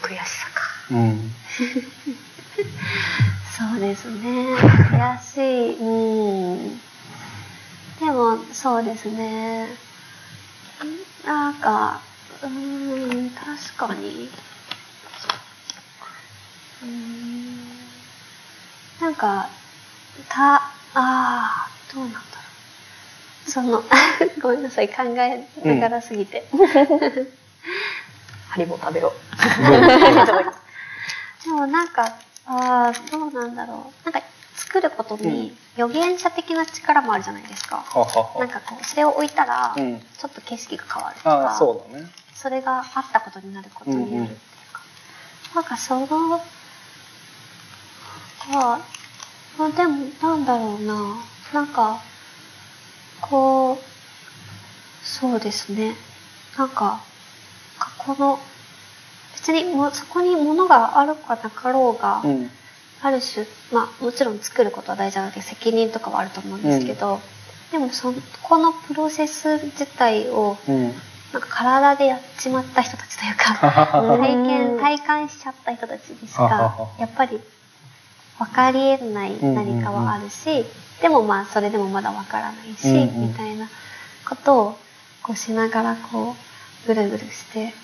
悔しさか。うん。そうですね。悔しい。うん。でも、そうですね。なんか、うーん、確かに。うーん。なんか、た、ああ、どうなんだろう。その、ごめんなさい、考えながらすぎて。ハリボー食べよ でもなんか、ああ、どうなんだろう。なんか、作ることに予言者的な力もあるじゃないですか。ははは。なんかこう、それを置いたら、うん。ちょっと景色が変わるとか、ああ、そうだね。それがあったことになることになるっていうか、なんかその、あ、まあでも、なんだろうな。なんか、こう、そうですね。なんか、この、別にもうそこに物があるかなかろうが、うんある種、まあもちろん作ることは大事なので責任とかはあると思うんですけど、でもそこのプロセス自体をうん。なんか体でやっちまった人たちというか、体験、体感しちゃった人たちにしかやっぱり分かり得ない何かはあるし、でもまあそれでもまだ分からないし、うんうん。みたいなことをこうしながらこうぐるぐるして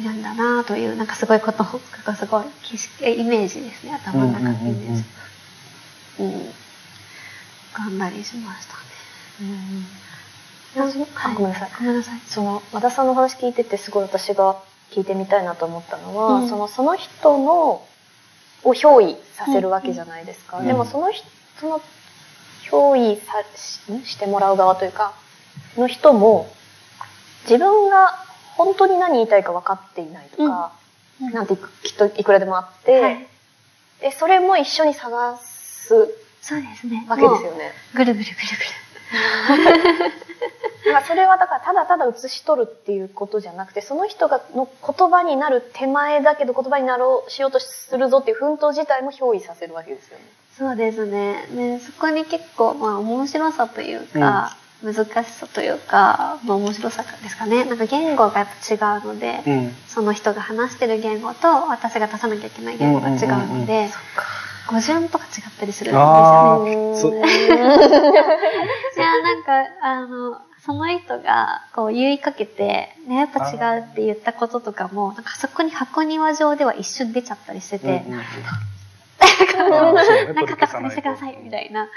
いるんだなというなんかすごいことをすごい景色えイメージですね頭の中のイメージ。うん。浮かんだりしましたね。あごめんなさい。ごめんなさい。その和田さんの話聞いててすごい私が聞いてみたいなと思ったのは、うん。そのその人のを憑依させるわけじゃないですか、うん。でもその人その憑依さしん？してもらう側というかの人も自分が本当に何言いたいか分かっていないとか、うんなんてきっといくらでもあって、はいでそれも一緒に探すそうですね。わけですよね。ぐるぐるぐるぐる。まあそれはだからただただ写し取るっていうことじゃなくてその人がの言葉になる手前だけど言葉になろうしようとするぞっていう奮闘自体も憑依させるわけですよね。そうですね。で、そこに結構、まあ、面白さというか、難しさというか、まあ、面白さですかね。なんか言語がやっぱ違うので、うん。その人が話してる言語と私が出さなきゃいけない言語が違うので、語順とか違ったりするんですあよね。いや、なんか、あの、その人がこう言いかけて、ね、やっぱ違うって言ったこととかも、なんかそこに箱庭上では一瞬出ちゃったりしてて、うんうんうんなんか確認してくださいみたいな、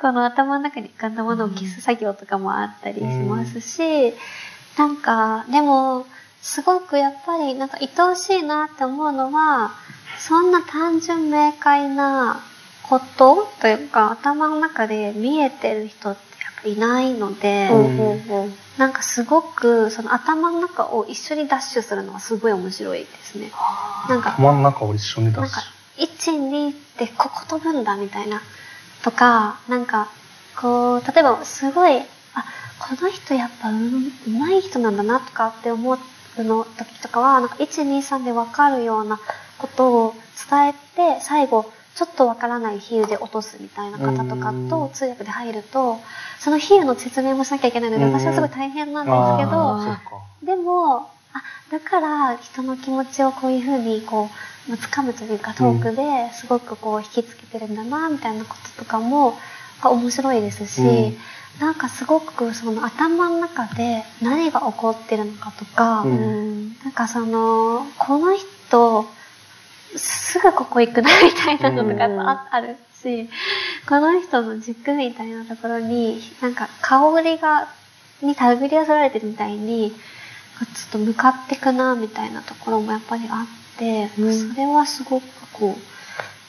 この頭の中に浮かんだものを消す作業とかもあったりしますし、なんか、でも、すごくやっぱりなんか愛おしいなって思うのは、そんな単純明快なことというか、頭の中で見えてる人っていないので、なんかすごくその頭の中を一緒にダッシュするのはすごい面白いですね。なんか頭の中を一緒にダッシュ。12ってここ飛ぶんだみたいなとかなんかこう例えばすごいあこの人やっぱううまい人なんだなとかって思うの時とかはなんか123で分かるようなことを伝えて最後ちょっとわからない比喩で落とすみたいな方とかと通訳で入るとその比喩の説明もしなきゃいけないので私はすごい大変なんですけどでもあ、だから人の気持ちをこういうふうにこう、まあ掴むというかトークですごくこう引きつけてるんだな、みたいなこととかも、が面白いですし、うんなんかすごくその頭の中で何が起こってるのかとか、うん。なんかその、この人、すぐここ行くなみたいなのとかうん。ああるし、この人の軸みたいなところに、なんか香りが、に手繰り寄せられてるみたいに、ちょっと向かってくなみたいなところもやっぱりあって、うんそれはすごくこ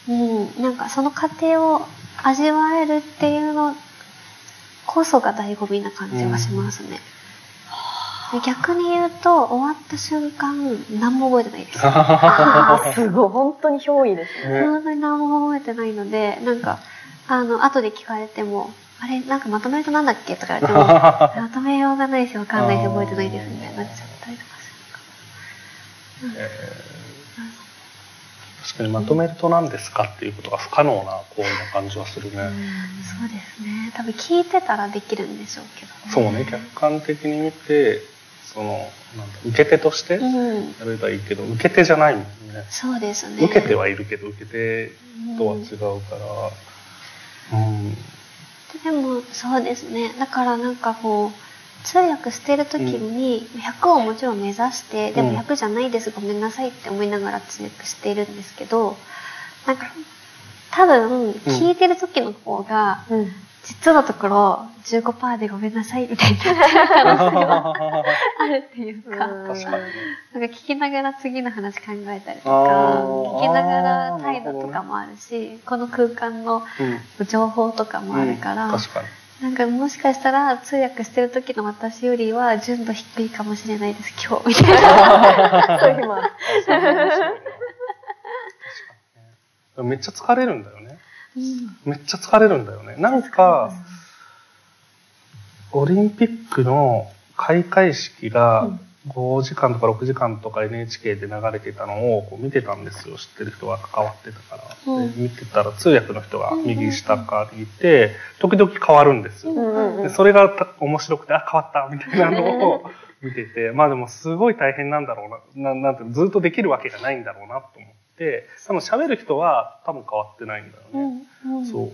う、うん、なんかその過程を味わえるっていうのこそが醍醐味な感じがしますね。で逆に言うと、終わった瞬間、何も覚えてないです。すごい本当に憑依ですね。ね本当に何も覚えてないので、なんか、あの、後で聞かれても、あれ、なんかまとめるとなんだっけとか言われても、まとめようがないし、わかんないし、覚えてないですみたいになっちゃったりとかするか確かにまとめると何ですかっていうことが不可能なこうな感じはするね。ら。そうですね。多分聞いてたらできるんでしょうけど、そうね、客観的に見て、その、なんだ、受け手としてやうん。ればいいけど、受け手じゃないもんね。そうですね。受けてはいるけど、受け手とは違うから、うん。でもそうですね。だからなんかこう通訳してる時に100をもちろん目指して、でもうん100じゃないですごめんなさいって思いながら通訳してるんですけどなんか多分聞いてる時の方が、うん実のところ15%でごめんなさいみたいになっちゃう可能性はあるっていうか。なんか聞きながら次の話考えたりとあかー聞きながら態度とかもあるし、この空間のうん。情報とかもあるから、確かに。なんかもしかしたら通訳してる時の私よりは純度低いかもしれないです今日みたいな。そう めっちゃ疲れるんだよね。めっちゃ疲れるんだよね。なんか、オリンピックの開会式が5時間とか6時間とか NHK で流れてたのをこう見てたんですよ。知ってる人が関わってたから、うん。で見てたら通訳の人が右下からいて時々変わるんですよ、でそれがた面白くてあ変わったみたいなのを見てて。まあでもすごい大変なんだろうな。ななんてずっとできるわけがないんだろうなと思って多分喋る人は多分変わってないんだよね、うんうんそう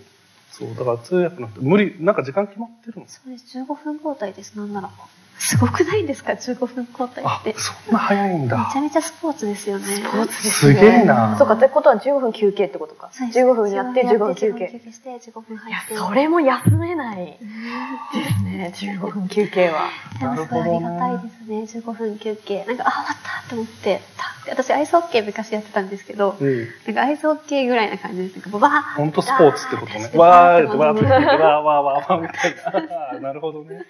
そうだから通訳の人無理なんか時間決まってるんですよそうです。15分交代です。なんなら。すごくないですか ?15 分交代あって。めそんな早いんだちゃめちゃスポーツですよね。スポーツすげえなそうか、ってことは15分休憩ってことか。15分やって15分休憩。休憩して15分いや入って。、それも休めないうんですね、15分休憩は。でもすごいありがたいですね。15分休憩。なんか、あ、終わったと思って。た私、アイスホッケー昔やってたんですけど、うんなんかアイスホッケーぐらいな感じです。なんか、バー本当スポーツってことね。わーってわーってわーわーわーわーみたいな。なるほどね。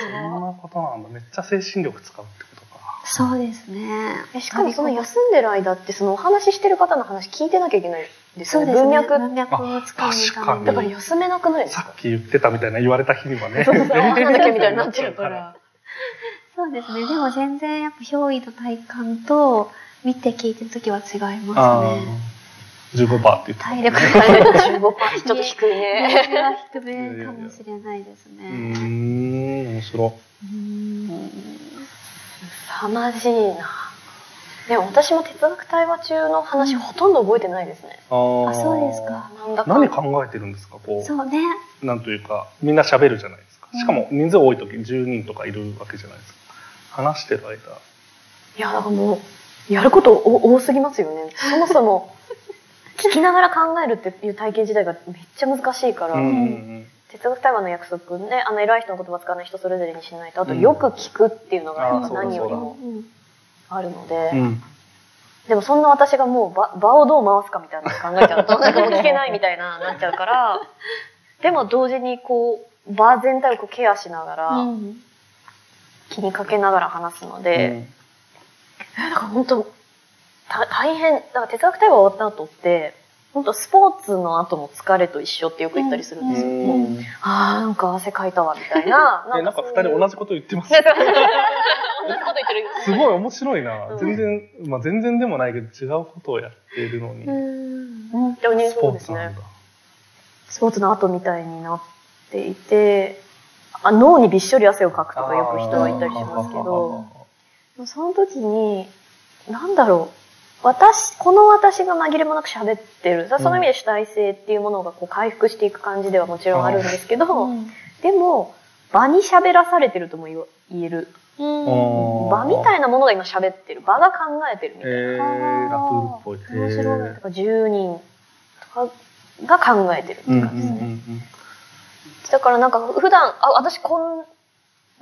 そんなことなんだ。めっちゃ精神力使うってことか。そうですね。えしかもその休んでる間って、そのお話ししてる方の話聞いてなきゃいけないですよね。そうですね。文脈。文脈をつかむために。だから休めなくないですかさっき言ってたみたいな言われた日にはね。そうそうそう、なんだっけみたいになっちゃうから。そうですね。でも全然やっぱ憑依の体感と見て聞いてるときは違いあますね。ー15%って言ってた体力体力15%ちょっと低いね。低めかもしれないですうーね。ん、面白い。うん凄まじいな。でも私も哲学対話中の話ほとんど覚えてないですね。あそうですか。。なんだか何考えてるんですかこそうね。う、なんというか、みんな喋るじゃないですか。しかも人数多い時10人とかいるわけじゃないですか。話してる間。いや、だからもう、やることお多すぎますよね。そもそも、聞きながら考えるっていう体験自体がめっちゃ難しいから、うんうん哲学対話の約束ね、あの偉い人の言葉使わない人それぞれにしないと、あとうんよく聞くっていうのが何よりもあるので、うん。でもそんな私がもう場場をどう回すかみたいなの考えちゃうと、なんかもう聞けないみたいな、なっちゃうから、でも同時にこう、場全体をこうケアしながら、うん気にかけながら話すので、だから本当た大変、だから哲学対話終わった後って、本当スポーツの後の疲れと一緒ってよく言ったりするんですよ。うんああ、なんか汗かいたわ、みたいな。え、なんか二人同じこと言ってます同じこと言ってる。すごい面白いな。うん全然、まあ全然でもないけど違うことをやっているのに。うんスポーツなんだ。。スポーツの後みたいになっていて、あ脳にびっしょり汗をかくとかよく人は言ったりしますけど、その時に、なんだろう。私、この私が紛れもなく喋ってる。その意味で主体性っていうものがこう回復していく感じではもちろんあるんですけど、うんでも、場に喋らされてるとも言える。うん場みたいなものが今喋ってる。場が考えてるみたいな。えー、ラプールっぽい。面白いへーだから10人とかが考えてるって感じですね。うんだからなんか普段、あ、私こん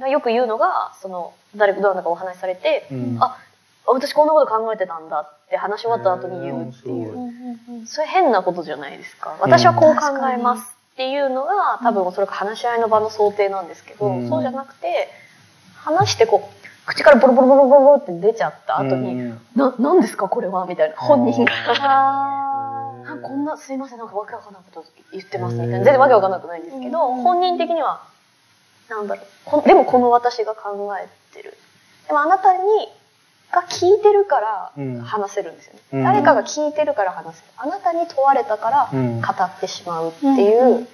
なよく言うのが、その、誰かどなたかお話しされて、うんうん。あ、私こんなこと考えてたんだって話し終わった後に言うってい。ううんうんそれ変なことじゃないですか。私はこう考えますっていうのが、多分おそらく話し合いの場の想定なんですけど、うんそうじゃなくて、話してこう、口からボロボロボロボロボロって出ちゃった後に、うんな、なんですかこれは？みたいな。本人が。ああこんな、すいません、なんかわけわかんないこと言ってますみたいな。全然わけわかんなくないんですけど、うん本人的には、なんだろうこん。でもこの私が考えてる。でもあなたに、が聞いてるからうん話せるんですよね。うん誰かが聞いてるから話せる。あなたに問われたからうん語ってしまうってーいう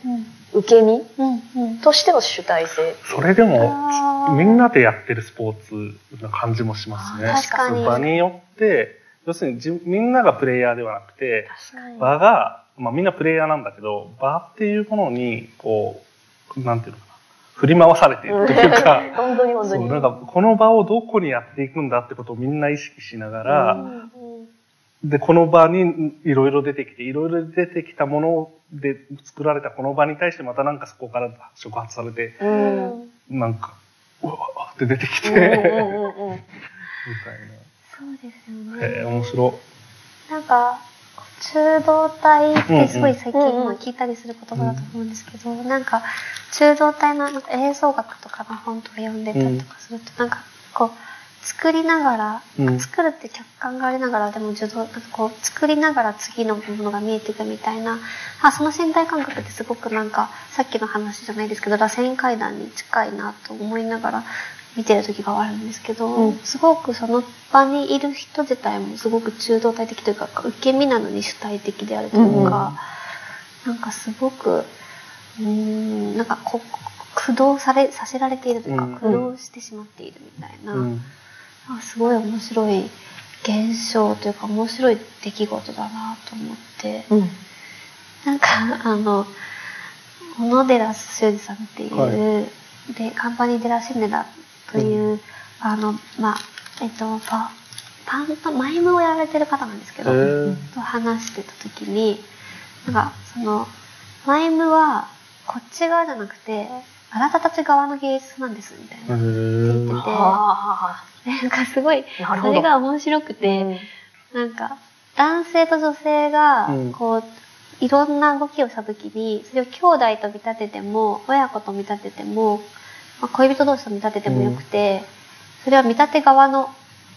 受け身うんうんとしての主体性。それでも、みんなでやってるスポーツな感じもしますね。確かに場によって、要するに自みんながプレイヤーではなくて。場が、まあみんなプレイヤーなんだけど、場っていうものに、こう、なんていうのかな、振り回されているというか、本当に本当そう、に。なんかこの場をどこにやっていくんだってことをみんな意識しながら、で、この場にいろいろ出てきて、いろいろ出てきたもので作られたこの場に対してまたなんかそこから触発されて、うん。なんか、うわわって出てきて、みたいうんうん そうです。ね。へえ、面白なんか、中道体ってすごい最近うんうん今聞いたりする言葉だと思うんですけど、なんか、中道体のなんか映像学とかの本とか読んでたりとかすると、なんか、こう、作りながら、い。うん。作るって客観がありながらでも受動なんかこう作りながら次のものが見えていくみたいなあその身体感覚ってすごくなんかさっきの話じゃないですけど螺旋階段に近いなと思いながら見てる時があるんですけど、うん。すごくその場にいる人自体もすごく中道体的というか受け身なのに主体的であるというか、なんかすごくうーんなんかこ駆動されさせられているというか、うん。駆動してしまっているみたいな、うん。あすごい面白い現象というか面白い出来事だなと思って。うん。なんか、あの、小野寺修二さんっていう、はで、カンパニー・デラ・シネダという、あの、まあ、えっと、パ、パンパ、マイムをやられてる方なんですけど、と話してた時に、なんか、その、マイムは、こっち側じゃなくて、あなたたち側の芸術なんです、みたいな。へ言ーっててなんかすごい、それが面白くて、なんか、男性と女性がうん、こう、いろんな動きをしたときに、それを兄弟と見立てても、親子と見立てても、まあ、恋人同士と見立ててもよくて、それは見立て側の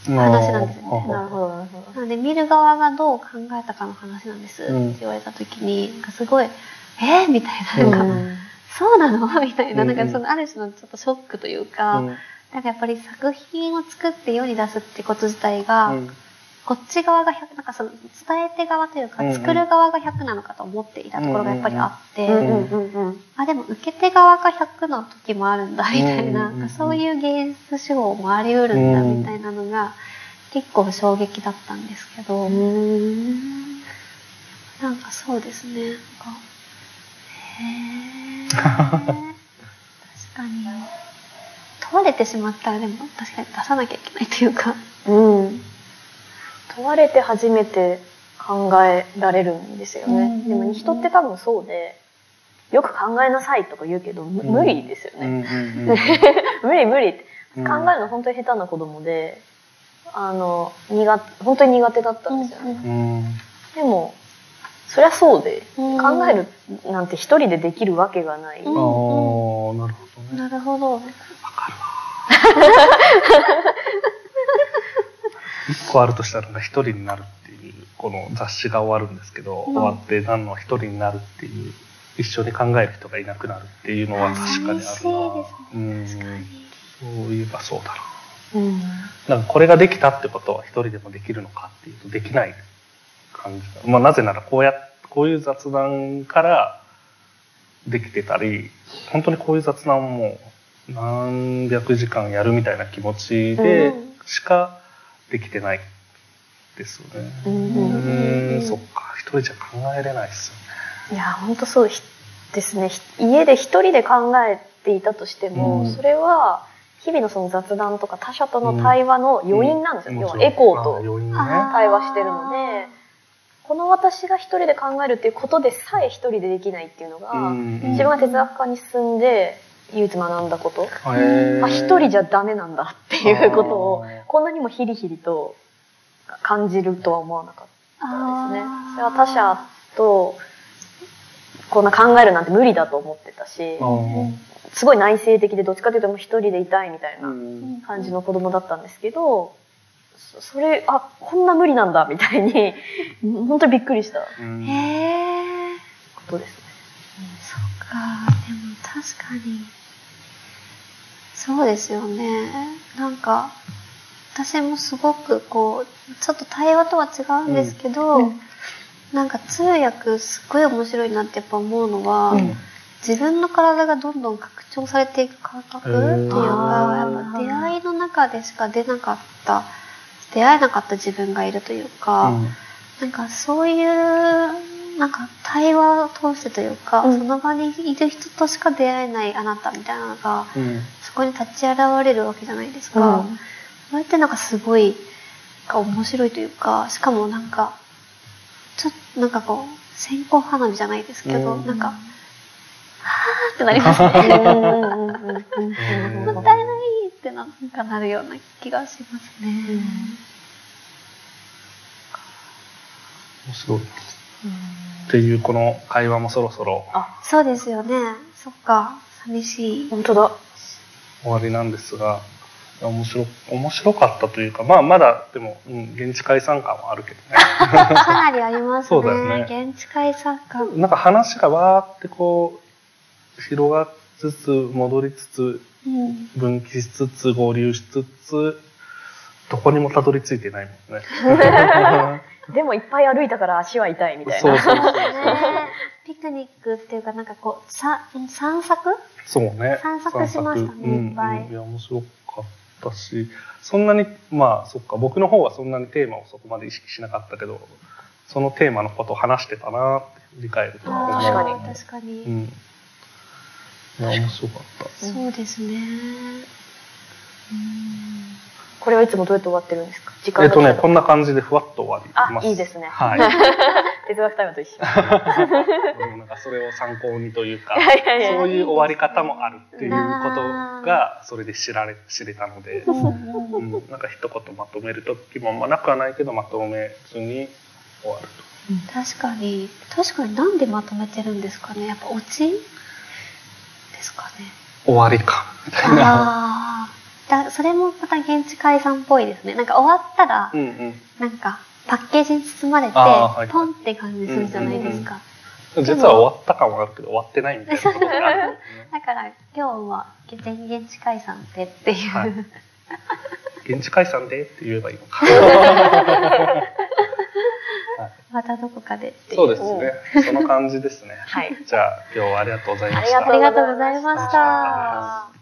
話なんですよね。なるほどなるほどなので、見る側がどう考えたかの話なんですってうん言われたときに、なんかすごい、えー、みたいな、なんか、うんそうなの？みたいな、なんかそのある種のちょっとショックというか、うん。なんかやっぱり作品を作って世に出すってこと自体が、うんこっち側が100、なんかその伝え手側というか、作る側が100なのかと思っていたところがやっぱりあって、あ、でも受け手側が100の時もあるんだ、みたいな、うんうんうん。なんかそういう芸術手法もあり得るんだ、うんみたいなのが結構衝撃だったんですけど、なんかそうですね、なんか、へー。確かに。問われてしまったらでも確かに出さなきゃいけないというか、うん問われて初めて考えられるんですよね、うんでも人って多分そうでよく考えなさいとか言うけどむうん。無理ですようんね、うんうん。無理無理。ってうん。考えるの本当に下手な子供であの苦本当に苦手だったんですよね、うん。でもそりゃそうで、うん。考えるなんて一人でできるわけがない、うんああなるほどね。なるほど。一個あるとしたら一人になるっていうこの雑誌が終わるんですけど、うん。終わって何の一人になるっていう一緒に考える人がいなくなるっていうのは確かにあるな。寂しいですうん。そういえばそうだうん。ななんかこれができたってことは一人でもできるのかっていうとできない感じだ、まあ、なぜならこうやこういう雑談からできてたり本当にこういう雑談をもう何百時間やるみたいな気持ちでうん。しかできてないですよね。うん。そっか。一人じゃ考えれないですよね。いや本当そうひですね。ひ家で一人で考えていたとしても、うん。それは日々のその雑談とか他者との対話の余韻なんですよ、うん。要はエコーあと対話してるので。この私が一人で考えるっていうことでさえ一人でできないっていうのが、うん。自分が哲学科に進んで唯一学んだこと、あ一人じゃダメなんだっていうことをこんなにもヒリヒリと感じるとは思わなかったですね。それは他者とこんな考えるなんて無理だと思ってたしすごい内省的でどっちかというともう一人でいたいみたいなうん。感じの子供だったんですけどそそれあこんな無理なんだみたいに本当にびっくりしたこ。とですね。そっか。でも確かに。そうですよね。なんか、私もすごくこう、ちょっと対話とは違うんですけど、うんなんか通訳すっごい面白いなってやっぱ思うのは、うん自分の体がどんどん拡張されていく感覚っていうか、やっぱ出会いの中でしか出なかった、出会えなかった自分がいるというか、うんなんかそういう、なんか対話を通してというか、うん。その場にいる人としか出会えないあなたみたいなのが、うん。そこに立ち現れるわけじゃないですか。うん。それってなんかすごい、面白いというか、しかもなんか、ちょっとなんかこう、線香花火じゃないですけど、うん。なんか、はーってなりますね。もったいないってなん。かなるような気がしますね。面白い。っていうこの会話もそろそろあそうですよね。そっか、寂しい。本当だ。終わりなんですが、面白、面白かったというか、まあまだでも、うん、現地解散感はあるけどね。かなりありますそうだよね。ね現地解散感。なんか話がわーってこう、広がりつつ、戻りつつ、うん。分岐しつつ合流しつつどこにもたどり着いてないもんね。でもいっぱい歩いたから足は痛いみたいな。そうそうそうね ピクニックっていうかなんかこう、さ散策？そうね。散策しましたねいっぱいうんいや面白かったしそんなにまあそっか僕の方はそんなにテーマをそこまで意識しなかったけどそのテーマのことを話してたなって振り返るとあー確かに確かに。うん。いや面白かった。そうですね。これはいつもどうやって終わってるんですか？時間えっとね、こんな。な感じでふわっと終わります。あいいですねはい。哲学タイムと一緒。でもなんかそれを参考にというか、そういう終わり方もあるっていうことが、それで知られ、知れたので、うんうん、なんか一言まとめるときも、まあなくはないけど、まとめずに終わる確かに、確かになんでまとめてるんですかね？やっぱオチですかね。と。終わりか、みたいな。だそれもまた現地解散っぽいですね。なんか終わったら、うんうん。なんかパッケージに包まれて、はいポンって感じするじゃないですか。実は終わった感はあるけど、終わってないみたいなことがある、ね。だから今日は全現地解散でっていう、はい現地解散でって言えばいいのか。またどこかでっていう。そうですね。その感じですね。はい。じゃあ、今日はありがとうございました。ありがとうございました。